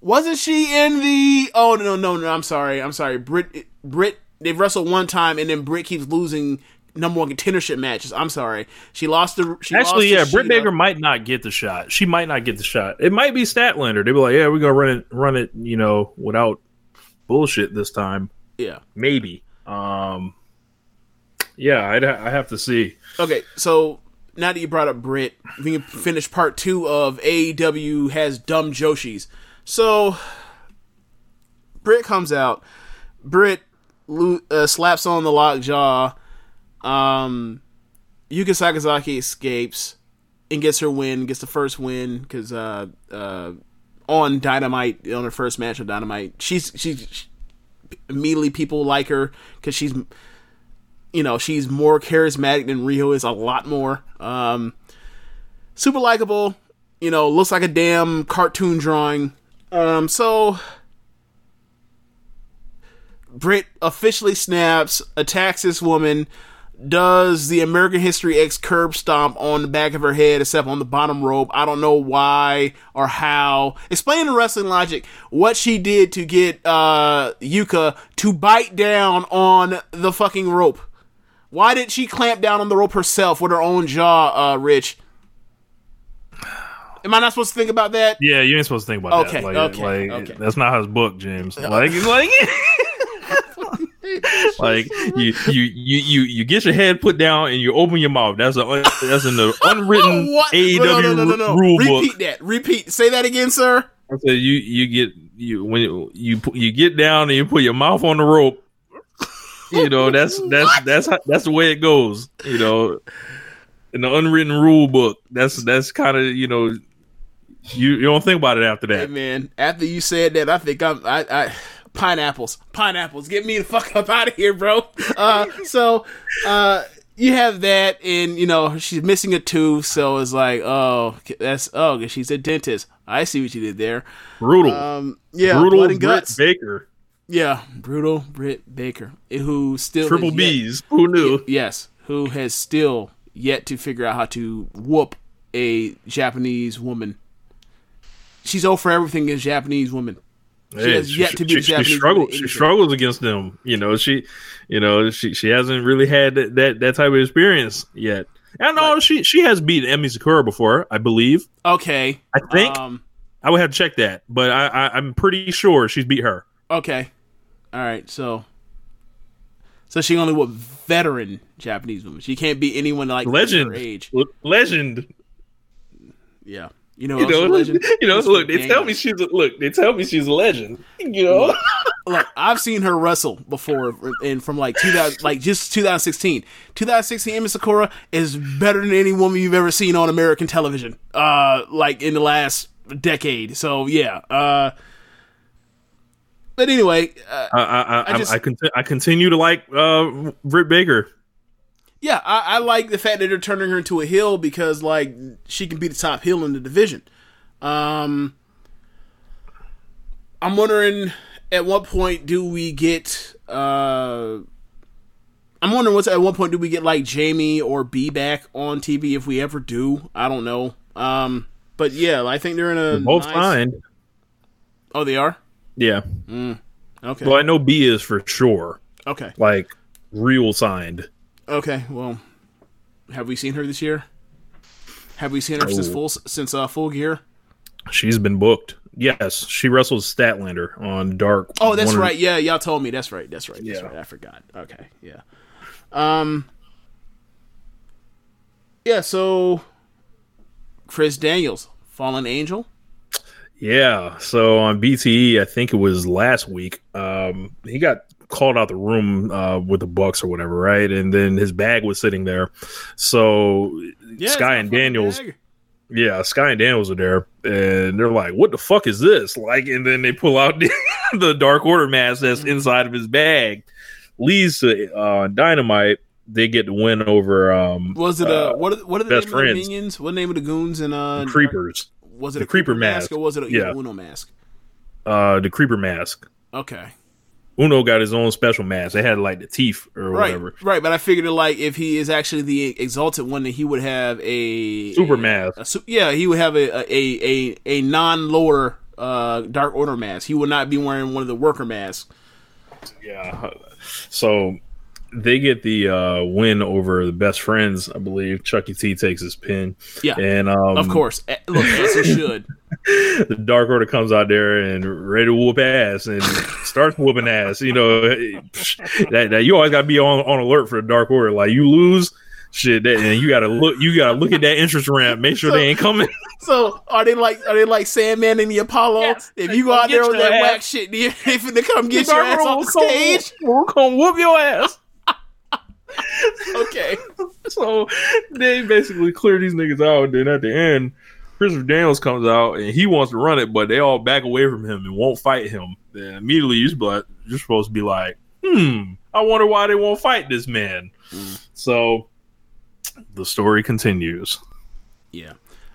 Wasn't she in the? Oh no no no! I'm sorry. I'm sorry. Britt Britt they've wrestled one time and then Britt keeps losing number one contendership matches. I'm sorry. She lost the. She Actually, yeah, lost to Britt. Baker might not get the shot. She might not get the shot. It might be Statlander. They'd be like, "Yeah, we're gonna run it, run it, you know, without bullshit this time." Yeah. Maybe. Um, yeah, I'd ha- I have to see. Okay, so now that you brought up Britt, we can finish part two of AEW has dumb Joshis. So Britt comes out. Britt lo- uh, slaps on the lockjaw. Um, Yuka Sakazaki escapes and gets her win, gets the first win because uh, uh, on Dynamite on her first match of Dynamite, she's she's she, immediately people like her because she's you know, she's more charismatic than Riho is a lot more. Um, super likable. You know, looks like a damn cartoon drawing. Um, so Britt officially snaps, attacks this woman, does the American History X curb stomp on the back of her head, except on the bottom rope. I don't know why or how. Explain the wrestling logic what she did to get uh, Yuka to bite down on the fucking rope. Why did she clamp down on the rope herself with her own jaw, uh, Rich? Am I not supposed to think about that? Yeah, you ain't supposed to think about Okay, that. Like, okay, like, okay. That's not how it's booked, James. Like, like, like you, you, you, you, you get your head put down and you open your mouth. That's a, that's in the unwritten? AEW no, no, no, no, no. rule Repeat book. that. Repeat. Say that again, sir. I said you, you get you when you you, you get down and you put your mouth on the rope. You know that's that's that's how, that's the way it goes. You know, in the unwritten rule book. That's that's kind of you know. You, you don't think about it after Hey that. man, after you said that, I think I'm I, I pineapples, pineapples. Get me the fuck up out of here, bro. Uh, so uh, you have that, and you know she's missing a tooth, so it's like, oh, that's oh, she's a dentist. I see what you did there. Brutal, Um, yeah, brutal. blood Britt guts. Baker, Yeah, brutal Britt Baker, who still triple yet- B's. Who knew? yes, who has still yet to figure out how to whoop a Japanese woman. She's over for everything as Japanese woman. She Hey, has yet to be she, she struggles. She struggles against them. You know, she, you know, she she hasn't really had that that, that type of experience yet. I know she she has beat Emi Sakura before, I believe. Okay. I think Um, I would have to check that, but I, I I'm pretty sure she's beat her. okay. All right. So, so she only what veteran Japanese woman. She can't beat anyone like Legend, her age. Legend. Yeah. You know, You know, legend? you know. Look, they tell me she's a, look. They tell me she's a legend. You know, Look, I've seen her wrestle before, and from like 2000, like just 2016. 2016, Emi Sakura is better than any woman you've ever seen on American television. Uh, like in the last decade. So yeah. Uh, but anyway, uh, I I I, I just- I, I continue to like uh, Britt Baker. Yeah, I, I like the fact that they're turning her into a heel because like she can be the top heel in the division. Um, I'm wondering at what point do we get? Uh, I'm wondering what's at what point do we get like Jamie or B back on TV if we ever do? I don't know. Um, but yeah, I think they're in a Both nice- signed. Oh, they are. Yeah. Okay. Well, I know B is for sure. Okay. Like real signed. Okay. Well, have we seen her this year? Have we seen her since Oh. full since uh, full gear? She's been booked. Yes, she wrestled Statlander on Dark. Oh, that's right. Yeah, y'all told me. That's right. That's right. That's Yeah. right. I forgot. Okay. Yeah. Um. Yeah. So, Chris Daniels, Fallen Angel. Yeah. So on BTE, I think it was last week. Um, he got called out the room uh, with the Bucks or whatever, right? And then his bag was sitting there. So Yeah, Sky and Daniels, bag. yeah, Sky and Daniels are there, and they're like, "What the fuck is this?" Like, and then they pull out the, the Dark Order mask that's inside of his bag. Leads to uh, Dynamite. They get the win over um, Was it uh, a what? Are, what are the best name of the friends. minions? What name of the goons and uh? Creepers. Was it the a creeper, Creeper mask, mask. or was it a Yeah. Uno mask? Uh, the Creeper mask. Okay. Uno got his own special mask. They had like the teeth or Right, whatever. right, but I figured like if he is actually the exalted one, then he would have a Super a- mask. a yeah, he would have a a a, a non lower uh, Dark Order mask. He would not be wearing one of the worker masks. Yeah. So they get the uh, win over the best friends, I believe. Chuckie T takes his pin. Yeah, And um, of course. Look, as he should. the Dark Order comes out there and ready to whoop ass and starts whooping ass. You know, that, that you always got to be on, on alert for the Dark Order. Like you lose, shit, that, and you got to look. You got to look at that entrance ramp. Make sure they ain't coming. So are they like are they like Sandman and the Apollo? Yes. If you go out there with that ass. whack shit, they they finna come get The your ass Order off will the come- stage. will come whoop your ass. Okay. So they basically clear these niggas out. And then at the end, Christopher Daniels comes out and he wants to run it, but they all back away from him and won't fight him. Then immediately you're, supposed to be like, hmm, I wonder why they won't fight this man. So the story continues. Yeah.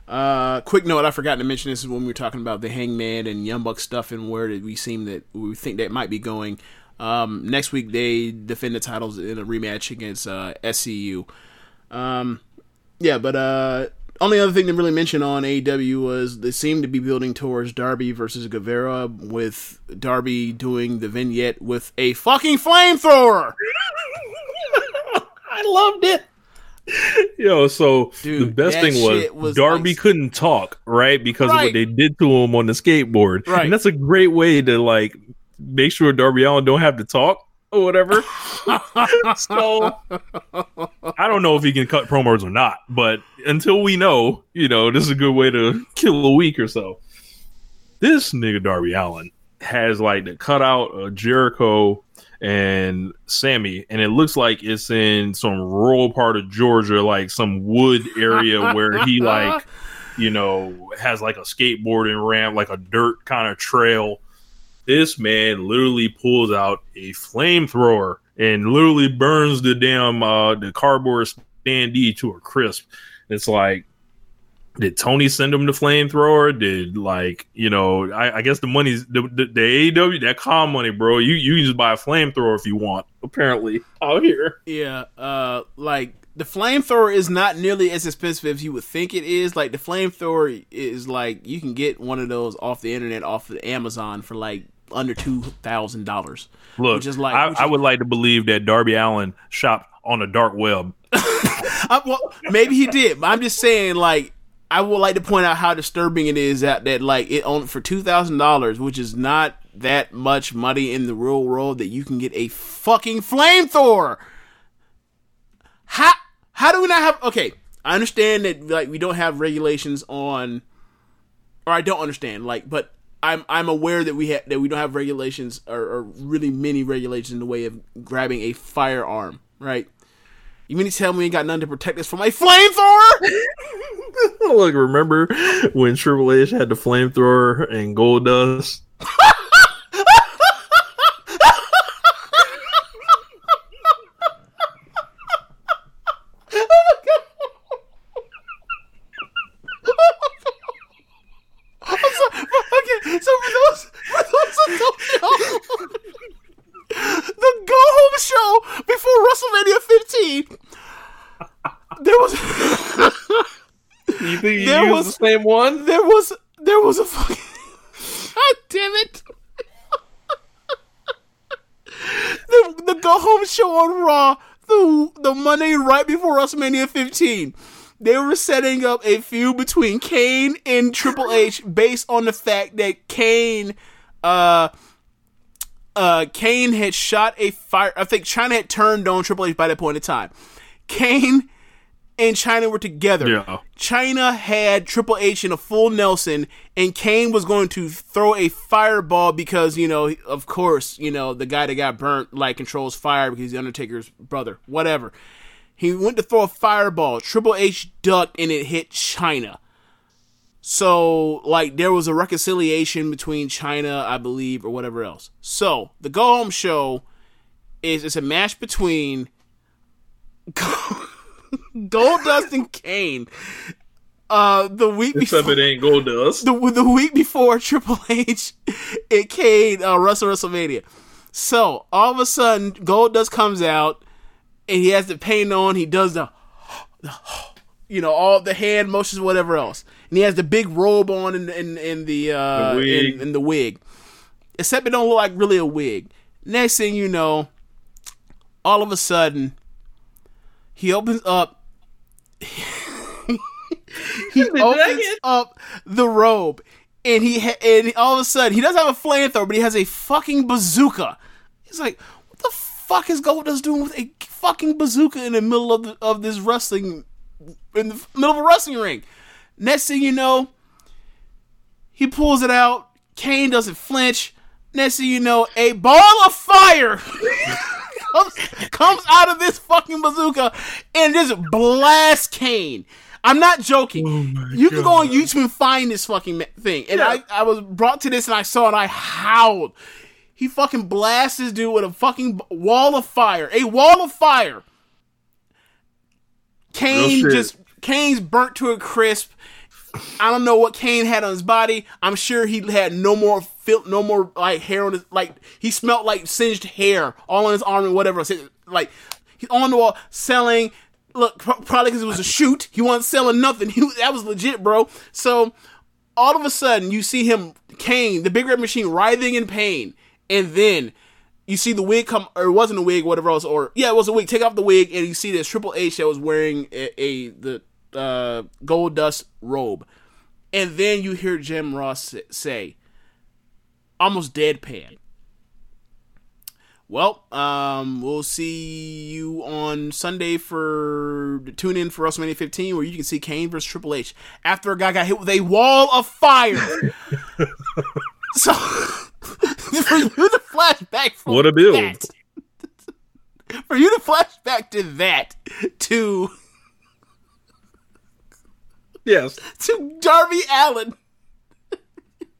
Uh, quick note: I forgot to mention this is when we were talking about the Hangman and Young Buck stuff and where did we seem that we think that might be going. Um, next week they defend the titles in a rematch against uh, SCU. Um, yeah, but uh, only other thing to really mention on AEW was they seem to be building towards Darby versus Guevara, with Darby doing the vignette with a fucking flamethrower. I loved it. Yo, so Dude, the best thing was, was Darby like- couldn't talk, right? Because of what they did to him on the skateboard. Right. And that's a great way to like make sure Darby Allin don't have to talk or whatever. so I don't know if he can cut promos or not, but until we know, you know, this is a good way to kill a week or so. This nigga Darby Allin has like the cutout of Jericho and Sammy, and it looks like it's in some rural part of Georgia, like some wood area where he like, you know, has like a skateboarding ramp, like a dirt kind of trail. This man literally pulls out a flamethrower and literally burns the damn uh the cardboard standee to a crisp. It's like did Tony send him the flamethrower? Did like you know? I, I guess the money's the, the, the AEW that calm money, bro. You you can just buy a flamethrower if you want. Apparently out here, Yeah, uh, like the flamethrower is not nearly as expensive as you would think it is. Like the flamethrower is like you can get one of those off the internet, off of Amazon for like under two thousand dollars. look, Which is like- I, which I would like to believe that Darby Allin shopped on the dark web. I, well, maybe he did, but I'm just saying, like, I would like to point out how disturbing it is that that like it on for two thousand dollars, which is not that much money in the real world, that you can get a fucking flamethrower. How how do we not have? Okay, I understand that like we don't have regulations on, or I don't understand like, but. I'm I'm aware that we have that we don't have regulations or, or really many regulations in the way of grabbing a firearm, right? You mean to tell me we ain't got nothing to protect us from a flamethrower? Look, remember when Triple H had the flamethrower and Goldust? okay, so for those for those that don't know, the Go Home show before WrestleMania 15, there was You think you There used was- the same one? there was there was a fucking God damn it. the the go home show on Raw the the Monday right before WrestleMania 15. They were setting up a feud between Kane and Triple H based on the fact that Kane uh uh Kane had shot a fire I think Chyna had turned on Triple H by that point in time. Kane and Chyna were together. Yeah. Chyna had Triple H in a full Nelson, and Kane was going to throw a fireball because, you know, of course, you know, the guy that got burnt, like, controls fire because he's the Undertaker's brother. Whatever. He went to throw a fireball. Triple H ducked, and it hit Chyna. So, like, there was a reconciliation between Chyna, I believe, or whatever else. So, the Go Home Show is it's a match between Goldust and Kane. Uh, the week Except before, it ain't Goldust. the the week before Triple H and Kane uh, wrestle WrestleMania. So all of a sudden, Goldust comes out and he has the paint on. He does the, you know, all the hand motions, whatever else, and he has the big robe on and in, in, the uh The wig. In, in the wig. Except it don't look like really a wig. Next thing you know, all of a sudden, he opens up. he opens up the robe, and he ha- and all of a sudden he doesn't have a flamethrower, but he has a fucking bazooka. He's like, "What the fuck is Goldust doing with a fucking bazooka in the middle of the, of this wrestling in the middle of a wrestling ring?" Next thing you know, he pulls it out. Kane doesn't flinch. Next thing you know, a ball of fire comes, comes out of this fucking bazooka and just blasts Kane. I'm not joking. you can go on YouTube and find this fucking thing. And I, I was brought to this and I saw it and I howled. He fucking blasts this dude with a fucking wall of fire. A wall of fire. Kane just Kane's burnt to a crisp. I don't know what Kane had on his body. I'm sure he had no more fil- no more like hair on his like he smelled like singed hair all on his arm and whatever. Like he's on the wall selling. Look, probably because it was a shoot. He wasn't selling nothing. He, that was legit, bro. So all of a sudden, you see him, Kane, the Big Red Machine, writhing in pain, and then you see the wig come, or it wasn't a wig, whatever else, or yeah, it was a wig. Take off the wig, and you see this Triple H that was wearing a, a the uh, Goldust robe, and then you hear Jim Ross say, almost deadpan. Well, um, we'll see you on Sunday for tune in for WrestleMania 15, where you can see Kane versus Triple H after a guy got hit with a wall of fire. so, for you to flashback from What a build. that, for you to flashback to that, to Yes. to Darby Allin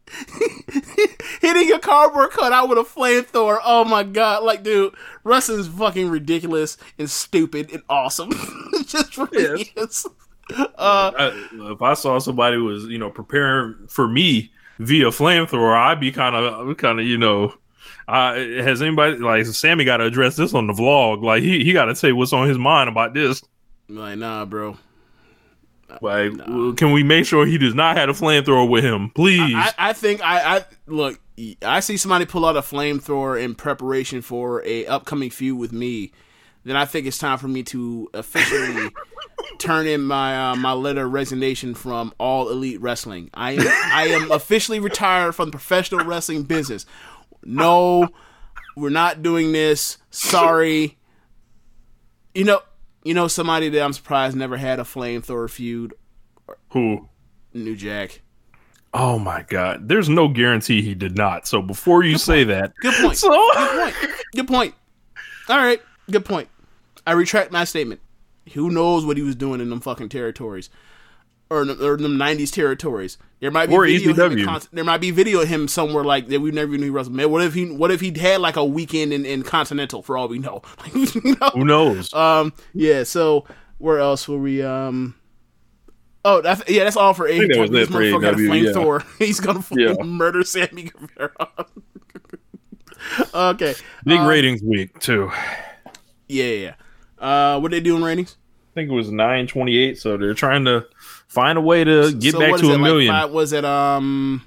hitting a cardboard cutout with a flamethrower. Oh my god! Like, dude, wrestling's fucking ridiculous and stupid and awesome. it just really is. Uh, I, if I saw somebody was you know preparing for me via flamethrower, I'd be kind of kind of you know. Uh, has anybody like Sammy got to address this on the vlog? Like he he got to say what's on his mind about this. like, nah, bro. Like, can we make sure he does not have a flamethrower with him, please? I, I think I, I look. I see somebody pull out a flamethrower in preparation for a upcoming feud with me. Then I think it's time for me to officially turn in my uh, my letter of resignation from all elite wrestling. I am I am officially retired from the professional wrestling business. No, we're not doing this. Sorry. You know, you know somebody that I'm surprised never had a flamethrower feud. Who? New Jack. Oh my God! There's no guarantee he did not. So before you say that, Good point. So- Good point. Good point. All right. Good point. I retract my statement. Who knows what he was doing in them fucking territories, or, in- or them '90s territories? There might be Or video. Him in ECW. con- there might be video of him somewhere like that. We never even knew wrestled. Man, what if he? What if he had like a weekend in, in Continental? For all we know. You know? who knows? Um. Yeah. So where else were we? Um. Oh, that's, yeah. That's all for AEW. think that was This motherfucker got a yeah. He's gonna fucking Yeah. murder Sammy Guevara. okay. Big uh, ratings week too. Yeah, yeah. yeah. Uh, what they doing ratings? I think it was 928. So they're trying to find a way to get So back to a it, like million. five- was it um?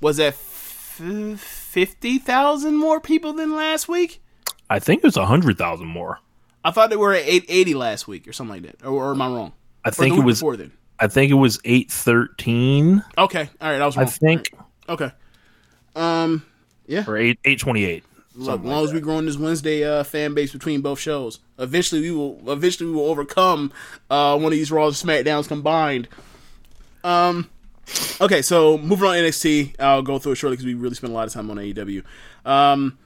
Was that f- fifty thousand more people than last week? I think it's a hundred thousand more. I thought they were at eight eighty last week or something like that. Or, or am I wrong? I think it was. before then. I think it was eight thirteen. Okay, all right. I was Wrong. I think Okay. Um. Yeah. or eight eight twenty eight. Look, as long as we growing this Wednesday uh, fan base between both shows, eventually we will eventually we will overcome uh, one of these Raws and SmackDowns combined. Um, okay, so moving on to NXT, I'll go through it shortly because we really spent a lot of time on AEW. Um,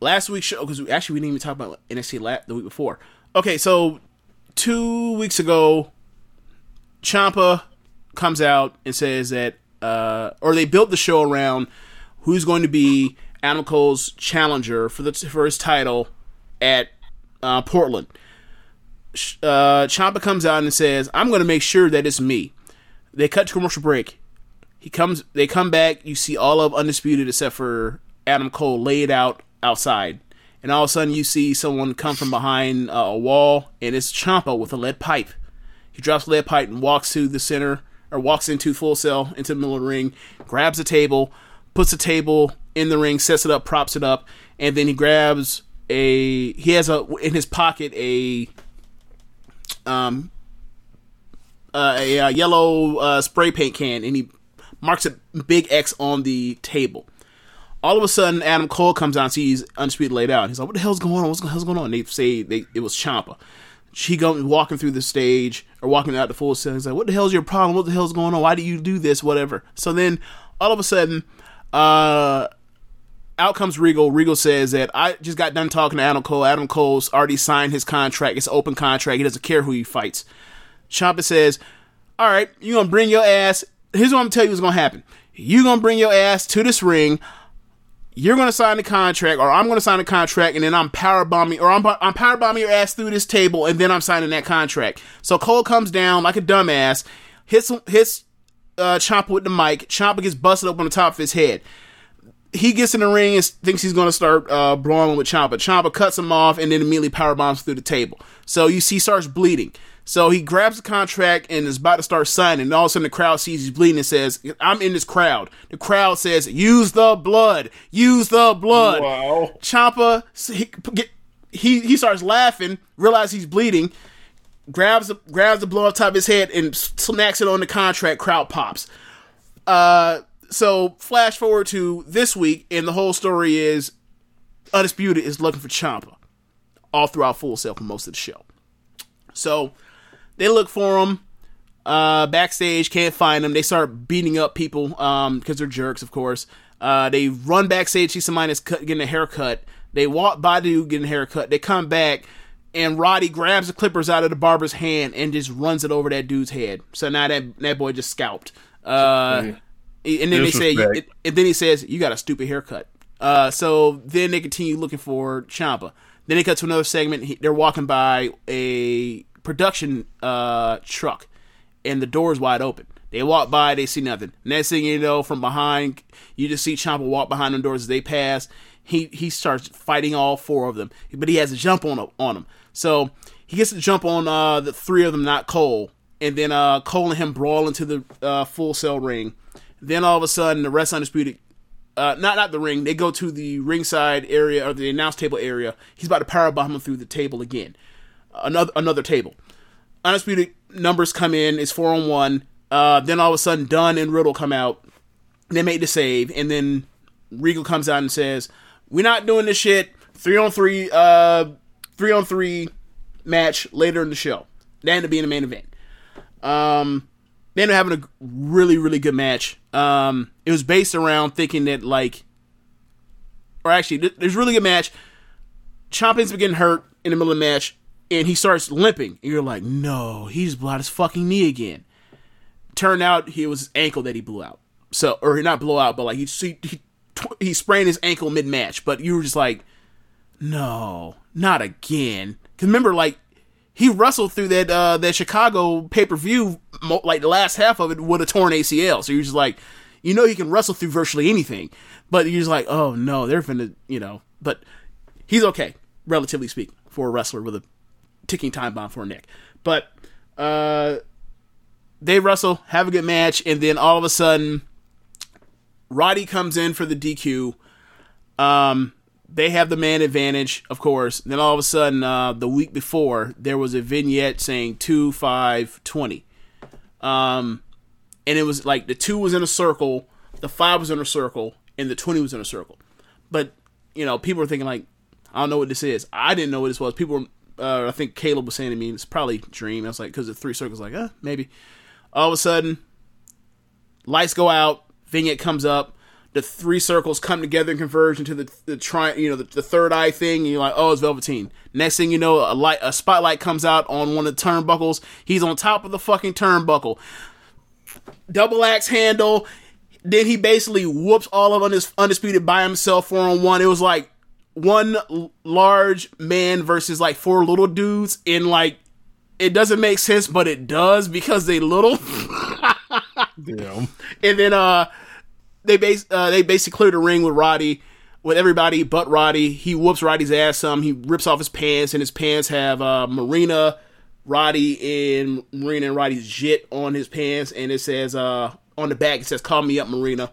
last week's show because we, actually we didn't even talk about NXT la- the week before. Okay, so two weeks ago, Ciampa comes out and says that, uh, or they built the show around who's going to be Adam Cole's challenger for the for his title at uh, Portland. Uh, Ciampa comes out and says, "I'm going to make sure that it's me." They cut to commercial break. He comes. They come back. You see all of undisputed except for Adam Cole laid out outside, and all of a sudden you see someone come from behind uh, a wall, and it's Ciampa with a lead pipe. He drops lead pipe and walks to the center, or walks into Full Sail into the middle of the ring, grabs a table, puts the table in the ring, sets it up, props it up, and then he grabs a. He has a in his pocket a um uh, a, uh yellow uh, spray paint can, and he marks a big X on the table. All of a sudden, Adam Cole comes out and sees Undisputed laid out. He's like, "What the hell's going on? What's the hell's going on?" And they say they, it was Ciampa. She goes walking through the stage or walking out the full set. He's like, "What the hell's your problem? What the hell's going on? Why do you do this? Whatever." So then, all of a sudden, uh, out comes Regal. Regal says that I just got done talking to Adam Cole. Adam Cole's already signed his contract. It's an open contract. He doesn't care who he fights. Ciampa says, "All right, you gonna bring your ass. Here's what I'm gonna tell you what's gonna happen. You gonna bring your ass to this ring. you're to sign the contract, or I'm to sign the contract, and then I'm power bombing, or I'm I'm power bombing your ass through this table, and then I'm signing that contract. So Cole comes down like a dumbass, hits hits uh, Ciampa with the mic. Ciampa gets busted up on the top of his head. He gets in the ring and thinks he's going to start uh, brawling with Ciampa. Ciampa cuts him off and then immediately power bombs through the table. So you see, he starts bleeding. So he grabs the contract and is about to start signing. And all of a sudden, the crowd sees he's bleeding and says, I'm in this crowd. The crowd says, Use the blood. Use the blood. Wow. Ciampa, he, he, he starts laughing, realizes he's bleeding, grabs the, grabs the blood off top of his head and smacks it on the contract. Crowd pops. Uh, so, flash forward to this week, and the whole story is Undisputed is looking for Ciampa all throughout Full Sail for most of the show. So, they look for him uh, backstage, can't find him. They start beating up people um, because they're jerks, of course. Uh, they run backstage, see somebody that's cut, getting a haircut. They walk by the dude getting a haircut. They come back, and Roddy grabs the clippers out of the barber's hand and just runs it over that dude's head. So now that that boy just scalped. Uh, and then they say, and then he says, "You got a stupid haircut." Uh, so then they continue looking for Ciampa. Then they cut to another segment. He, they're walking by a production uh, truck, and the door is wide open. They walk by, they see nothing. Next thing you know, from behind, you just see Ciampa walk behind the doors as they pass. He he starts fighting all four of them, but he has a jump on on them. So he gets to jump on uh, the three of them, not Cole, and then uh, Cole and him brawl into the uh, Full Sail ring. Then all of a sudden, the rest undisputed uh, not not the ring. They go to the ringside area or the announce table area. He's about to powerbomb him through the table again. Another another table. Undisputed numbers come in. It's four on one. Uh, then all of a sudden, Dunne and Riddle come out. They make the save, and then Regal comes out and says, "We're not doing this shit. Three on three. Uh, three on three match later in the show. That ended up being the main event. Um, they ended up having a really, really good match. Um, it was based around thinking that like, or actually, th- there's a really good match. Champion's been getting hurt in the middle of the match, and he starts limping. And you're like, no, he just blew out his fucking knee again. Turned out it was his ankle that he blew out. So, or not blow out, but like he he, he, he sprained his ankle mid match. But you were just like, no, not again. Cause remember, like he wrestled through that uh that Chicago pay per view, like the last half of it with a torn ACL. So you're just like, you know, he can wrestle through virtually anything, but you're just like, oh no, they're finna, you know. But he's okay, relatively speaking, for a wrestler with a ticking time bomb for a neck. But uh, they wrestle, have a good match, and then all of a sudden, Roddy comes in for the DQ. Um, they have the man advantage, of course. Then all of a sudden, uh, the week before, there was a vignette saying two five twenty, um, and it was like the two was in a circle, the five was in a circle, and the twenty was in a circle. But you know, people were thinking like, I don't know what this is. I didn't know what this was. People, were, uh, I think Caleb was saying to me, it's probably Dream. I was like, because the three circles, like, uh, maybe. All of a sudden, lights go out, vignette comes up, the three circles come together and converge into the the tri- you know the, the third eye thing, and you're like, oh, it's Velveteen. Next thing you know, a light a spotlight comes out on one of the turnbuckles. He's on top of the fucking turnbuckle. Double axe handle. Then he basically whoops all of Undis- undisputed by himself four on one. It was like one large man versus like four little dudes in like it doesn't make sense, but it does because they little. Yeah. and then uh they base uh they basically clear the ring with Roddy with everybody but Roddy. He whoops Roddy's ass some. He rips off his pants and his pants have uh Marina, Roddy and Marina and Roddy's jit on his pants and it says uh on the back it says call me up Marina.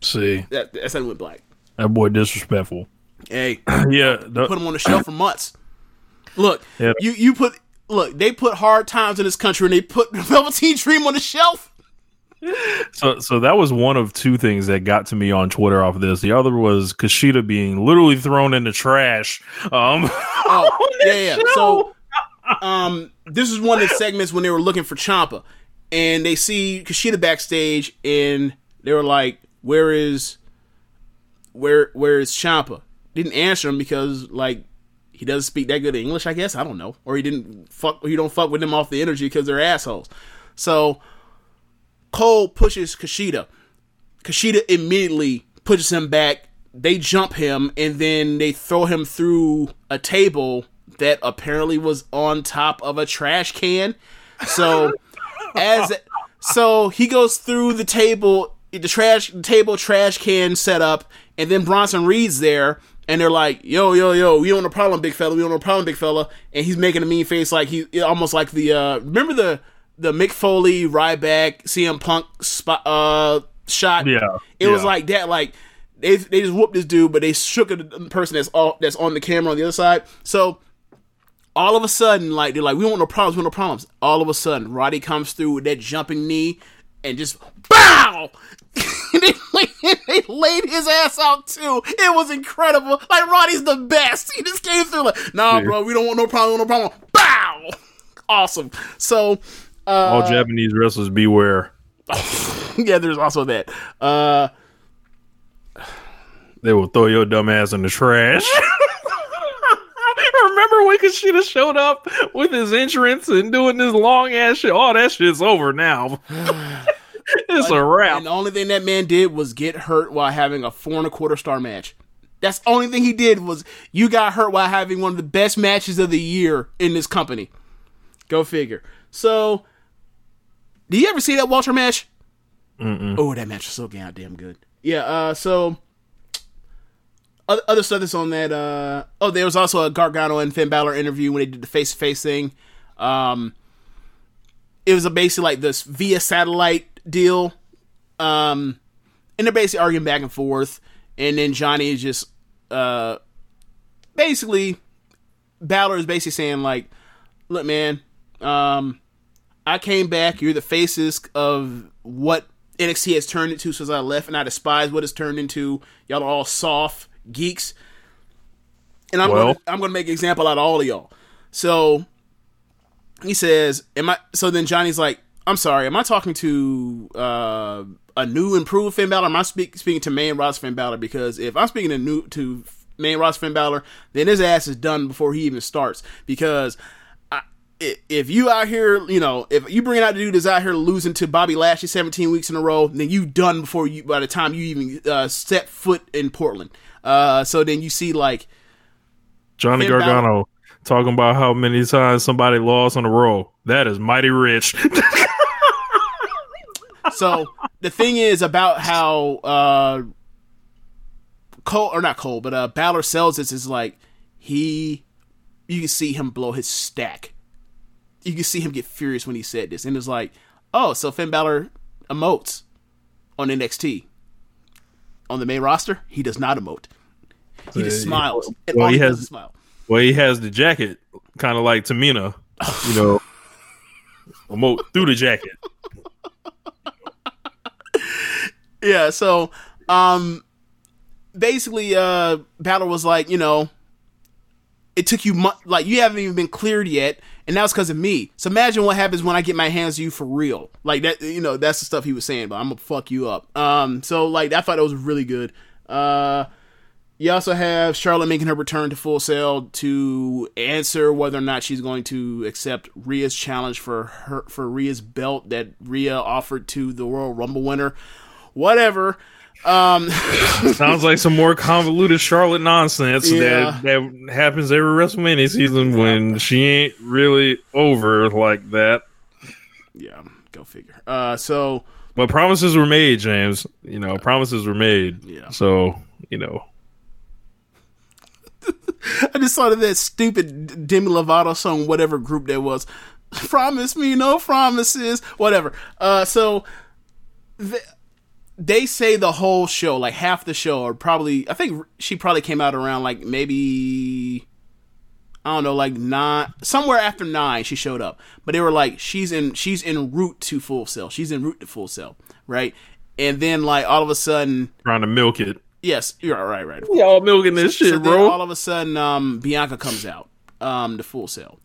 See, That that's how it went black. that boy disrespectful. Hey, Yeah. the- put him on the shelf for months. Look, Yeah. you you put look, they put hard times in this country and they put the Velveteen Dream on the shelf. So, so that was one of two things that got to me on Twitter off of this. The other was Kushida being literally thrown in the trash. Um, Oh, yeah, yeah. So, um, this is one of the segments when they were looking for Ciampa, and they see Kushida backstage, and they were like, "Where is, where, where is Ciampa?" Didn't answer him because like he doesn't speak that good English, I guess. I don't know, or he didn't fuck. He don't fuck with them off the energy because they're assholes. So Cole pushes Kushida. Kushida immediately pushes him back, they jump him and then they throw him through a table that apparently was on top of a trash can. So as so he goes through the table, the trash the table trash can setup, and then Bronson Reed's there, and they're like, "Yo, yo, yo, we don't no problem, big fella. We don't no problem, big fella." And he's making a mean face, like he almost like the uh remember the the Mick Foley Ryback CM Punk spot uh shot. Yeah, it was like that. Like they they just whooped this dude, but they shook the person that's all that's on the camera on the other side. So all of a sudden, like they're like, we want no problems, we want no problems. All of a sudden, Roddy comes through with that jumping knee and just bow. they, laid, they laid his ass out too. It was incredible. Like Roddy's the best. He just came through like, nah, bro, we don't want no problem, no problem. Bow. Awesome. So, uh, All Japanese wrestlers beware. yeah, there's also that. Uh, They will throw your dumb ass in the trash. Remember when Kushida showed up with his entrance and doing this long ass shit? Oh, that shit's over now. it's a wrap. And the only thing that man did was get hurt while having a four and a quarter star match. That's the only thing he did was you got hurt while having one of the best matches of the year in this company. Go figure. So, do you ever see that Walter match? Mm-mm. Oh, that match was so goddamn good. Yeah. Uh. So, other, other stuff that's on that. Uh. Oh, there was also a Gargano and Finn Balor interview when they did the face to face thing. Um. It was a basically like this via satellite deal. Um, and they're basically arguing back and forth, and then Johnny is just uh, basically Balor is basically saying like, "Look, man, um, I came back. You're the faces of what NXT has turned into since I left, and I despise what it's turned into. Y'all are all soft geeks, and I'm Well. gonna, I'm gonna make an example out of all of y'all. So he says, "Am I?" So then Johnny's like, "I'm sorry. Am I talking to uh, a new improved Finn Balor? Am I speak, speaking to main roster Finn Balor? Because if I'm speaking to new to main roster Finn Balor, then his ass is done before he even starts. Because if you out here, you know, if you bring out the dude that's out here losing to Bobby Lashley 17 weeks in a row, then you done before you by the time you even uh, set foot in Portland. Uh, so then you see like." Johnny Finn Balor- Gargano talking about how many times somebody lost on a roll. That is mighty rich. so the thing is about how uh Cole or not Cole, but uh Balor sells this is like he you can see him blow his stack. You can see him get furious when he said this. And it's like, oh, so Finn Balor emotes on NXT. On the main roster, he does not emote. He just smiles. Well, he has- smile. well, he has the jacket, kind of like Tamina, you know, emote through the jacket. Yeah, so um basically uh Balor was like, you know, it took you mu- like you haven't even been cleared yet and that's because of me. So imagine what happens when I get my hands to you for real. Like that you know, that's the stuff he was saying, but I'm to fuck you up. Um so like I thought that was really good. Uh you also have Charlotte making her return to Full Sail to answer whether or not she's going to accept Rhea's challenge for her for Rhea's belt that Rhea offered to the Royal Rumble winner. Whatever. Um, Sounds like some more convoluted Charlotte nonsense Yeah. that that happens every WrestleMania season when she ain't really over like that. yeah, go figure. Uh, so But promises were made, James. You know, promises were made. Yeah. So you know, I just thought of that stupid Demi Lovato song, whatever group that was. Promise me no promises, whatever. Uh, so th- they say the whole show, like half the show, or probably, I think she probably came out around like maybe, I don't know, like nine, somewhere after nine, she showed up. But they were like, she's in, she's en route to Full Sail. She's en route to Full Sail, right? And then like all of a sudden, trying to milk it. yes, you're right, right. We all milking this shit, So bro. all of a sudden, um, Bianca comes out, um, to Full Sail.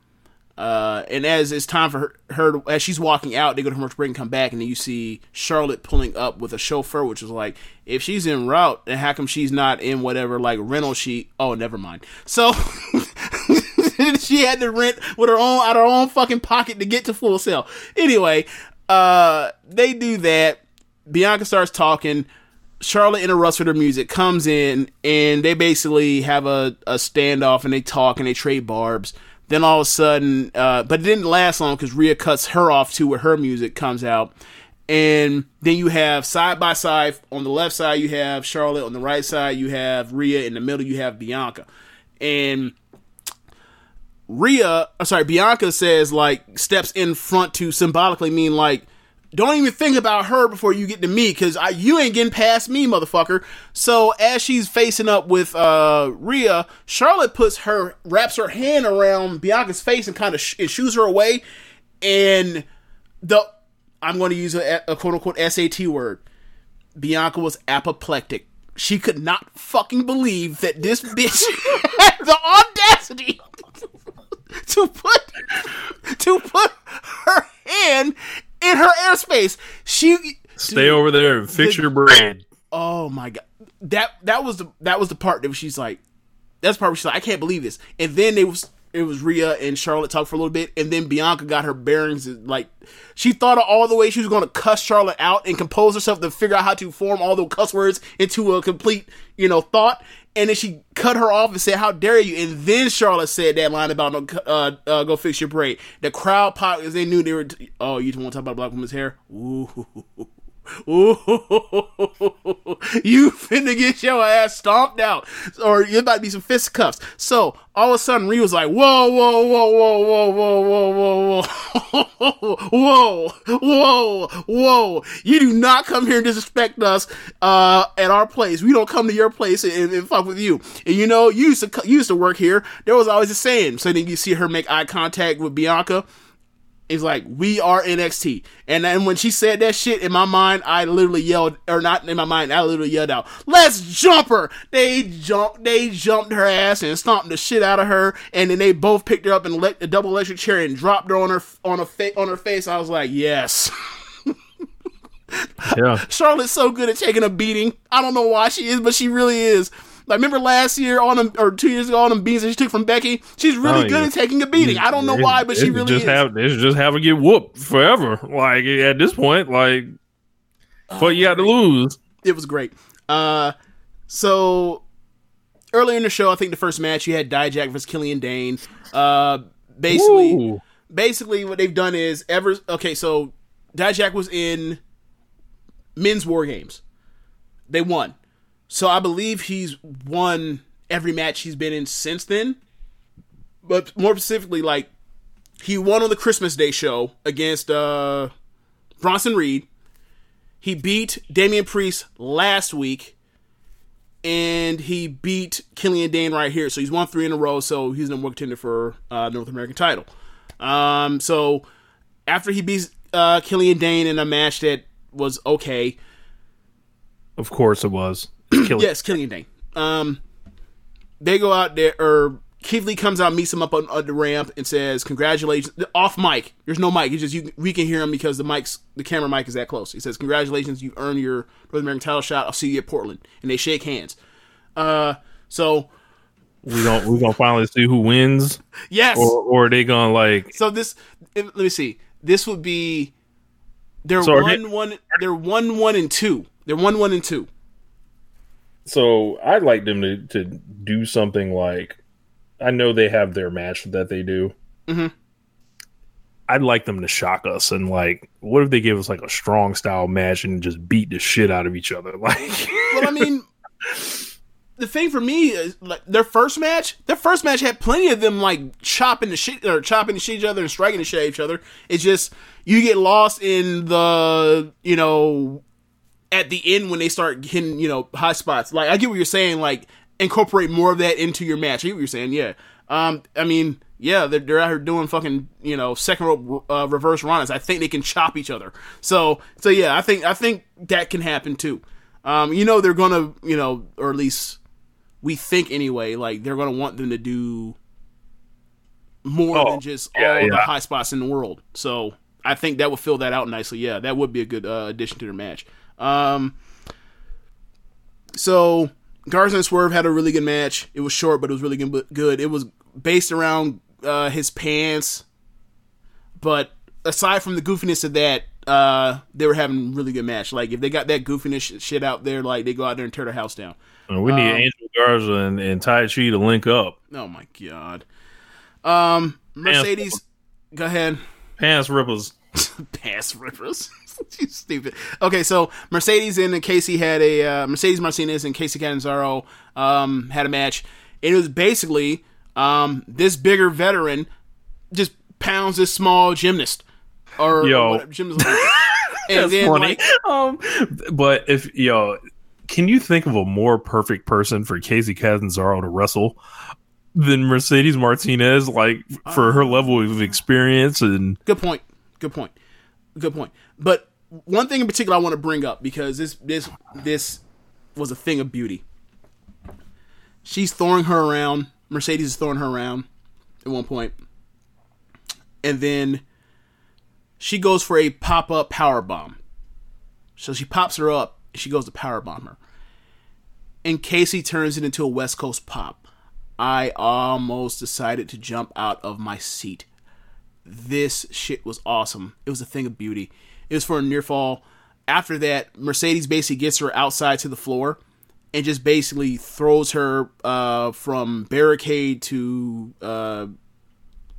Uh, and as it's time for her, her as she's walking out, they go to commercial break and come back, and then you see Charlotte pulling up with a chauffeur, which is like, if she's en route, then how come she's not in whatever like rental she? Oh, never mind. So she had to rent with her own out her own fucking pocket to get to Full Sail. Anyway, uh, they do that. Bianca starts talking. Charlotte interrupts with her music, comes in, and they basically have a, a standoff and they talk and they trade barbs. Then all of a sudden, uh, but it didn't last long because Rhea cuts her off too, where her music comes out. And then you have side by side on the left side, you have Charlotte. On the right side, you have Rhea. In the middle, you have Bianca. And Rhea, uh, sorry, Bianca says like steps in front to symbolically mean like don't even think about her before you get to me because you ain't getting past me, motherfucker. So as she's facing up with uh, Charlotte puts her wraps her hand around Bianca's face and kind of sh- and shoos her away. And the I'm going to use a, a quote unquote SAT word. Bianca was apoplectic. She could not fucking believe that this bitch had the audacity to put to put her hand in her airspace. She Stay dude, over there and fix the, your brain. Oh my god, that that was the that was the part that she's like, that's the part where she's like, I can't believe this. And then it was it was Rhea and Charlotte talked for a little bit, and then Bianca got her bearings. Like she thought of all the way she was going to cuss Charlotte out and compose herself to figure out how to form all the cuss words into a complete, you know, thought. And then she cut her off and said, "How dare you?" And then Charlotte said that line about uh, uh, "Go fix your braid." The crowd popped because they knew they were. T- oh, you want to talk about black woman's hair? Ooh. Ooh, you finna get your ass stomped out, or it might be some fisticuffs. So all of a sudden, Rhea was like, "Whoa, whoa, whoa, whoa, whoa, whoa, whoa, whoa, whoa, whoa, whoa, whoa! You do not come here and disrespect us uh, at our place. We don't come to your place and, and fuck with you. And you know, you used to you used to work here. There was always a saying. So then you see her make eye contact with Bianca." Is like we are NXT. And then when she said that shit in my mind, I literally yelled or not in my mind, I literally yelled out, "Let's jump her!" They jumped, they jumped her ass and stomped the shit out of her, and then they both picked her up and let the double electric chair and dropped her on her on her fa- on her face. I was like, yes. yeah. Charlotte's so good at taking a beating. I don't know why she is, but she really is. Like remember last year on them or two years ago on them beans that she took from Becky? She's really oh, good at taking a beating. I don't know why, but she really just is. have they just have to get whooped forever. Like at this point, like oh, but you got to lose. It was great. Uh so earlier in the show, I think the first match you had Dijak versus Killian Dain. Uh basically Ooh. basically what they've done is ever okay, so Dijak was in men's war games. They won. So I believe he's won every match he's been in since then. But more specifically, like he won on the Christmas Day show against uh, Bronson Reed. He beat Damian Priest last week, and he beat Killian Dain right here. So he's won three in a row. So he's number one contender for uh, North American title. Um, so after he beats uh, Killian Dain in a match that was okay, of course it was. Killing. yes, Killian Dain. Um, they go out there, or Keith Lee comes out, meets him up on, on, the ramp, and says, "Congratulations!" Off mic. There's no mic. It's just you. We can hear him because the mic's the camera mic is that close. He says, "Congratulations! You earned your North American title shot. I'll see you at Portland." And they shake hands. Uh, so we don't we gonna finally see who wins. Yes. Or, or are they gonna like? So this. Let me see. This would be. They're so one they, one. They're one one and two. They're one one and two. So I'd like them to, to do something like I know they have their match that they do. Mm-hmm. I'd like them to shock us and like, what if they give us like a strong style match and just beat the shit out of each other? Like, well, I mean, the thing for me is like their first match. Their first match had plenty of them like chopping the shit or chopping the shit each other and striking the shit at each other. It's just you get lost in the you know at the end when they start hitting, you know, high spots. Like I get what you're saying, like incorporate more of that into your match. I get what you're saying, yeah. Um, I mean, yeah, they're, they're out here doing fucking, you know, second rope uh, reverse runs. I think they can chop each other. So, so yeah, I think I think that can happen too. Um, you know, they're gonna, you know, or at least we think anyway, like they're gonna want them to do more oh, than just yeah, all yeah. the high spots in the world. So I think that would fill that out nicely. Yeah, that would be a good uh, addition to their match. Um, so Garza and Swerve had a really good match. It was short, but it was really good. It was based around uh, his pants, but aside from the goofiness of that, uh, they were having really good match. Like if they got that goofiness shit out there, like they go out there and tear the house down. Uh, We need Um, Angel Garza and, and Taichi to link up. Oh my god. Um, Mercedes, go ahead. Pants rippers. Pass rippers. you stupid. Okay, so Mercedes and Kacy had a uh, Mercedes Martinez and Kacy Catanzaro um, had a match. It was basically um, this bigger veteran just pounds this small gymnast or Yo. what, gymnast. and then funny. like um, but if yo, can you think of a more perfect person for Kacy Catanzaro to wrestle than Mercedes Martinez? Like for her level of experience and Good point. Good point. Good point. But one thing in particular I want to bring up because this this this was a thing of beauty. She's throwing her around. Mercedes is throwing her around at one point, and then she goes for a pop up power bomb. So she pops her up. She goes to power bomb her, and Kacy turns it into a West Coast pop. I almost decided to jump out of my seat this shit was awesome. It was a thing of beauty. Was for a near fall. After that, Mercedes basically gets her outside to the floor and just basically throws her uh, from barricade to uh,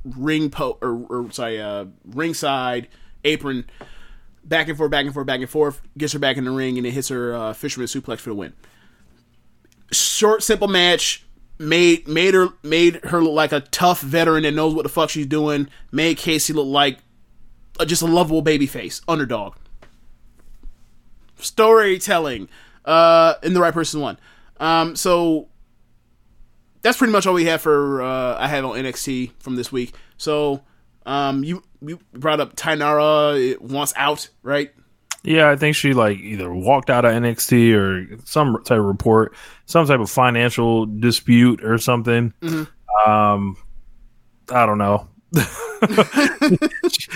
ring po or, or sorry, uh, ringside apron, back and forth, back and forth, back and forth. Gets her back in the ring and it hits her uh, fisherman suplex for the win. Short, simple match made made her made her look like a tough veteran that knows what the fuck she's doing. Made Kacy look like a, just a lovable baby face underdog. Storytelling, uh, and the right person won. Um, so that's pretty much all we have for uh, I have on NXT from this week. So um, you you brought up Taynara wants out, right? yeah, I think she like either walked out of NXT or some type of report, some type of financial dispute or something. Um, I don't know.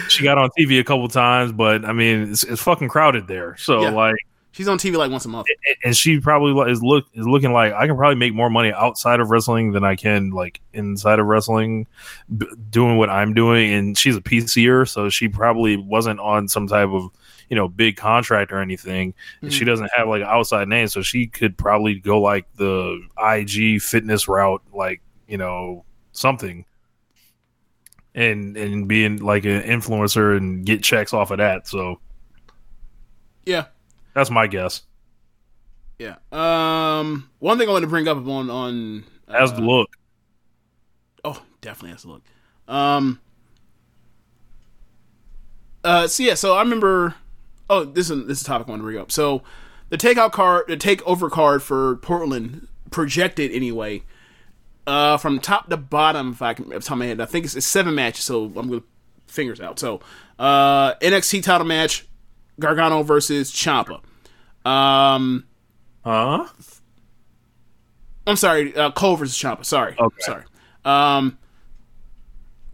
she, got on TV a couple times, but I mean, it's, it's fucking crowded there. So Yeah. like, She's on TV like once a month. and she probably is look is looking like I can probably make more money outside of wrestling than I can like inside of wrestling, b- doing what I'm doing. And she's a PCer, so she probably wasn't on some type of you know big contract or anything. And she mm-hmm. doesn't have like an outside name, so she could probably go like the IG fitness route, like you know something. And and being like an influencer and get checks off of that, so Yeah, that's my guess. yeah. Um, one thing I want to bring up on on As the look, Oh, definitely has to look. Um. Uh. So yeah. So I remember. Oh, this is this is a topic I want to bring up. So the takeout card, the takeover card for Portland projected anyway. Uh, from top to bottom, if I can, top my head, I think it's, it's seven matches. So I'm gonna fingers out. So, uh, NXT title match, Gargano versus Ciampa. Um, huh? I'm sorry, uh, Cole versus Ciampa. Sorry, Okay. sorry. Um,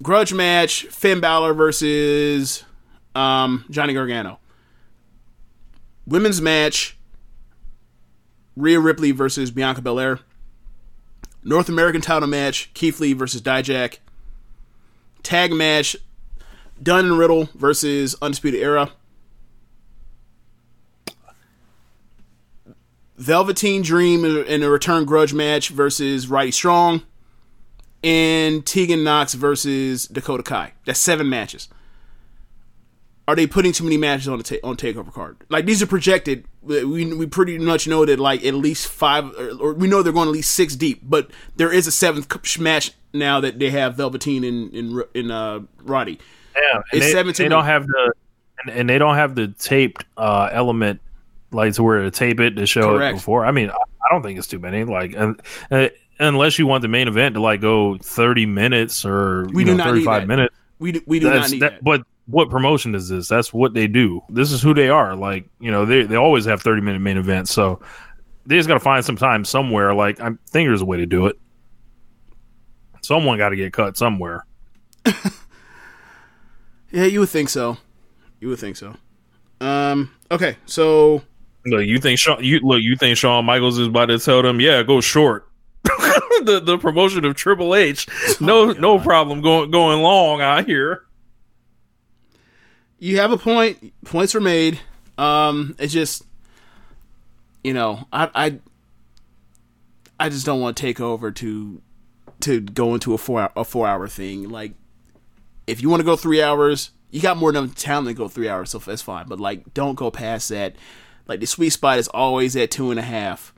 grudge match: Finn Balor versus um, Johnny Gargano. Women's match: Rhea Ripley versus Bianca Belair. North American title match: Keith Lee versus Dijak. Tag match: Dunne and Riddle versus Undisputed Era. Velveteen Dream in a- return grudge match versus Roddy Strong, and Tegan Nox versus Dakota Kai. That's seven matches. Are they putting too many matches on the ta- on takeover card? Like these are projected. We we pretty much know that like at least five, or, or we know they're going at least six deep. But there is a seventh match now that they have Velveteen and in in uh, Roddy. Yeah, It's they, seven too they don't have the and, and they don't have the taped uh, element like to where to tape it to show Correct. it before. I mean, I, I don't think it's too many. Like, and, uh, unless you want the main event to like go thirty minutes or We do know, not need thirty five that. minutes. We do, we do That's- not need that- that. But what promotion is this? That's what they do. This is who they are. Like, you know, they they always have thirty minute main events. So they just got to find some time somewhere. Like, I think there's a way to do it. Someone got to get cut somewhere. Yeah, you would think so. You would think so. Um. Okay, so Look, you think Shawn? You look, you think Shawn Michaels is about to tell them, "Yeah, go short." the the promotion of Triple H, no no problem going going long out here. You have a point. Points were made. Um, it's just, you know, I, I, I just don't want to take over to, to go into a four a four hour thing. Like, if you want to go three hours, you got more than enough talent to go three hours, so that's fine. But like, don't go past that. Like the sweet spot is always at two and a half.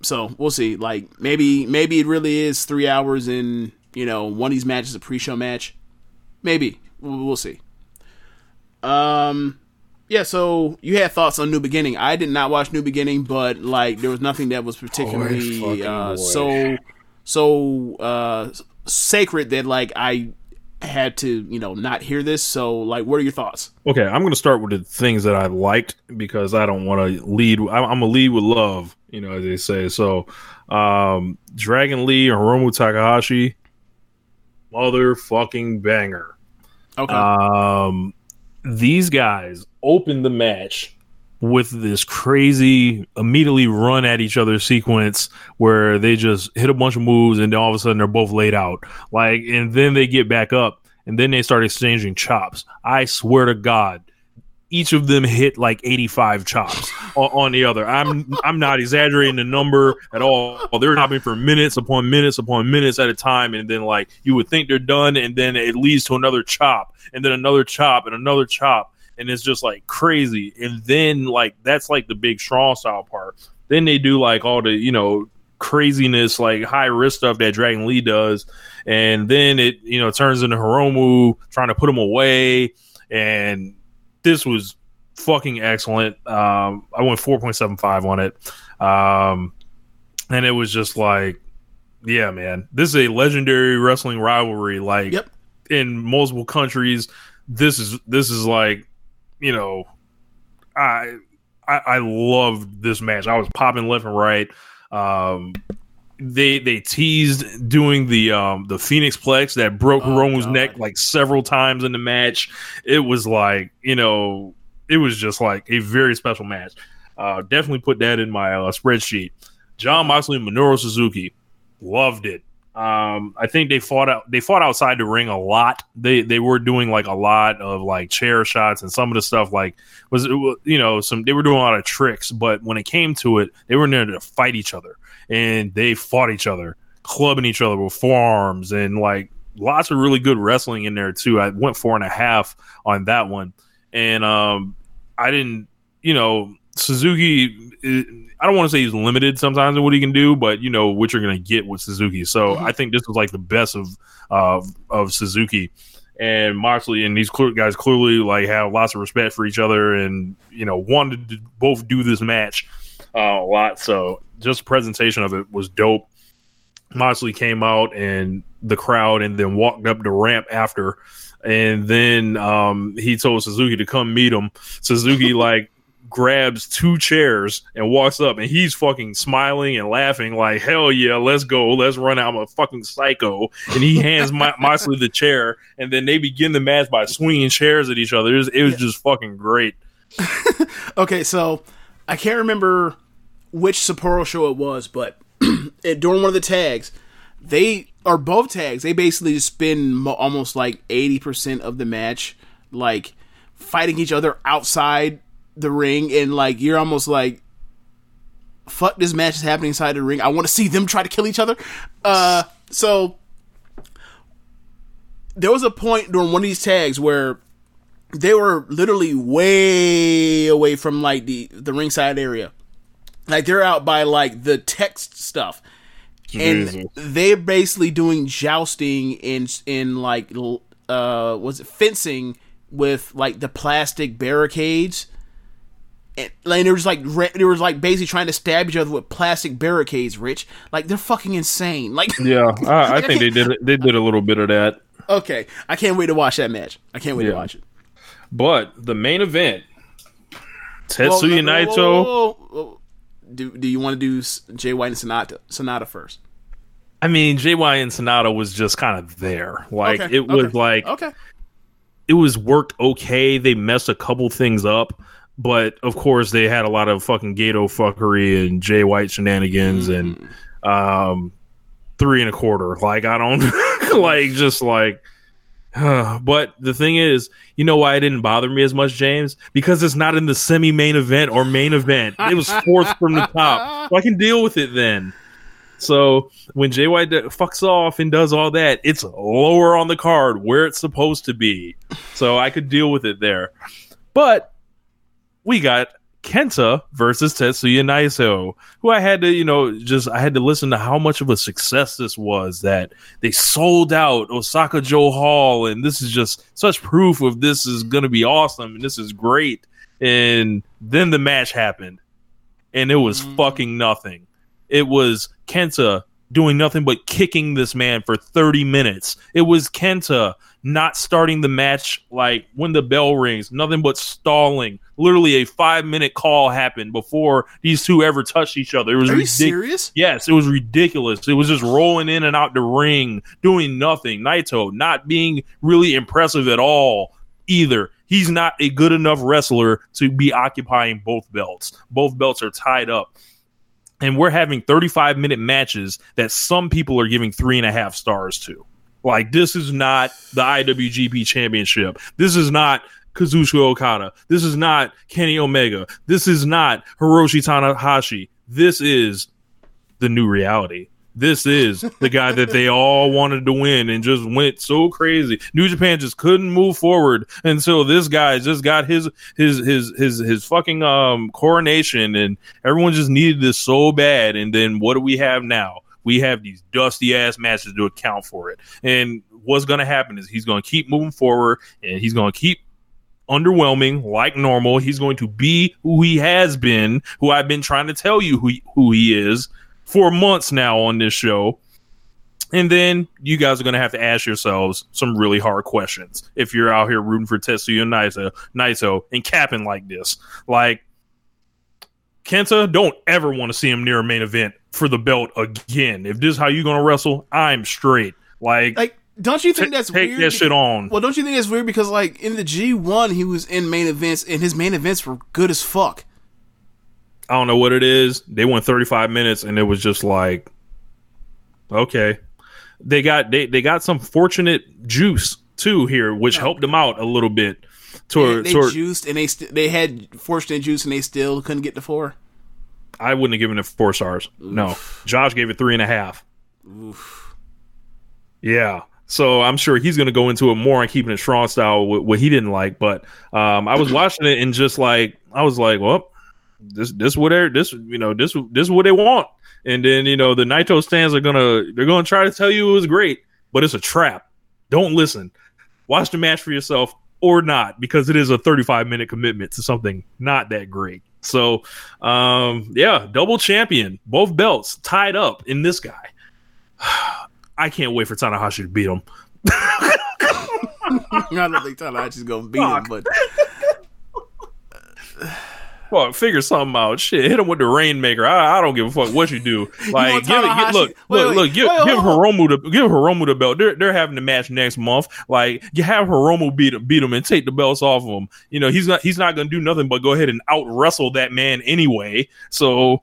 So we'll see. Like maybe maybe it really is three hours in you know one of these matches a pre-show match. Maybe we'll see. Um, yeah. So you had thoughts on New Beginning. I did not watch New Beginning, but like there was nothing that was particularly uh, so so uh, sacred that like I had to you know not hear this. So like, what are your thoughts? Okay, I'm going to start with the things that I liked because I don't want to lead. I'm, I'm gonna lead with love, you know, as they say. So, um, Dragon Lee and Hiromu Takahashi, motherfucking banger. Okay. Um, these guys opened the match with this crazy immediately run at each other sequence where they just hit a bunch of moves and then all of a sudden they're both laid out. Like, and then they get back up and then they start exchanging chops. I swear to God, each of them hit like 85 chops on, on the other. I'm I'm not exaggerating the number at all. They're chopping for minutes upon minutes upon minutes at a time, and then like you would think they're done, and then it leads to another chop, and then another chop, and another chop, and it's just like crazy. And then like that's like the big strong style part. Then they do like all the you know craziness, like high risk stuff that Dragon Lee does, and then it you know turns into Hiromu trying to put him away, and this was fucking excellent. Um, I went four point seven five on it, um, and it was just like, yeah, man, this is a legendary wrestling rivalry. Like, Yep. in multiple countries, this is this is like, you know, I I, I loved this match. I was popping left and right. Um, they they teased doing the um the Phoenix Plex that broke Oh, God. neck like several times in the match. It was like you know it was just like a very special match. Uh, definitely put that in my uh, spreadsheet. Jon Moxley and Minoru Suzuki loved it. Um, I think they fought out. They fought outside the ring a lot. They they were doing like a lot of like chair shots and some of the stuff like was it you know some they were doing a lot of tricks. But when it came to it, they were there to fight each other and they fought each other, clubbing each other with forearms and like lots of really good wrestling in there too. I went four and a half on that one, and um, I didn't, you know, Suzuki. eh, I don't want to say he's limited sometimes in what he can do, but you know what you're going to get with Suzuki. So I think this was like the best of uh, of Suzuki and Moxley, and these guys clearly like have lots of respect for each other, and you know wanted to both do this match uh, a lot. So just presentation of it was dope. Moxley came out and the crowd, and then walked up the ramp after, and then um, he told Suzuki to come meet him. Suzuki like grabs two chairs and walks up, and he's fucking smiling and laughing like hell yeah, let's go, let's run out. I'm a fucking psycho, and he hands Mo- Moxley the chair, and then they begin the match by swinging chairs at each other. It was, it was just fucking great. Okay, so I can't remember which Sapporo show it was, but it, during one of the tags, they are both tags, they basically just spend mo- almost like eighty percent of the match like fighting each other outside the ring, and like you're almost like, "Fuck, this match is happening inside the ring. I want to see them try to kill each other." Uh, so there was a point during one of these tags where they were literally way away from like the the ringside area. Like they're out by like the text stuff. And they're basically doing jousting in in like uh was it fencing with like the plastic barricades. And they were just like re- they were like basically trying to stab each other with plastic barricades, Rich. Like they're fucking insane. Like Yeah, I, I think they did they did a little bit of that. okay, I can't wait to watch that match. I can't wait Yeah. to watch it. But the main event, Tetsuya whoa, Naito. whoa, whoa, whoa. Do Do you want to do Jay White and Sanada Sanada first? I mean, JY and Sanada was just kind of there. Like Okay, it was okay, like okay. it was worked okay. They messed a couple things up, but of course they had a lot of fucking Gedo fuckery and Jay White shenanigans and um three and a quarter. Like I don't like just like but the thing is, you know why it didn't bother me as much, James? Because it's not in the semi main event or main event. It was fourth from the top. So I can deal with it then. So when JY fucks off and does all that, it's lower on the card where it's supposed to be. So I could deal with it there. But we got Kenta versus Tetsuya Naito, who I had to, you know, just I had to listen to how much of a success this was that they sold out Osaka-jo Hall, and this is just such proof of this is going to be awesome and this is great. And then the match happened, and it was mm. fucking nothing. It was Kenta doing nothing but kicking this man for 30 minutes. It was Kenta not starting the match like when the bell rings, nothing but stalling. Literally a five minute call happened before these two ever touched each other. It was Are you ridic- serious? Yes, it was ridiculous. It was just rolling in and out the ring, doing nothing. Naito not being really impressive at all either. He's not a good enough wrestler to be occupying both belts. Both belts are tied up. And we're having 35 minute matches that some people are giving three and a half stars to. Like, this is not the IWGP Championship. This is not Kazuchika Okada. This is not Kenny Omega. This is not Hiroshi Tanahashi. This is the new reality. This is the guy that they all wanted to win and just went so crazy. New Japan just couldn't move forward until this guy just got his his his his his fucking um coronation and everyone just needed this so bad. And then what do we have now? We have these dusty ass matches to account for it. And what's gonna happen is he's gonna keep moving forward and he's gonna keep underwhelming like normal. He's going to be who he has been, who I've been trying to tell you who who he is for months now on this show. And then you guys are going to have to ask yourselves some really hard questions if you're out here rooting for Tetsuya Naito, Naito and capping like this. Like Kenta, don't ever want to see him near a main event for the belt again. If this is how you're going to wrestle, I'm straight. Like, Like, don't you think that's take weird? that shit on. Well, don't you think that's weird because like in the G one he was in main events and his main events were good as fuck. I don't know what it is. They went 35 minutes and it was just like okay. They got they, they got some fortunate juice too here which helped them out a little bit toward they toward juiced and they st- they had fortunate juice and they still couldn't get the four. I wouldn't have given it 4 stars. No. Josh gave it three and a half. Yeah. So I'm sure he's going to go into it more and keeping it strong style what he didn't like. But um, I was watching it and just like I was like, well, this this what they this you know this this what they want. And then you know the Naito stands are gonna they're gonna try to tell you it was great, but it's a trap. Don't listen. Watch the match for yourself or not because it is a 35 minute commitment to something not that great. So um yeah, double champion, both belts tied up in this guy. I can't wait for Tanahashi to beat him. I don't think Tanahashi's gonna beat him, but Fuck, figure something out. Shit, hit him with the rainmaker. I, I don't give a fuck what you do. Like, want give it. Get, look, wait, look, wait, look. Give, wait, give Hiromu the give Hiromu the belt. They're they're having the match next month. Like, you have Hiromu beat him, beat him, and take the belts off of him. You know, he's not he's not gonna do nothing but go ahead and out wrestle that man anyway. So.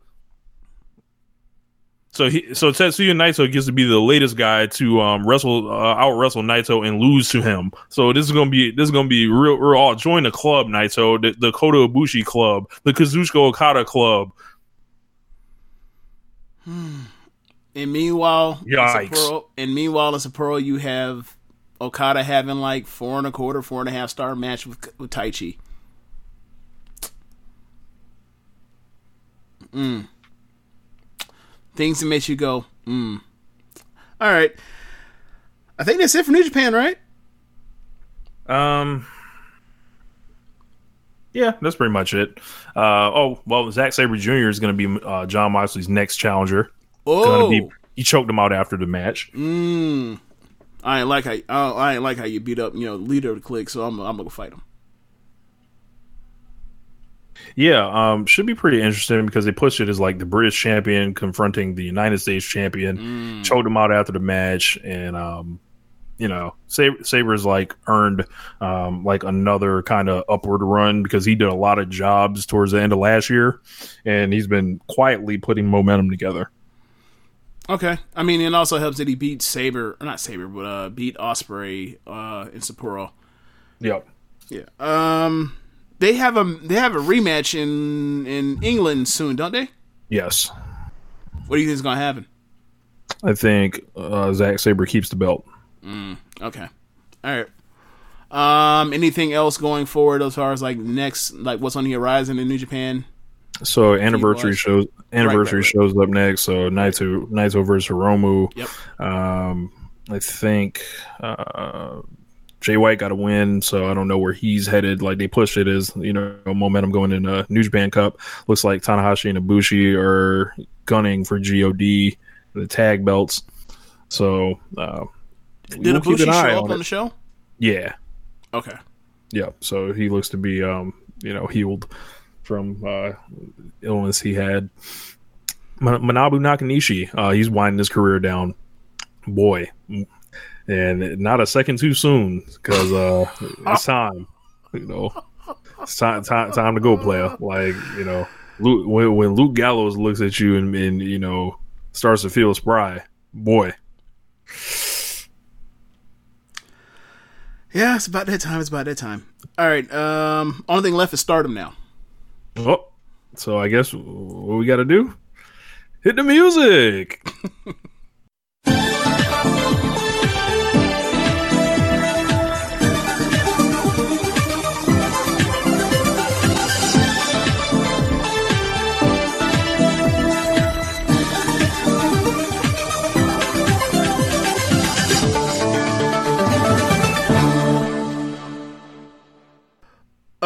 So he, so Tetsuya Naito gets to be the latest guy to um, wrestle, uh, out wrestle Naito and lose to him. So this is gonna be this is gonna be real. real all join the club, Naito, the, the Kota Ibushi club, the Kazuchika Okada club. and meanwhile, Yikes. Sapporo, and meanwhile in Sapporo you have Okada having like four and a quarter, four and a half star match with with Taichi. Mm. Things that makes you go, mm. All right. I think that's it for New Japan, right? Um, yeah, that's pretty much it. Uh, oh well, Zack Sabre Jr. is gonna be uh, Jon Moxley's next challenger. Oh, be he choked him out after the match. mm. I ain't like how I, I ain't like how you beat up, you know, leader of the clique. So I'm, I'm gonna fight him. Yeah, um, should be pretty interesting because they pushed it as like the British champion confronting the United States champion, choked him out after the match, and um, you know, Sabre, Sabre's like earned um like another kind of upward run because he did a lot of jobs towards the end of last year, and he's been quietly putting momentum together. Okay. I mean, it also helps that he beat Sabre, not Sabre, but uh, beat Ospreay uh, in Sapporo. Yep. Yeah. Um, they have a they have a rematch in in England soon, don't they? Yes. What do you think is gonna happen? I think uh, Zack Sabre keeps the belt. Okay. All right. Um, anything else going forward as far as like next, like what's on the horizon in New Japan? So anniversary shows anniversary right, right. shows up next. So Naito Naito versus Hiromu. Yep. Um, I think uh, Jay White got a win, so I don't know where he's headed. Like they pushed it as you know momentum going into New Japan Cup. Looks like Tanahashi and Ibushi are gunning for God the tag belts. So uh, Did we'll Ibushi show up on on the show? Yeah, Okay. yeah. So he looks to be um, you know healed from uh, illness he had. Ma- Manabu Nakanishi, uh, he's winding his career down. Boy, and not a second too soon because uh, it's time. You know, it's time, time, time to go, player. Like you know, Luke, when, when Luke Gallows looks at you and, and you know starts to feel spry, boy. Yeah, it's about that time. It's about that time. All right. Um, only thing left is Stardom now. Oh, so I guess what we got to do? Hit the music.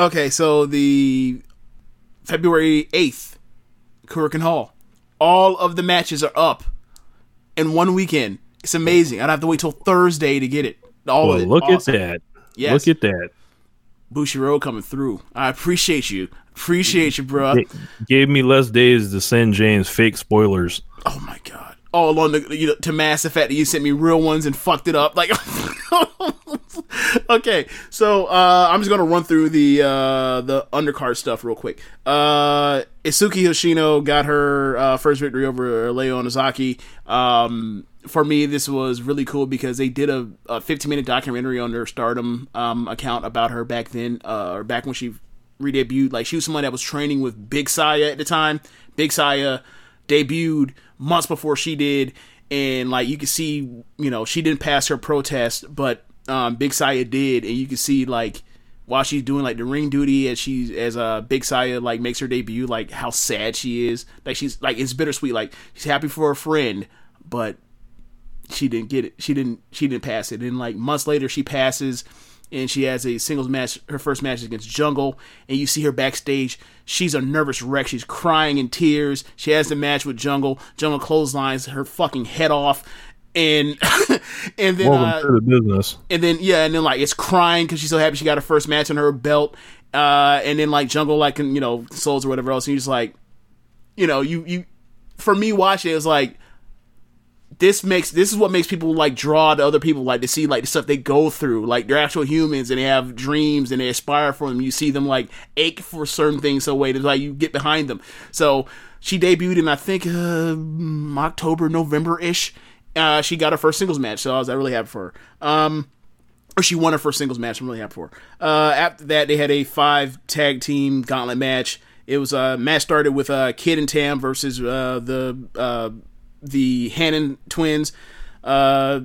Okay, so the February eighth, Korakuen Hall. All of the matches are up in one weekend. It's amazing. I'd have to wait till Thursday to get it. All Well, of it. look Awesome. at that. Yes. Look at that. Bushiroad coming through. I appreciate you. Appreciate you, bro. It gave me less days to send James fake spoilers. Oh my god. Oh, along the you know, to mask the fact that you sent me real ones and fucked it up. Like, okay, so uh, I'm just gonna run through the uh, the undercard stuff real quick. Uh, Isuki Hoshino got her uh, first victory over Leo Onozaki. Um, for me, this was really cool because they did a, a 15 minute documentary on their Stardom um, account about her back then, uh, or back when she re-debuted. Like she was someone that was training with Big Saya at the time. Big Saya debuted months before she did, and like you can see, you know, she didn't pass her protest, but um, Big Saya did, and you can see like while she's doing like the ring duty as she as uh Big Saya like makes her debut, like how sad she is. Like she's like it's bittersweet. Like she's happy for her friend, but she didn't get it. She didn't. She didn't pass it. And like months later, she passes, and she has a singles match. Her first match is against Jungle, and you see her backstage. She's a nervous wreck. She's crying in tears. She has the match with Jungle. Jungle clotheslines her fucking head off, and and then uh, the business. and then yeah, and then like it's crying because she's so happy she got her first match on her belt. Uh, and then like Jungle like you know souls or whatever else, and you're just like, you know, you you for me watching it, it's like this makes this is what makes people like draw to other people like to see like the stuff they go through like they're actual humans and they have dreams and they aspire for them you see them like ache for certain things so wait it's like you get behind them so she debuted in i think uh, october november ish uh, she got her first singles match so i was I really happy for her um or she won her first singles match. I'm really happy for her. Uh, after that, they had a five tag team gauntlet match. It was a uh, match started with uh, Kid and Tam versus uh, the uh, the Hannon twins. Uh,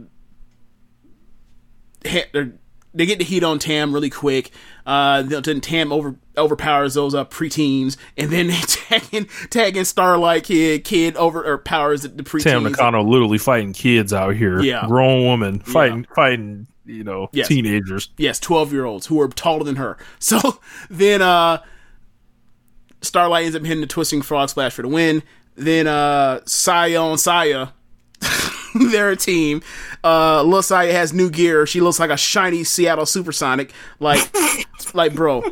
ha- they're- get the heat on Tam really quick. Uh, then Tam over overpowers those uh, preteens, and then they tag in, tag in Starlight Kid. Kid overpowers the, the preteens. Tam Nakano literally fighting kids out here. Yeah. Grown woman fighting fighting, you know, Yes. teenagers. Yes, 12 year olds who are taller than her. So then uh Starlight ends up hitting the twisting frog splash for the win. Then uh Saya on Saya. They're a team. Uh Lil Saya has new gear. She looks like a shiny Seattle Supersonic. Like like bro.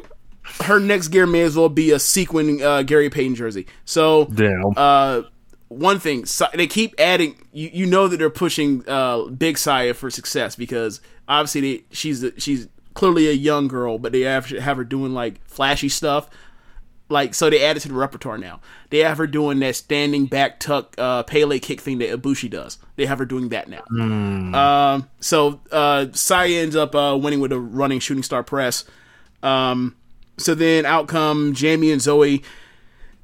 Her next gear may as well be a sequin uh, Gary Payton jersey. So Damn. uh, one thing Si- they keep adding. You, you know that they're pushing uh, Big Saya for success because obviously they, she's she's clearly a young girl, but they have, have her doing like flashy stuff. Like so, they added to the repertoire now. They have her doing that standing back tuck uh, Pele kick thing that Ibushi does. They have her doing that now. Um, so uh, Saya ends up uh, winning with a running shooting star press. Um, so then out come Jamie and Zoe.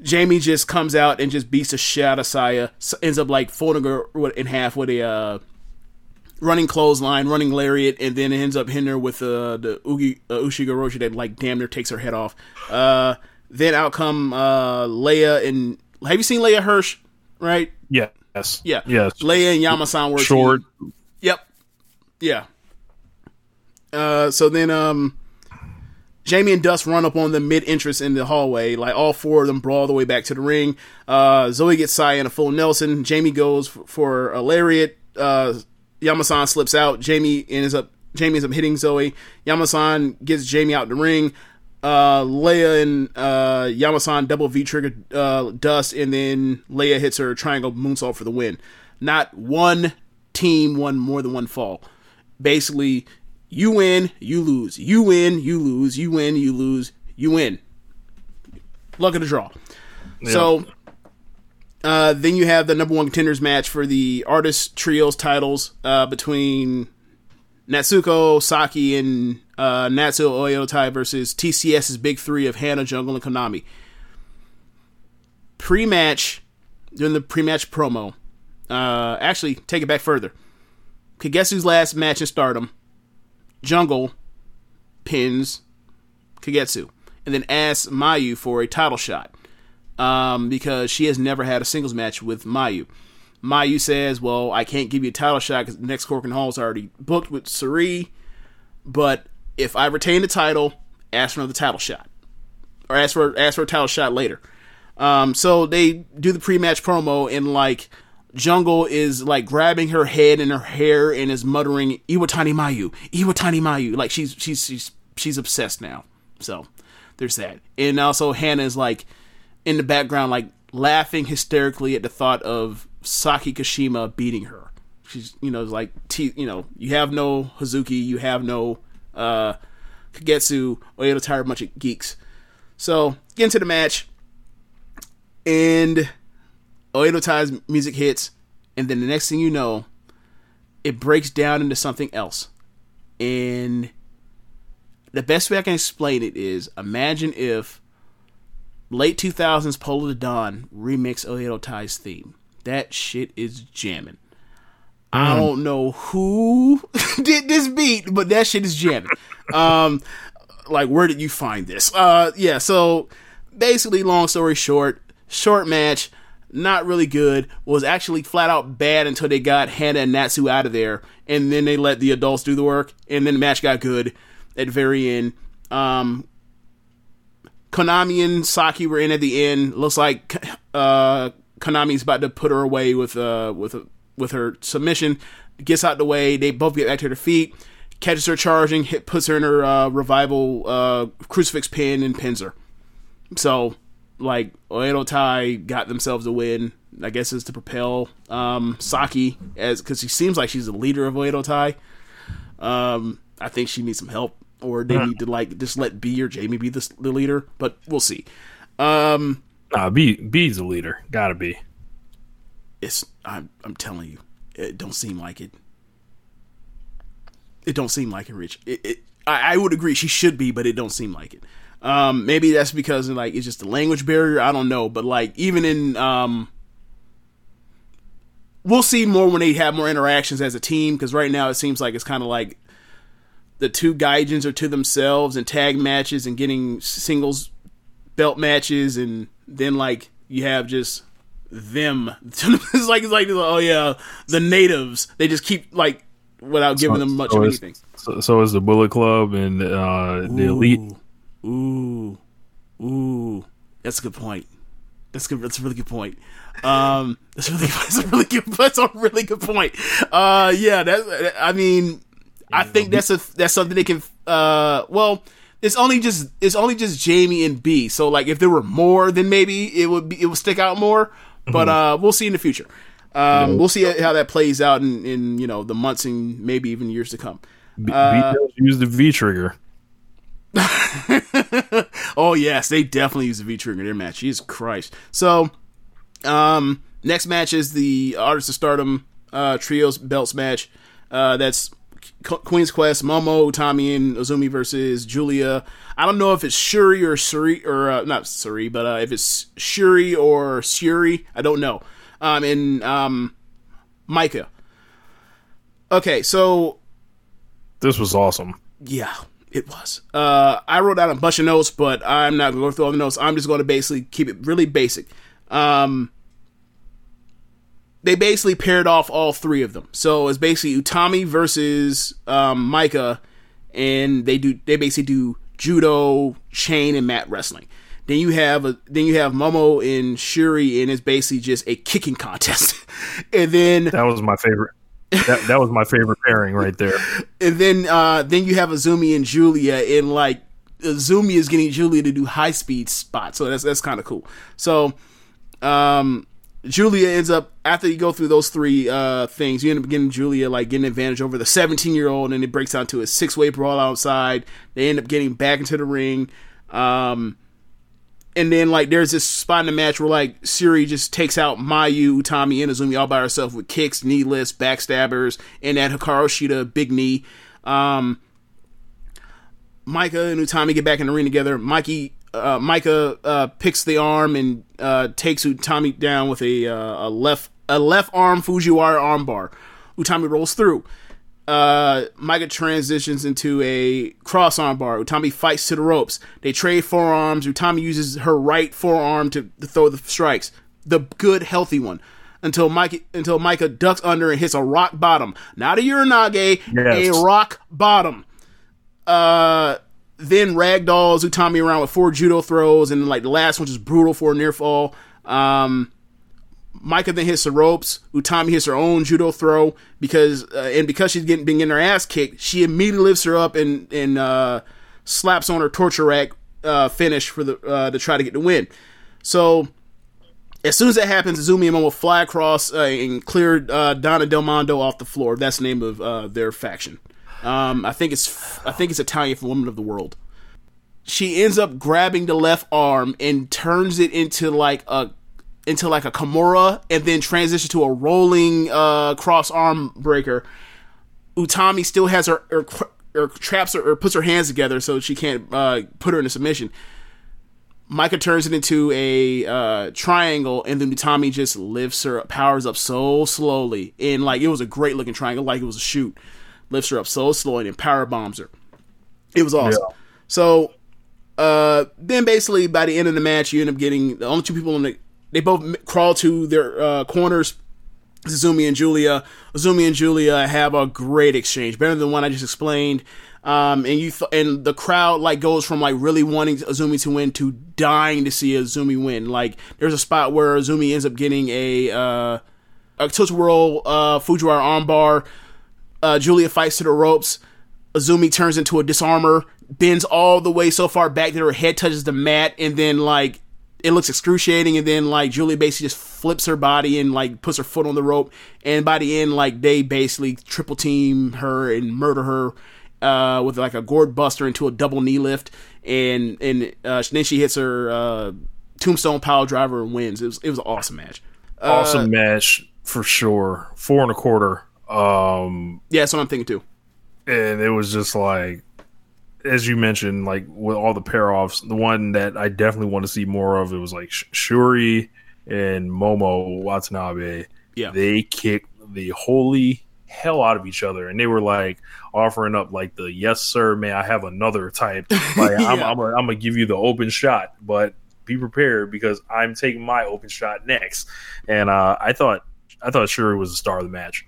Jamie just comes out and just beats the shit out of Saya. Ends up like folding her in half with a uh, running clothesline, running lariat, and then ends up hitting her with uh, the Ugi, uh, Ushigoroshi that like damn near takes her head off. Uh, then out come uh, Leia and have you seen Leia Hirsch? Right? Yeah. Yes. Yeah. Yes. Leia and Yamasan were Short. team. Yep. Yeah. Uh, so then, um, Jamie and Dust run up on them mid entrance in the hallway. Like all four of them brawl the way back to the ring. Uh, Zoe gets Saya in a full Nelson. Jamie goes f- for a lariat. Uh, Yamasan slips out. Jamie ends up Jamie ends up hitting Zoe. Yamasan gets Jamie out the ring. Uh, Leia and uh, Yamasan double V trigger uh, Dust, and then Leia hits her triangle moonsault for the win. Not one team won more than one fall. Basically, you win, you lose. You win, you lose. You win, you lose. You win. Luck of the draw. So uh, then you have the number one contenders match for the artist trios titles uh, between Natsuko, Saki, and uh, Natsuo Oyotai versus TCS's big three of Hana, Jungle, and Konami. Pre-match, during the pre-match promo, uh, actually take it back further. Kagetsu's last match in Stardom, Jungle pins Kagetsu, and then asks Mayu for a title shot um, because she has never had a singles match with Mayu. Mayu says, "Well, I can't give you a title shot because next Korakuen Hall is already booked with Suri, but if I retain the title, ask for another title shot, or ask for ask for a title shot later." Um, so they do the pre-match promo and like Jungle is like grabbing her head and her hair and is muttering Iwatani Mayu, Iwatani Mayu. Like she's she's she's she's obsessed now. So there's that. And also Hannah is like in the background like laughing hysterically at the thought of Saki Kashima beating her. She's you know like t- you know you have no Hazuki, you have no uh Kagetsu, Oedo Tai, a bunch of geeks. So get into the match, and Oedo Tai's music hits, and then the next thing you know, it breaks down into something else. And the best way I can explain it is imagine if late 2000s Polow da Don remix Oedo Tai's theme. That shit is jamming. I don't know who did this beat, but that shit is jamming. Um, like, where did you find this? Uh, yeah, so basically, long story short, short match, not really good, was actually flat out bad until they got Hannah and Natsu out of there, and then they let the adults do the work, and then the match got good at the very end. Um, Konami and Saki were in at the end. Looks like uh, Konami's about to put her away with uh with with her submission. Gets out the way. They both get back to their feet. Catches her charging. Hit puts her in her uh, revival uh, crucifix pin and pins her. So like Oedo Tai got themselves a win. I guess is to propel um, Saki as because she seems like she's the leader of Oedo Tai. Um, I think she needs some help, or they need to like just let Bea or Jamie be the, the leader. But we'll see. Um, Nah, Bea Bea's a leader. Gotta be. it's I'm I'm telling you, it don't seem like it. It don't seem like it, Rich. It, it I, I would agree she should be, but it don't seem like it. Um, maybe that's because like it's just the language barrier. I don't know, but like even in um, we'll see more when they have more interactions as a team. Because right now it seems like it's kind of like the two Gaijins are to themselves and tag matches and getting singles belt matches, and then like you have just them. it's like it's like oh yeah, the natives. They just keep like without giving them much so of is- anything. So, so is the Bullet Club and uh, the Elite. Ooh, ooh, that's a good point. That's good. That's a really good point. Um, that's really that's a really good. That's a really good point. Uh, yeah, that. I mean, I think that's a that's something they can. Uh, well, it's only just it's only just Jamie and Bea. So like, if there were more, then maybe it would be it would stick out more. But uh, we'll see in the future. Um, we'll see how that plays out in, in you know the months and maybe even years to come. Bea, does use the V trigger. oh yes, they definitely use the V trigger in their match. Jesus Christ. So, um, next match is the Artists of Stardom uh, trios belts match. Uh, that's Queen's Quest, Momo, Tommy, and Azumi versus Julia. I don't know if it's Shuri or Suri or uh, not Suri, but uh, if it's Shuri or Shuri, I don't know. Um, and um, Maika. Okay, so This was awesome. yeah, it was. Uh, I wrote down a bunch of notes, but I'm not going to go through all the notes. I'm just going to basically keep it really basic. Um, they basically paired off all three of them. So it's basically Utami versus um, Maika, and they do they basically do judo, chain, and mat wrestling. Then you have a, then you have Momo and Shuri, and it's basically just a kicking contest. and then That was my favorite. That, that was my favorite pairing right there. and then uh then you have Azumi and Julia and like Azumi is getting Julia to do high speed spots. So that's that's kind of cool. So um Julia ends up after you go through those three uh things, you end up getting Julia like getting advantage over the 17 year old, and it breaks down to a six way brawl outside. They end up getting back into the ring. Um and then like there's this spot in the match where like Siri just takes out Mayu, Tommy, and Azumi all by herself with kicks, knee lifts, backstabbers, and that Hikaru Shida big knee. Um, Maika and Utami get back in the ring together. Mikey, uh, Maika uh, picks the arm and uh, takes Utami down with a, uh, a left a left arm Fujiwara armbar. Utami rolls through. Uh, Maika transitions into a cross arm bar. Utami fights to the ropes. They trade forearms. Utami uses her right forearm to, to throw the strikes. The good, healthy one. Until Maika, until Maika ducks under and hits a rock bottom. Not a Uranage, Yes. a rock bottom. Uh, then ragdolls Utami around with four judo throws, and like the last one just brutal for a near fall. Um, Maika then hits the ropes. Utami hits her own judo throw because, uh, and because she's getting being in her ass kicked, she immediately lifts her up and and uh, slaps on her torture rack uh, finish for the uh, to try to get the win. So as soon as that happens, Azumi and Momo will fly across uh, and clear uh, Donna Del Mondo off the floor. That's the name of uh, their faction. Um, I think it's I think it's Italian for Women of the World. She ends up grabbing the left arm and turns it into like a into like a Kimura, and then transition to a rolling uh, cross arm breaker. Utami still has her, traps her, or puts her hands together so she can't uh, put her into submission. Maika turns it into a uh, triangle, and then Utami just lifts her, powers up so slowly, and like it was a great looking triangle, like it was a shoot. Lifts her up so slowly and power bombs her. It was awesome. Yeah. So uh, then basically by the end of the match, you end up getting the only two people in the. They both crawl to their uh, corners. Azumi and Julia. Azumi and Julia have a great exchange, better than the one I just explained. Um, and you th- and the crowd like goes from like really wanting Azumi to win to dying to see Azumi win. Like there's a spot where Azumi ends up getting a uh, a tilt whirl uh, Fujiwara armbar. Uh, Julia fights to the ropes. Azumi turns into a disarmer, bends all the way so far back that her head touches the mat, and then like it looks excruciating. And then like Julia basically just flips her body and like puts her foot on the rope. And by the end, like they basically triple team her and murder her uh, with like a gourd buster into a double knee lift, and and uh, then she hits her uh, tombstone pile driver and wins. It was it was an awesome match. Awesome match for sure. Four and a quarter. Um, Yeah, that's what I'm thinking too. and it was just like as you mentioned like with all the pair offs the one that i definitely want to see more of it was like shuri and momo watanabe Yeah. they kicked the holy hell out of each other and they were like offering up like the yes sir may i have another type like I'm, Yeah. I'm, gonna- I'm gonna give you the open shot but be prepared because i'm taking my open shot next and uh i thought i thought shuri was the star of the match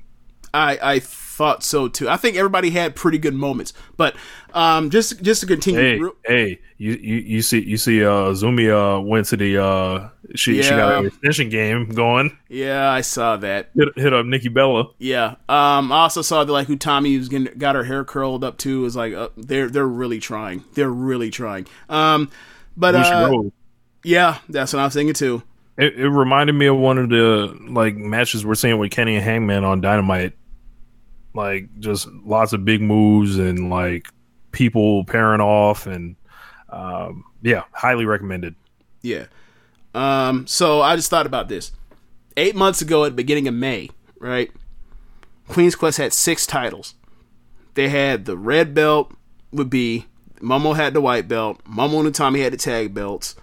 I I thought so too. I think everybody had pretty good moments, but um, just just to continue. Hey, real- hey, you, you you see you see uh Zumi uh went to the uh she she got an Yeah. extension game going. yeah, I saw that. Hit, hit up Nikki Bella. Yeah. Um, I also saw that like Utami was getting, got her hair curled up too. Is like uh, they're they're really trying. They're really trying. Um, but uh, yeah, that's what I was thinking too. It, it reminded me of one of the like matches we're seeing with Kenny and Hangman on Dynamite. Like just lots of big moves and like people pairing off and Um, yeah, highly recommended. Yeah. Um, so I just thought about this. Eight months ago, at the beginning of May, right? Queen's Quest had six titles. They had the red belt would be Momo had the white belt. Momo and Tommy had the tag belts.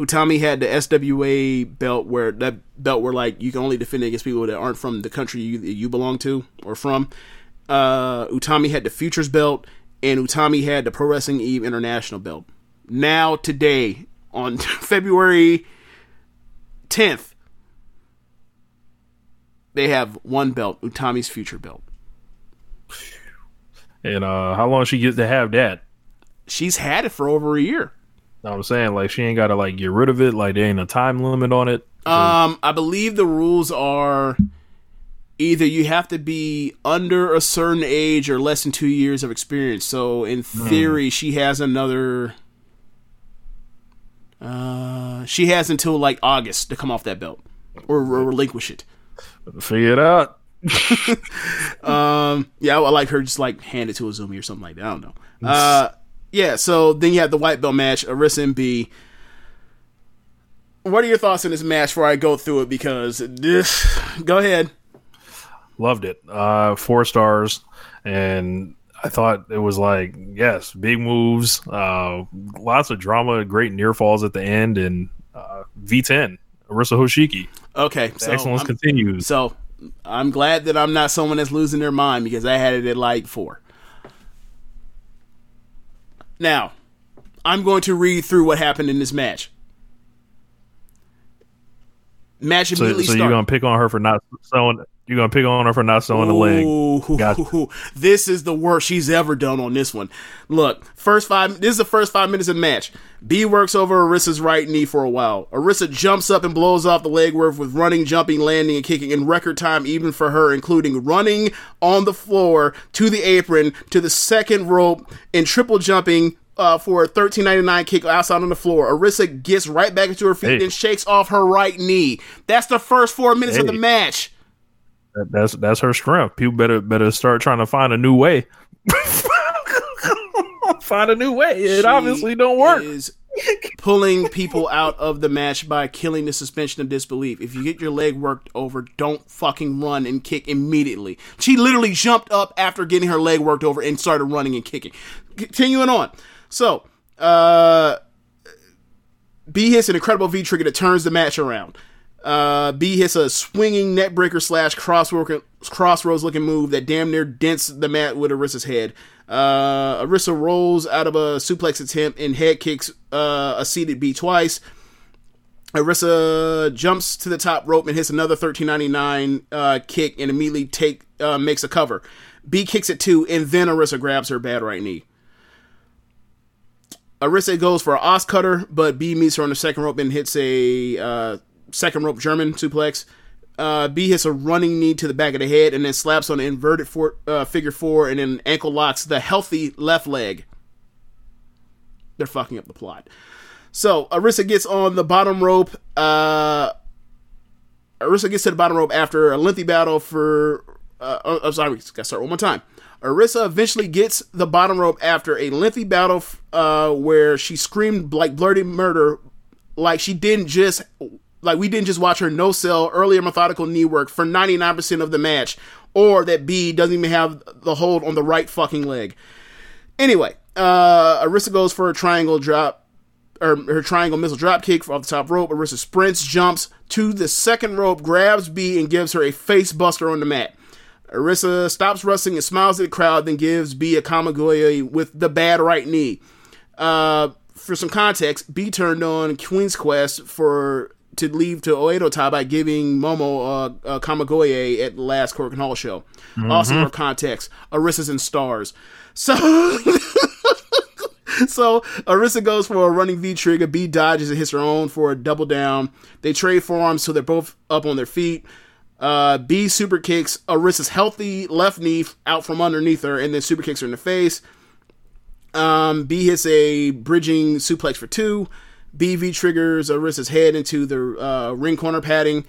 Utami had the SWA belt where that belt where like you can only defend against people that aren't from the country you you belong to or from. Uh, Utami had the Futures belt, and Utami had the Pro Wrestling Eve International belt. Now today on February 10th, they have one belt, Utami's Future belt. And uh, how long she gets to have that? She's had it for over a year. Know what I'm saying like she ain't got to like get rid of it. Like there ain't a time limit on it. Um, I believe the rules are either you have to be under a certain age or less than two years of experience. So in theory, she has another. Uh, she has until like August to come off that belt or, or relinquish it. Figure it out. Um, yeah, I would like her just like hand it to Azumi or something like that. I don't know. Uh, yeah. So then you have the white belt match, Arisa and Bea. What are your thoughts on this match before I go through it? Because this, go ahead. Loved it. Uh, four stars, and I thought it was like yes, big moves, uh, lots of drama, great near falls at the end, and uh, V10 Arisa Hoshiki. Okay, so excellence I'm, continues. so I'm glad that I'm not someone that's losing their mind because I had it at like four. Now, I'm going to read through what happened in this match. Match So, immediately so started. you're gonna pick on her for not sewing. You're gonna pick on her for not sewing the leg. Gotcha. This is the worst she's ever done on this one. Look, first five. This is the first five minutes of the match. Bea works over Arisa's right knee for a while. Arisa jumps up and blows off the leg work with running, jumping, landing, and kicking in record time, even for her, including running on the floor to the apron to the second rope and triple jumping. Uh, for a thirteen ninety nine kick outside on the floor, Arisa gets right back into her feet Hey. and shakes off her right knee. That's the first four minutes of the match. That- That's that's her strength. People better better start trying to find a new way. find a new way. It She obviously don't work. Is pulling people out of the match by killing the suspension of disbelief. If you get your leg worked over, don't fucking run and kick immediately. She literally jumped up after getting her leg worked over and started running and kicking. Continuing on. So, uh Bea hits an incredible V trigger that turns the match around. Uh, Bea hits a swinging neckbreaker slash crossroads looking move that damn near dents the mat with Arisa's head. Uh, Arisa rolls out of a suplex attempt and head kicks uh, a seated Bea twice. Arisa jumps to the top rope and hits another 1399 uh, kick and immediately take uh, makes a cover. Bea kicks it too, and then Arisa grabs her bad right knee. Arisa goes for a os cutter, but Bea meets her on the second rope and hits a uh, second rope German suplex. Uh, Bea hits a running knee to the back of the head and then slaps on an inverted uh, figure four and then ankle locks the healthy left leg. They're fucking up the plot. So Arisa gets on the bottom rope. Uh, Arisa gets to the bottom rope after a lengthy battle for. Uh, oh, I'm sorry, gotta start one more time. Arisa eventually gets the bottom rope after a lengthy battle uh, where she screamed like bloody murder, like she didn't just like we didn't just watch her no sell earlier methodical knee work for 99% of the match, or that Bea doesn't even have the hold on the right fucking leg. Anyway, uh, Arisa goes for a triangle drop, or her triangle missile drop kick off the top rope. Arisa sprints, jumps to the second rope, grabs Bea, and gives her a face buster on the mat. Arisa stops wrestling and smiles at the crowd, then gives Bea a Kamigoye with the bad right knee. Uh, for some context, Bea turned on Queen's Quest for to leave to Oedo Tai by giving Momo uh, a Kamigoye at the last Korakuen Hall show. Also, for context, Arisa's in stars. So. So Arisa goes for a running V trigger. Bea dodges and hits her own for a double down. They trade forearms so they're both up on their feet. Uh, Bea super kicks Arisa's healthy left knee out from underneath her and then super kicks her in the face. Um, Bea hits a bridging suplex for two. BV triggers Arisa's head into the uh, ring corner padding.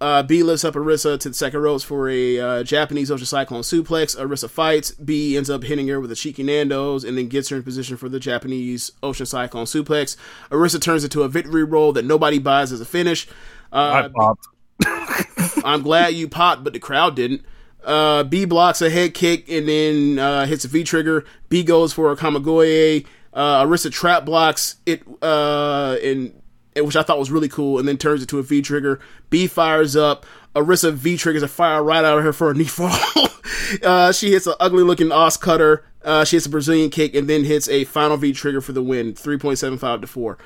Uh, Bea lifts up Arisa to the second ropes for a uh, Japanese Ocean Cyclone suplex. Arisa fights. Bea ends up hitting her with a cheeky Nando's and then gets her in position for the Japanese Ocean Cyclone suplex. Arisa turns into a victory roll that nobody buys as a finish. I Uh, popped. I'm glad you popped, but the crowd didn't. Uh, Bea blocks a head kick and then uh, hits a V trigger. Bea goes for a Kamigoye. Uh, Arisa trap blocks it, uh, and which I thought was really cool, and then turns it to a V trigger. Bea fires up. Arisa V triggers a fire right out of her for a knee fall. uh, she hits an ugly looking os cutter. Uh, she hits a Brazilian kick and then hits a final V trigger for the win, three point seven five to four.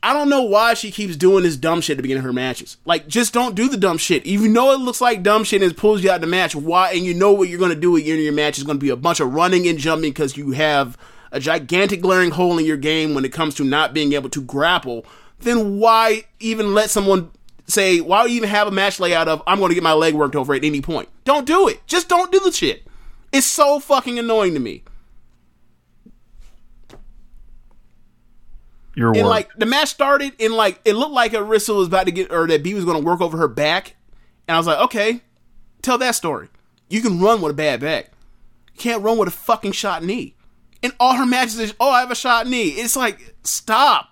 I don't know why she keeps doing this dumb shit at the beginning of her matches. Like, just don't do the dumb shit. Even though it looks like dumb shit and it pulls you out of the match, why? And you know what you're going to do at the end of your match is going to be a bunch of running and jumping because you have a gigantic glaring hole in your game when it comes to not being able to grapple. Then why even let someone say, why even have a match layout of, I'm going to get my leg worked over at any point? Don't do it. Just don't do the shit. It's so fucking annoying to me. Your and work. like the match started and like it looked like Arisa was about to get or that Bea was going to work over her back, and I was like, okay, tell that story. You can run with a bad back. You can't run with a fucking shot knee. And all her matches is, oh, I have a shot knee. It's like, stop.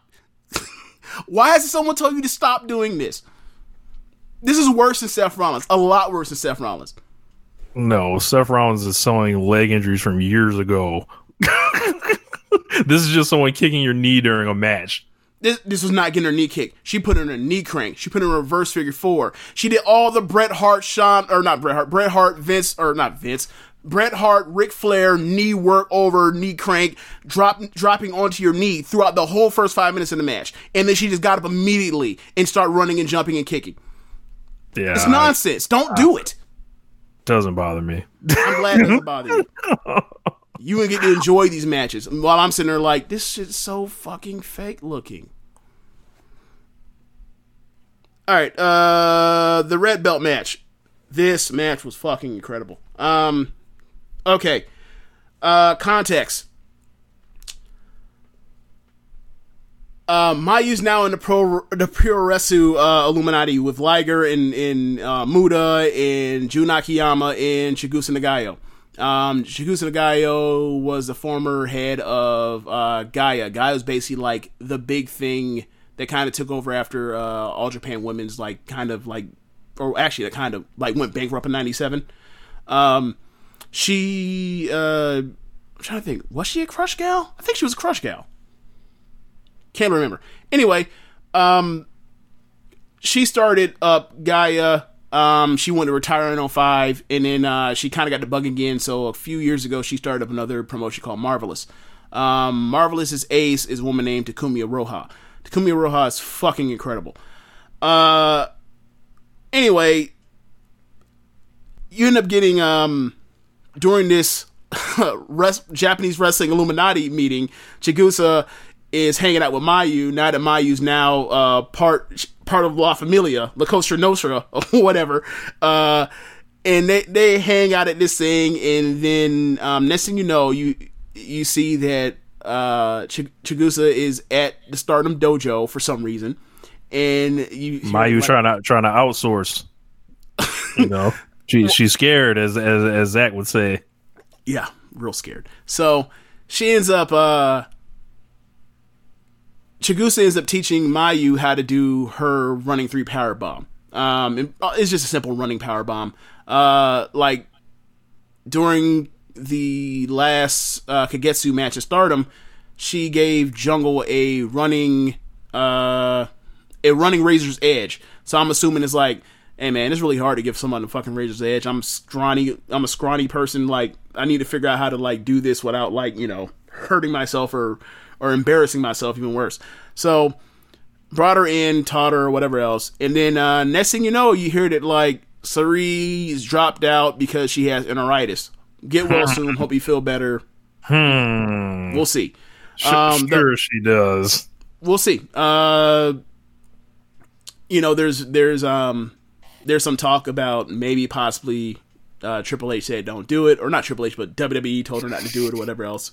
Why hasn't someone told you to stop doing this? This is worse than Seth Rollins. A lot worse than Seth Rollins. No, Seth Rollins is selling leg injuries from years ago. this is just someone kicking your knee during a match. This, this was not getting her knee kick. She put in a knee crank. She put in a reverse figure four. She did all the Bret Hart, Shawn, or not Bret Hart, Bret Hart, Vince, or not Vince, Bret Hart, Ric Flair, knee work over, knee crank, drop, dropping onto your knee throughout the whole first five minutes of the match. And then she just got up immediately and started running and jumping and kicking. Yeah, It's nonsense. Don't do it. doesn't bother me. I'm glad it doesn't bother you. You and get to enjoy these matches while I'm sitting there like, this shit's so fucking fake looking. All right, uh, the red belt match. This match was fucking incredible. Um, okay, uh, context. Uh, Mayu's now in the pro the Puroresu uh, Illuminati with Liger and, and uh, Muta and Jun Akiyama and Chigusa Nagayo. Um, Chigusa Nagayo was the former head of uh, GAEA. GAEA was basically like the big thing that kind of took over after uh, All Japan Women's like kind of like, or actually that kind of like went bankrupt in '97. Um, she uh, I'm trying to think, was she a Crush gal? I think she was a Crush gal. Can't remember. Anyway, um, she started up GAEA. Um, she went to retire in 05, and then uh, she kind of got the bug again. So a few years ago, she started up another promotion called Marvelous. Um, Marvelous's ace is a woman named Takumi Iroha. Takumi Iroha is fucking incredible. Uh, anyway, you end up getting um during this res- Japanese wrestling Illuminati meeting, Chigusa is hanging out with Mayu. Now that Mayu's now uh, part part of La Familia, La Costa Nostra, or whatever. Uh, and they they hang out at this thing, and then um, next thing you know, you you see that uh, Ch- Chigusa is at the Stardom Dojo for some reason, and you Mayu like- trying to trying to outsource. You know, she she's scared, as as as Zach would say. yeah, real scared. So she ends up uh Chigusa ends up teaching Mayu how to do her running three power bomb. Um uh, it's just a simple running power bomb. Uh like during the last uh Kagetsu match at Stardom, she gave Jungle a running uh a running razor's edge. So I'm assuming it's like, hey man, it's really hard to give someone a fucking razor's edge. I'm scrawny. I'm a scrawny person. Like I need to figure out how to like do this without like you know hurting myself or or embarrassing myself even worse. So brought her in, taught her or whatever else, and then uh, next thing you know, you hear that like Cerise dropped out because she has enteritis. Get well soon. Hope you feel better. Hmm. We'll see. Um, the- sure, she does. we'll see. Uh, you know, there's there's um there's some talk about maybe possibly uh, Triple H said don't do it, or not Triple H, but WWE told her not to do it, or whatever else,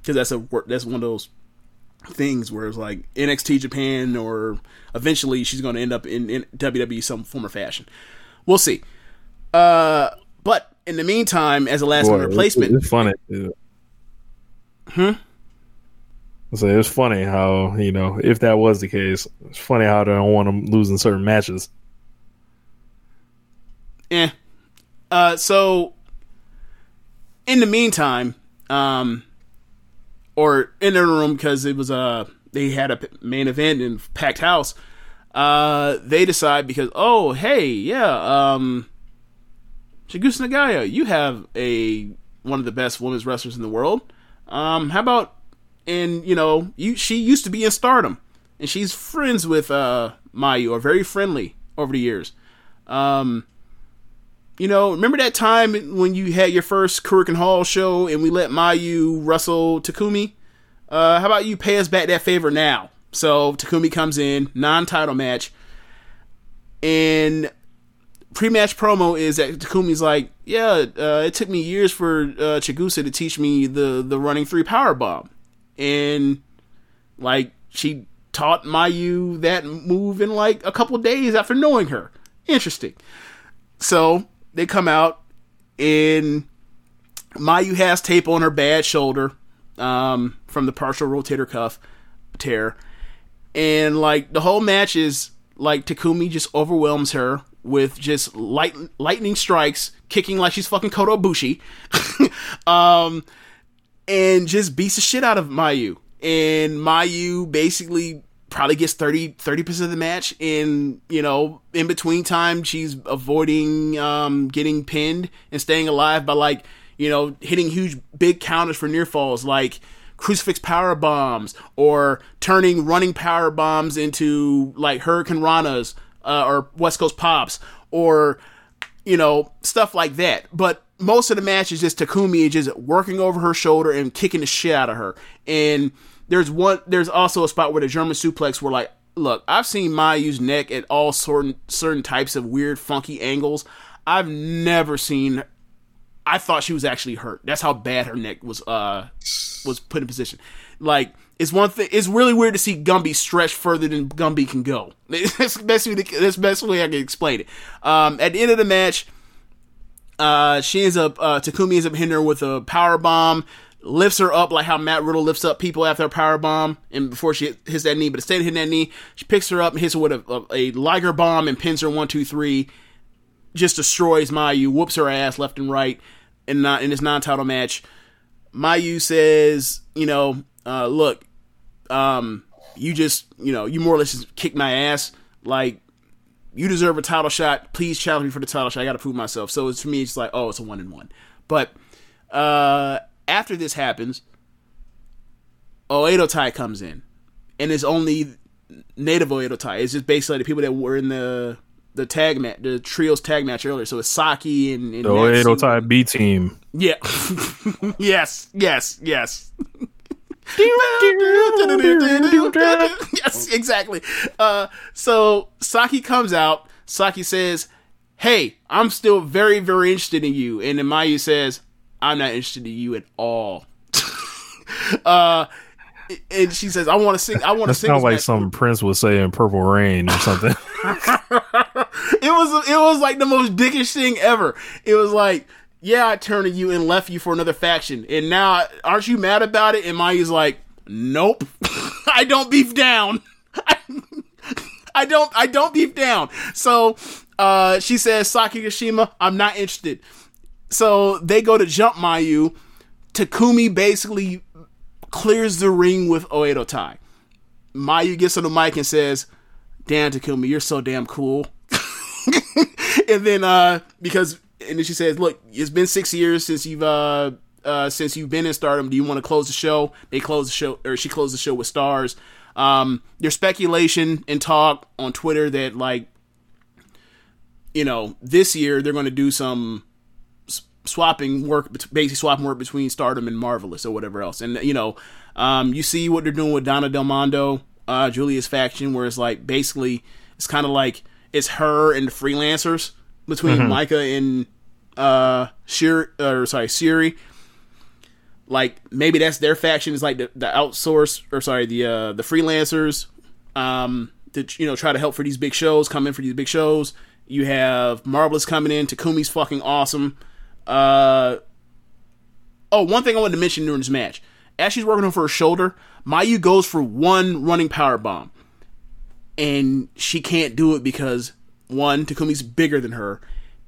because that's a that's one of those things where it's like NXT Japan or eventually she's going to end up in, in WWE some form or fashion. We'll see. Uh, but in the meantime, as a last minute replacement, It's, it's funny. Hmm. Say it's funny how you know if that was the case, it's funny how they don't want them losing certain matches. Eh. Uh, so in the meantime, um, or in the room because it was uh they had a main event in packed house. Uh, they decide because oh hey yeah um, Chigusa Nagayo, you have a one of the best women's wrestlers in the world. Um, how about and you know you she used to be in Stardom and she's friends with uh Mayu are very friendly over the years. Um, you know, remember that time when you had your first Korakuen Hall show and we let Mayu wrestle Takumi? Uh, how about you pay us back that favor now? So Takumi comes in, non-title match, and pre-match promo is that Takumi's like, "Yeah, uh, it took me years for uh, Chigusa to teach me the the running three power bomb," and like she taught Mayu that move in like a couple days after knowing her. Interesting. So they come out and Mayu has tape on her bad shoulder um, from the partial rotator cuff tear. And like the whole match is like Takumi just overwhelms her with just light, lightning strikes, kicking like she's fucking Kota Ibushi. um, and just beats the shit out of Mayu. And Mayu basically probably gets 30 percent of the match. And you know, in between time, she's avoiding um, getting pinned and staying alive by like you know hitting huge big counters for near falls, like crucifix power bombs or turning running power bombs into like hurricane ranas uh, or West Coast pops or you know, stuff like that. But most of the match is just Takumi just working over her shoulder and kicking the shit out of her. And there's one, there's also a spot where the German suplex where like, look, I've seen Mayu's neck at all certain certain types of weird, funky angles. I've never seen. I thought she was actually hurt. That's how bad her neck was. Uh, was put in position. Like it's one thing. It's really weird to see Gumby stretch further than Gumby can go. That's way. To, that's best way I can explain it. Um, at the end of the match, uh, she ends up uh, Takumi ends up hitting her with a power bomb, lifts her up like how Matt Riddle lifts up people after a power bomb, and before she hits that knee. But instead of hitting that knee, she picks her up and hits her with a, a, a Liger bomb and pins her one, two, three. Just destroys Mayu, whoops her ass left and right, in not in this non-title match. Mayu says, you know, uh, look, um, you just, you know, you more or less just kicked my ass. Like, you deserve a title shot. Please challenge me for the title shot. I got to prove myself. So it's for me, it's like, oh, it's a one and one. But uh, after this happens, Oedo Tai comes in, and it's only native Oedo Tai. It's just basically the people that were in the the tag match, the trios tag match earlier. So it's Saki and, and The Oedo Tai B team. yeah. yes, yes, yes. yes, exactly. Uh, so Saki comes out. Saki says, "Hey, I'm still very, very interested in you." And then Mayu says, "I'm not interested in you at all." uh, and she says, "I want to sing. I want to sing." sounds like some Prince would say in Purple Rain or something. it was it was like the most dickish thing ever. It was like, yeah, I turned to you and left you for another faction, and now aren't you mad about it? And Mayu's like, nope, I don't beef down. I don't I don't beef down. So uh, she says, Saki Kashima, I'm not interested. So they go to jump Mayu. Takumi basically clears the ring with Oedo Tai. Mayu gets on the mic and says, Damn Takumi, you're so damn cool. and then uh because and then she says, Look, it's been six years since you've uh uh since you've been in stardom. Do you want to close the show? They close the show or she closed the show with stars. Um there's speculation and talk on Twitter that like you know, this year they're gonna do some swapping work basically swapping work between stardom and marvelous or whatever else. And you know um, you see what they're doing with donna del mondo uh, Giulia's faction where it's like basically it's kind of like it's her and the freelancers between Maika and uh Shir- or sorry Syuri. Like maybe that's their faction is like the, the outsource or sorry the uh the freelancers um that you know try to help for these big shows come in for these big shows. You have marvelous coming in takumi's fucking awesome uh oh one thing i wanted to mention during this match as she's working on her shoulder mayu goes for one running power bomb and she can't do it because one takumi's bigger than her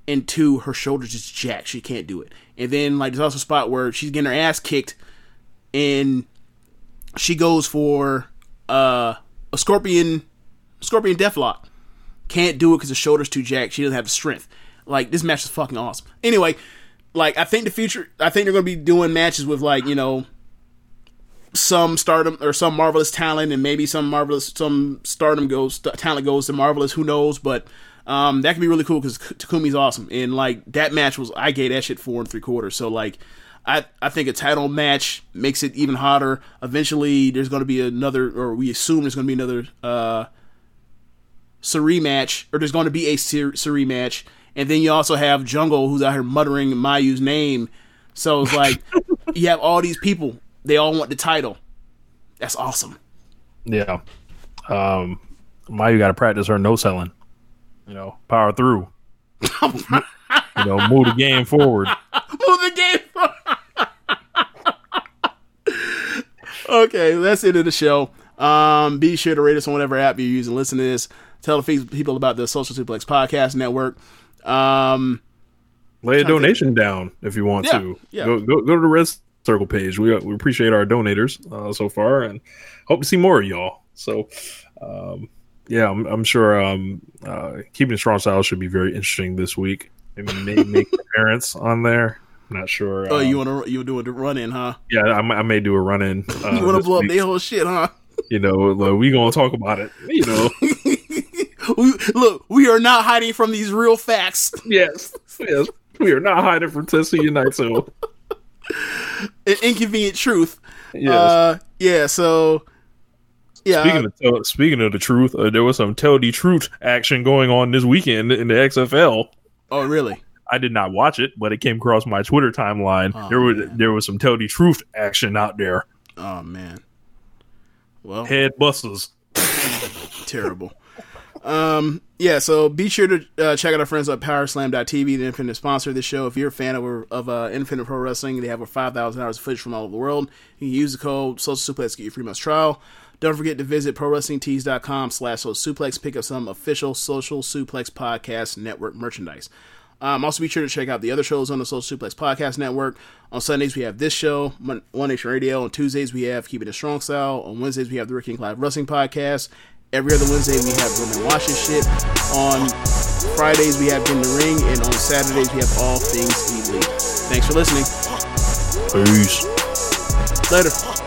and two, her shoulders just jacked. She can't do it. And then like there's also a spot where she's getting her ass kicked, and she goes for uh, a scorpion, scorpion deathlock. Can't do it because her shoulders too jacked. She doesn't have the strength. Like this match is fucking awesome. Anyway, like I think the future, I think they're gonna be doing matches with like you know some stardom or some marvelous talent, and maybe some marvelous some stardom goes talent goes to marvelous. Who knows? But um, that can be really cool because Takumi's awesome, and like that match was I gave that shit four and three quarters. So like, I I think a title match makes it even hotter. Eventually, there's going to be another, or we assume there's going to be another uh, Syuri match, or there's going to be a Syuri match, and then you also have Jungle who's out here muttering Mayu's name. So it's like you have all these people, they all want the title. That's awesome. Yeah. Um, Mayu got to practice her no selling you know, power through. you know, move the game forward. Move the game forward. okay, that's it of the show. Um, be sure to rate us on whatever app you're using. Listen to this. Tell the people about the Social Suplex Podcast Network. Um, Lay a donation down if you want Yeah, to. yeah. Go, go go to the Red Circle page. We we appreciate our donators uh, so far, and hope to see more of y'all. So, um, yeah, I'm, I'm sure um, uh, keeping strong style should be very interesting this week. Maybe may make appearance on there. I'm not sure. oh, um, you want to you doing the run in, huh? Yeah, I, I may do a run in. Uh, you want to blow up week. their whole shit, huh? You know, like, we gonna talk about it. You know, We, look, we are not hiding from these real facts. yes, yes, we are not hiding from Tessie Unite. So, An inconvenient truth. yes. Uh, yeah. So, yeah. Speaking of tell, speaking of the truth, uh, there was some tell the truth action going on this weekend in the XFL. oh, really? I did not watch it, but it came across my Twitter timeline. Oh, there was there was some tell the truth action out there. Oh man. Well, Head busters. terrible. Um, yeah, so be sure to uh, check out our friends at PowerSlam.tv, the independent sponsor of this show. If you're a fan of of uh, independent pro wrestling, they have over 5,000 hours of footage from all over the world. You can use the code Social Suplex to get your free month's trial. Don't forget to visit ProWrestlingTees.com slash Social Suplex. Pick up some official Social Suplex Podcast Network merchandise. Um, also, be sure to check out the other shows on the Social Suplex Podcast Network. On Sundays, we have this show, One Nation Radio. On Tuesdays, we have Keeping It Strong Style. On Wednesdays, we have the Ricky and Clive Wrestling Podcast. Every other Wednesday, we have Roman Watches Shit. On Fridays, we have In the Ring. And on Saturdays, we have All Things Elite. Thanks for listening. Peace. Later.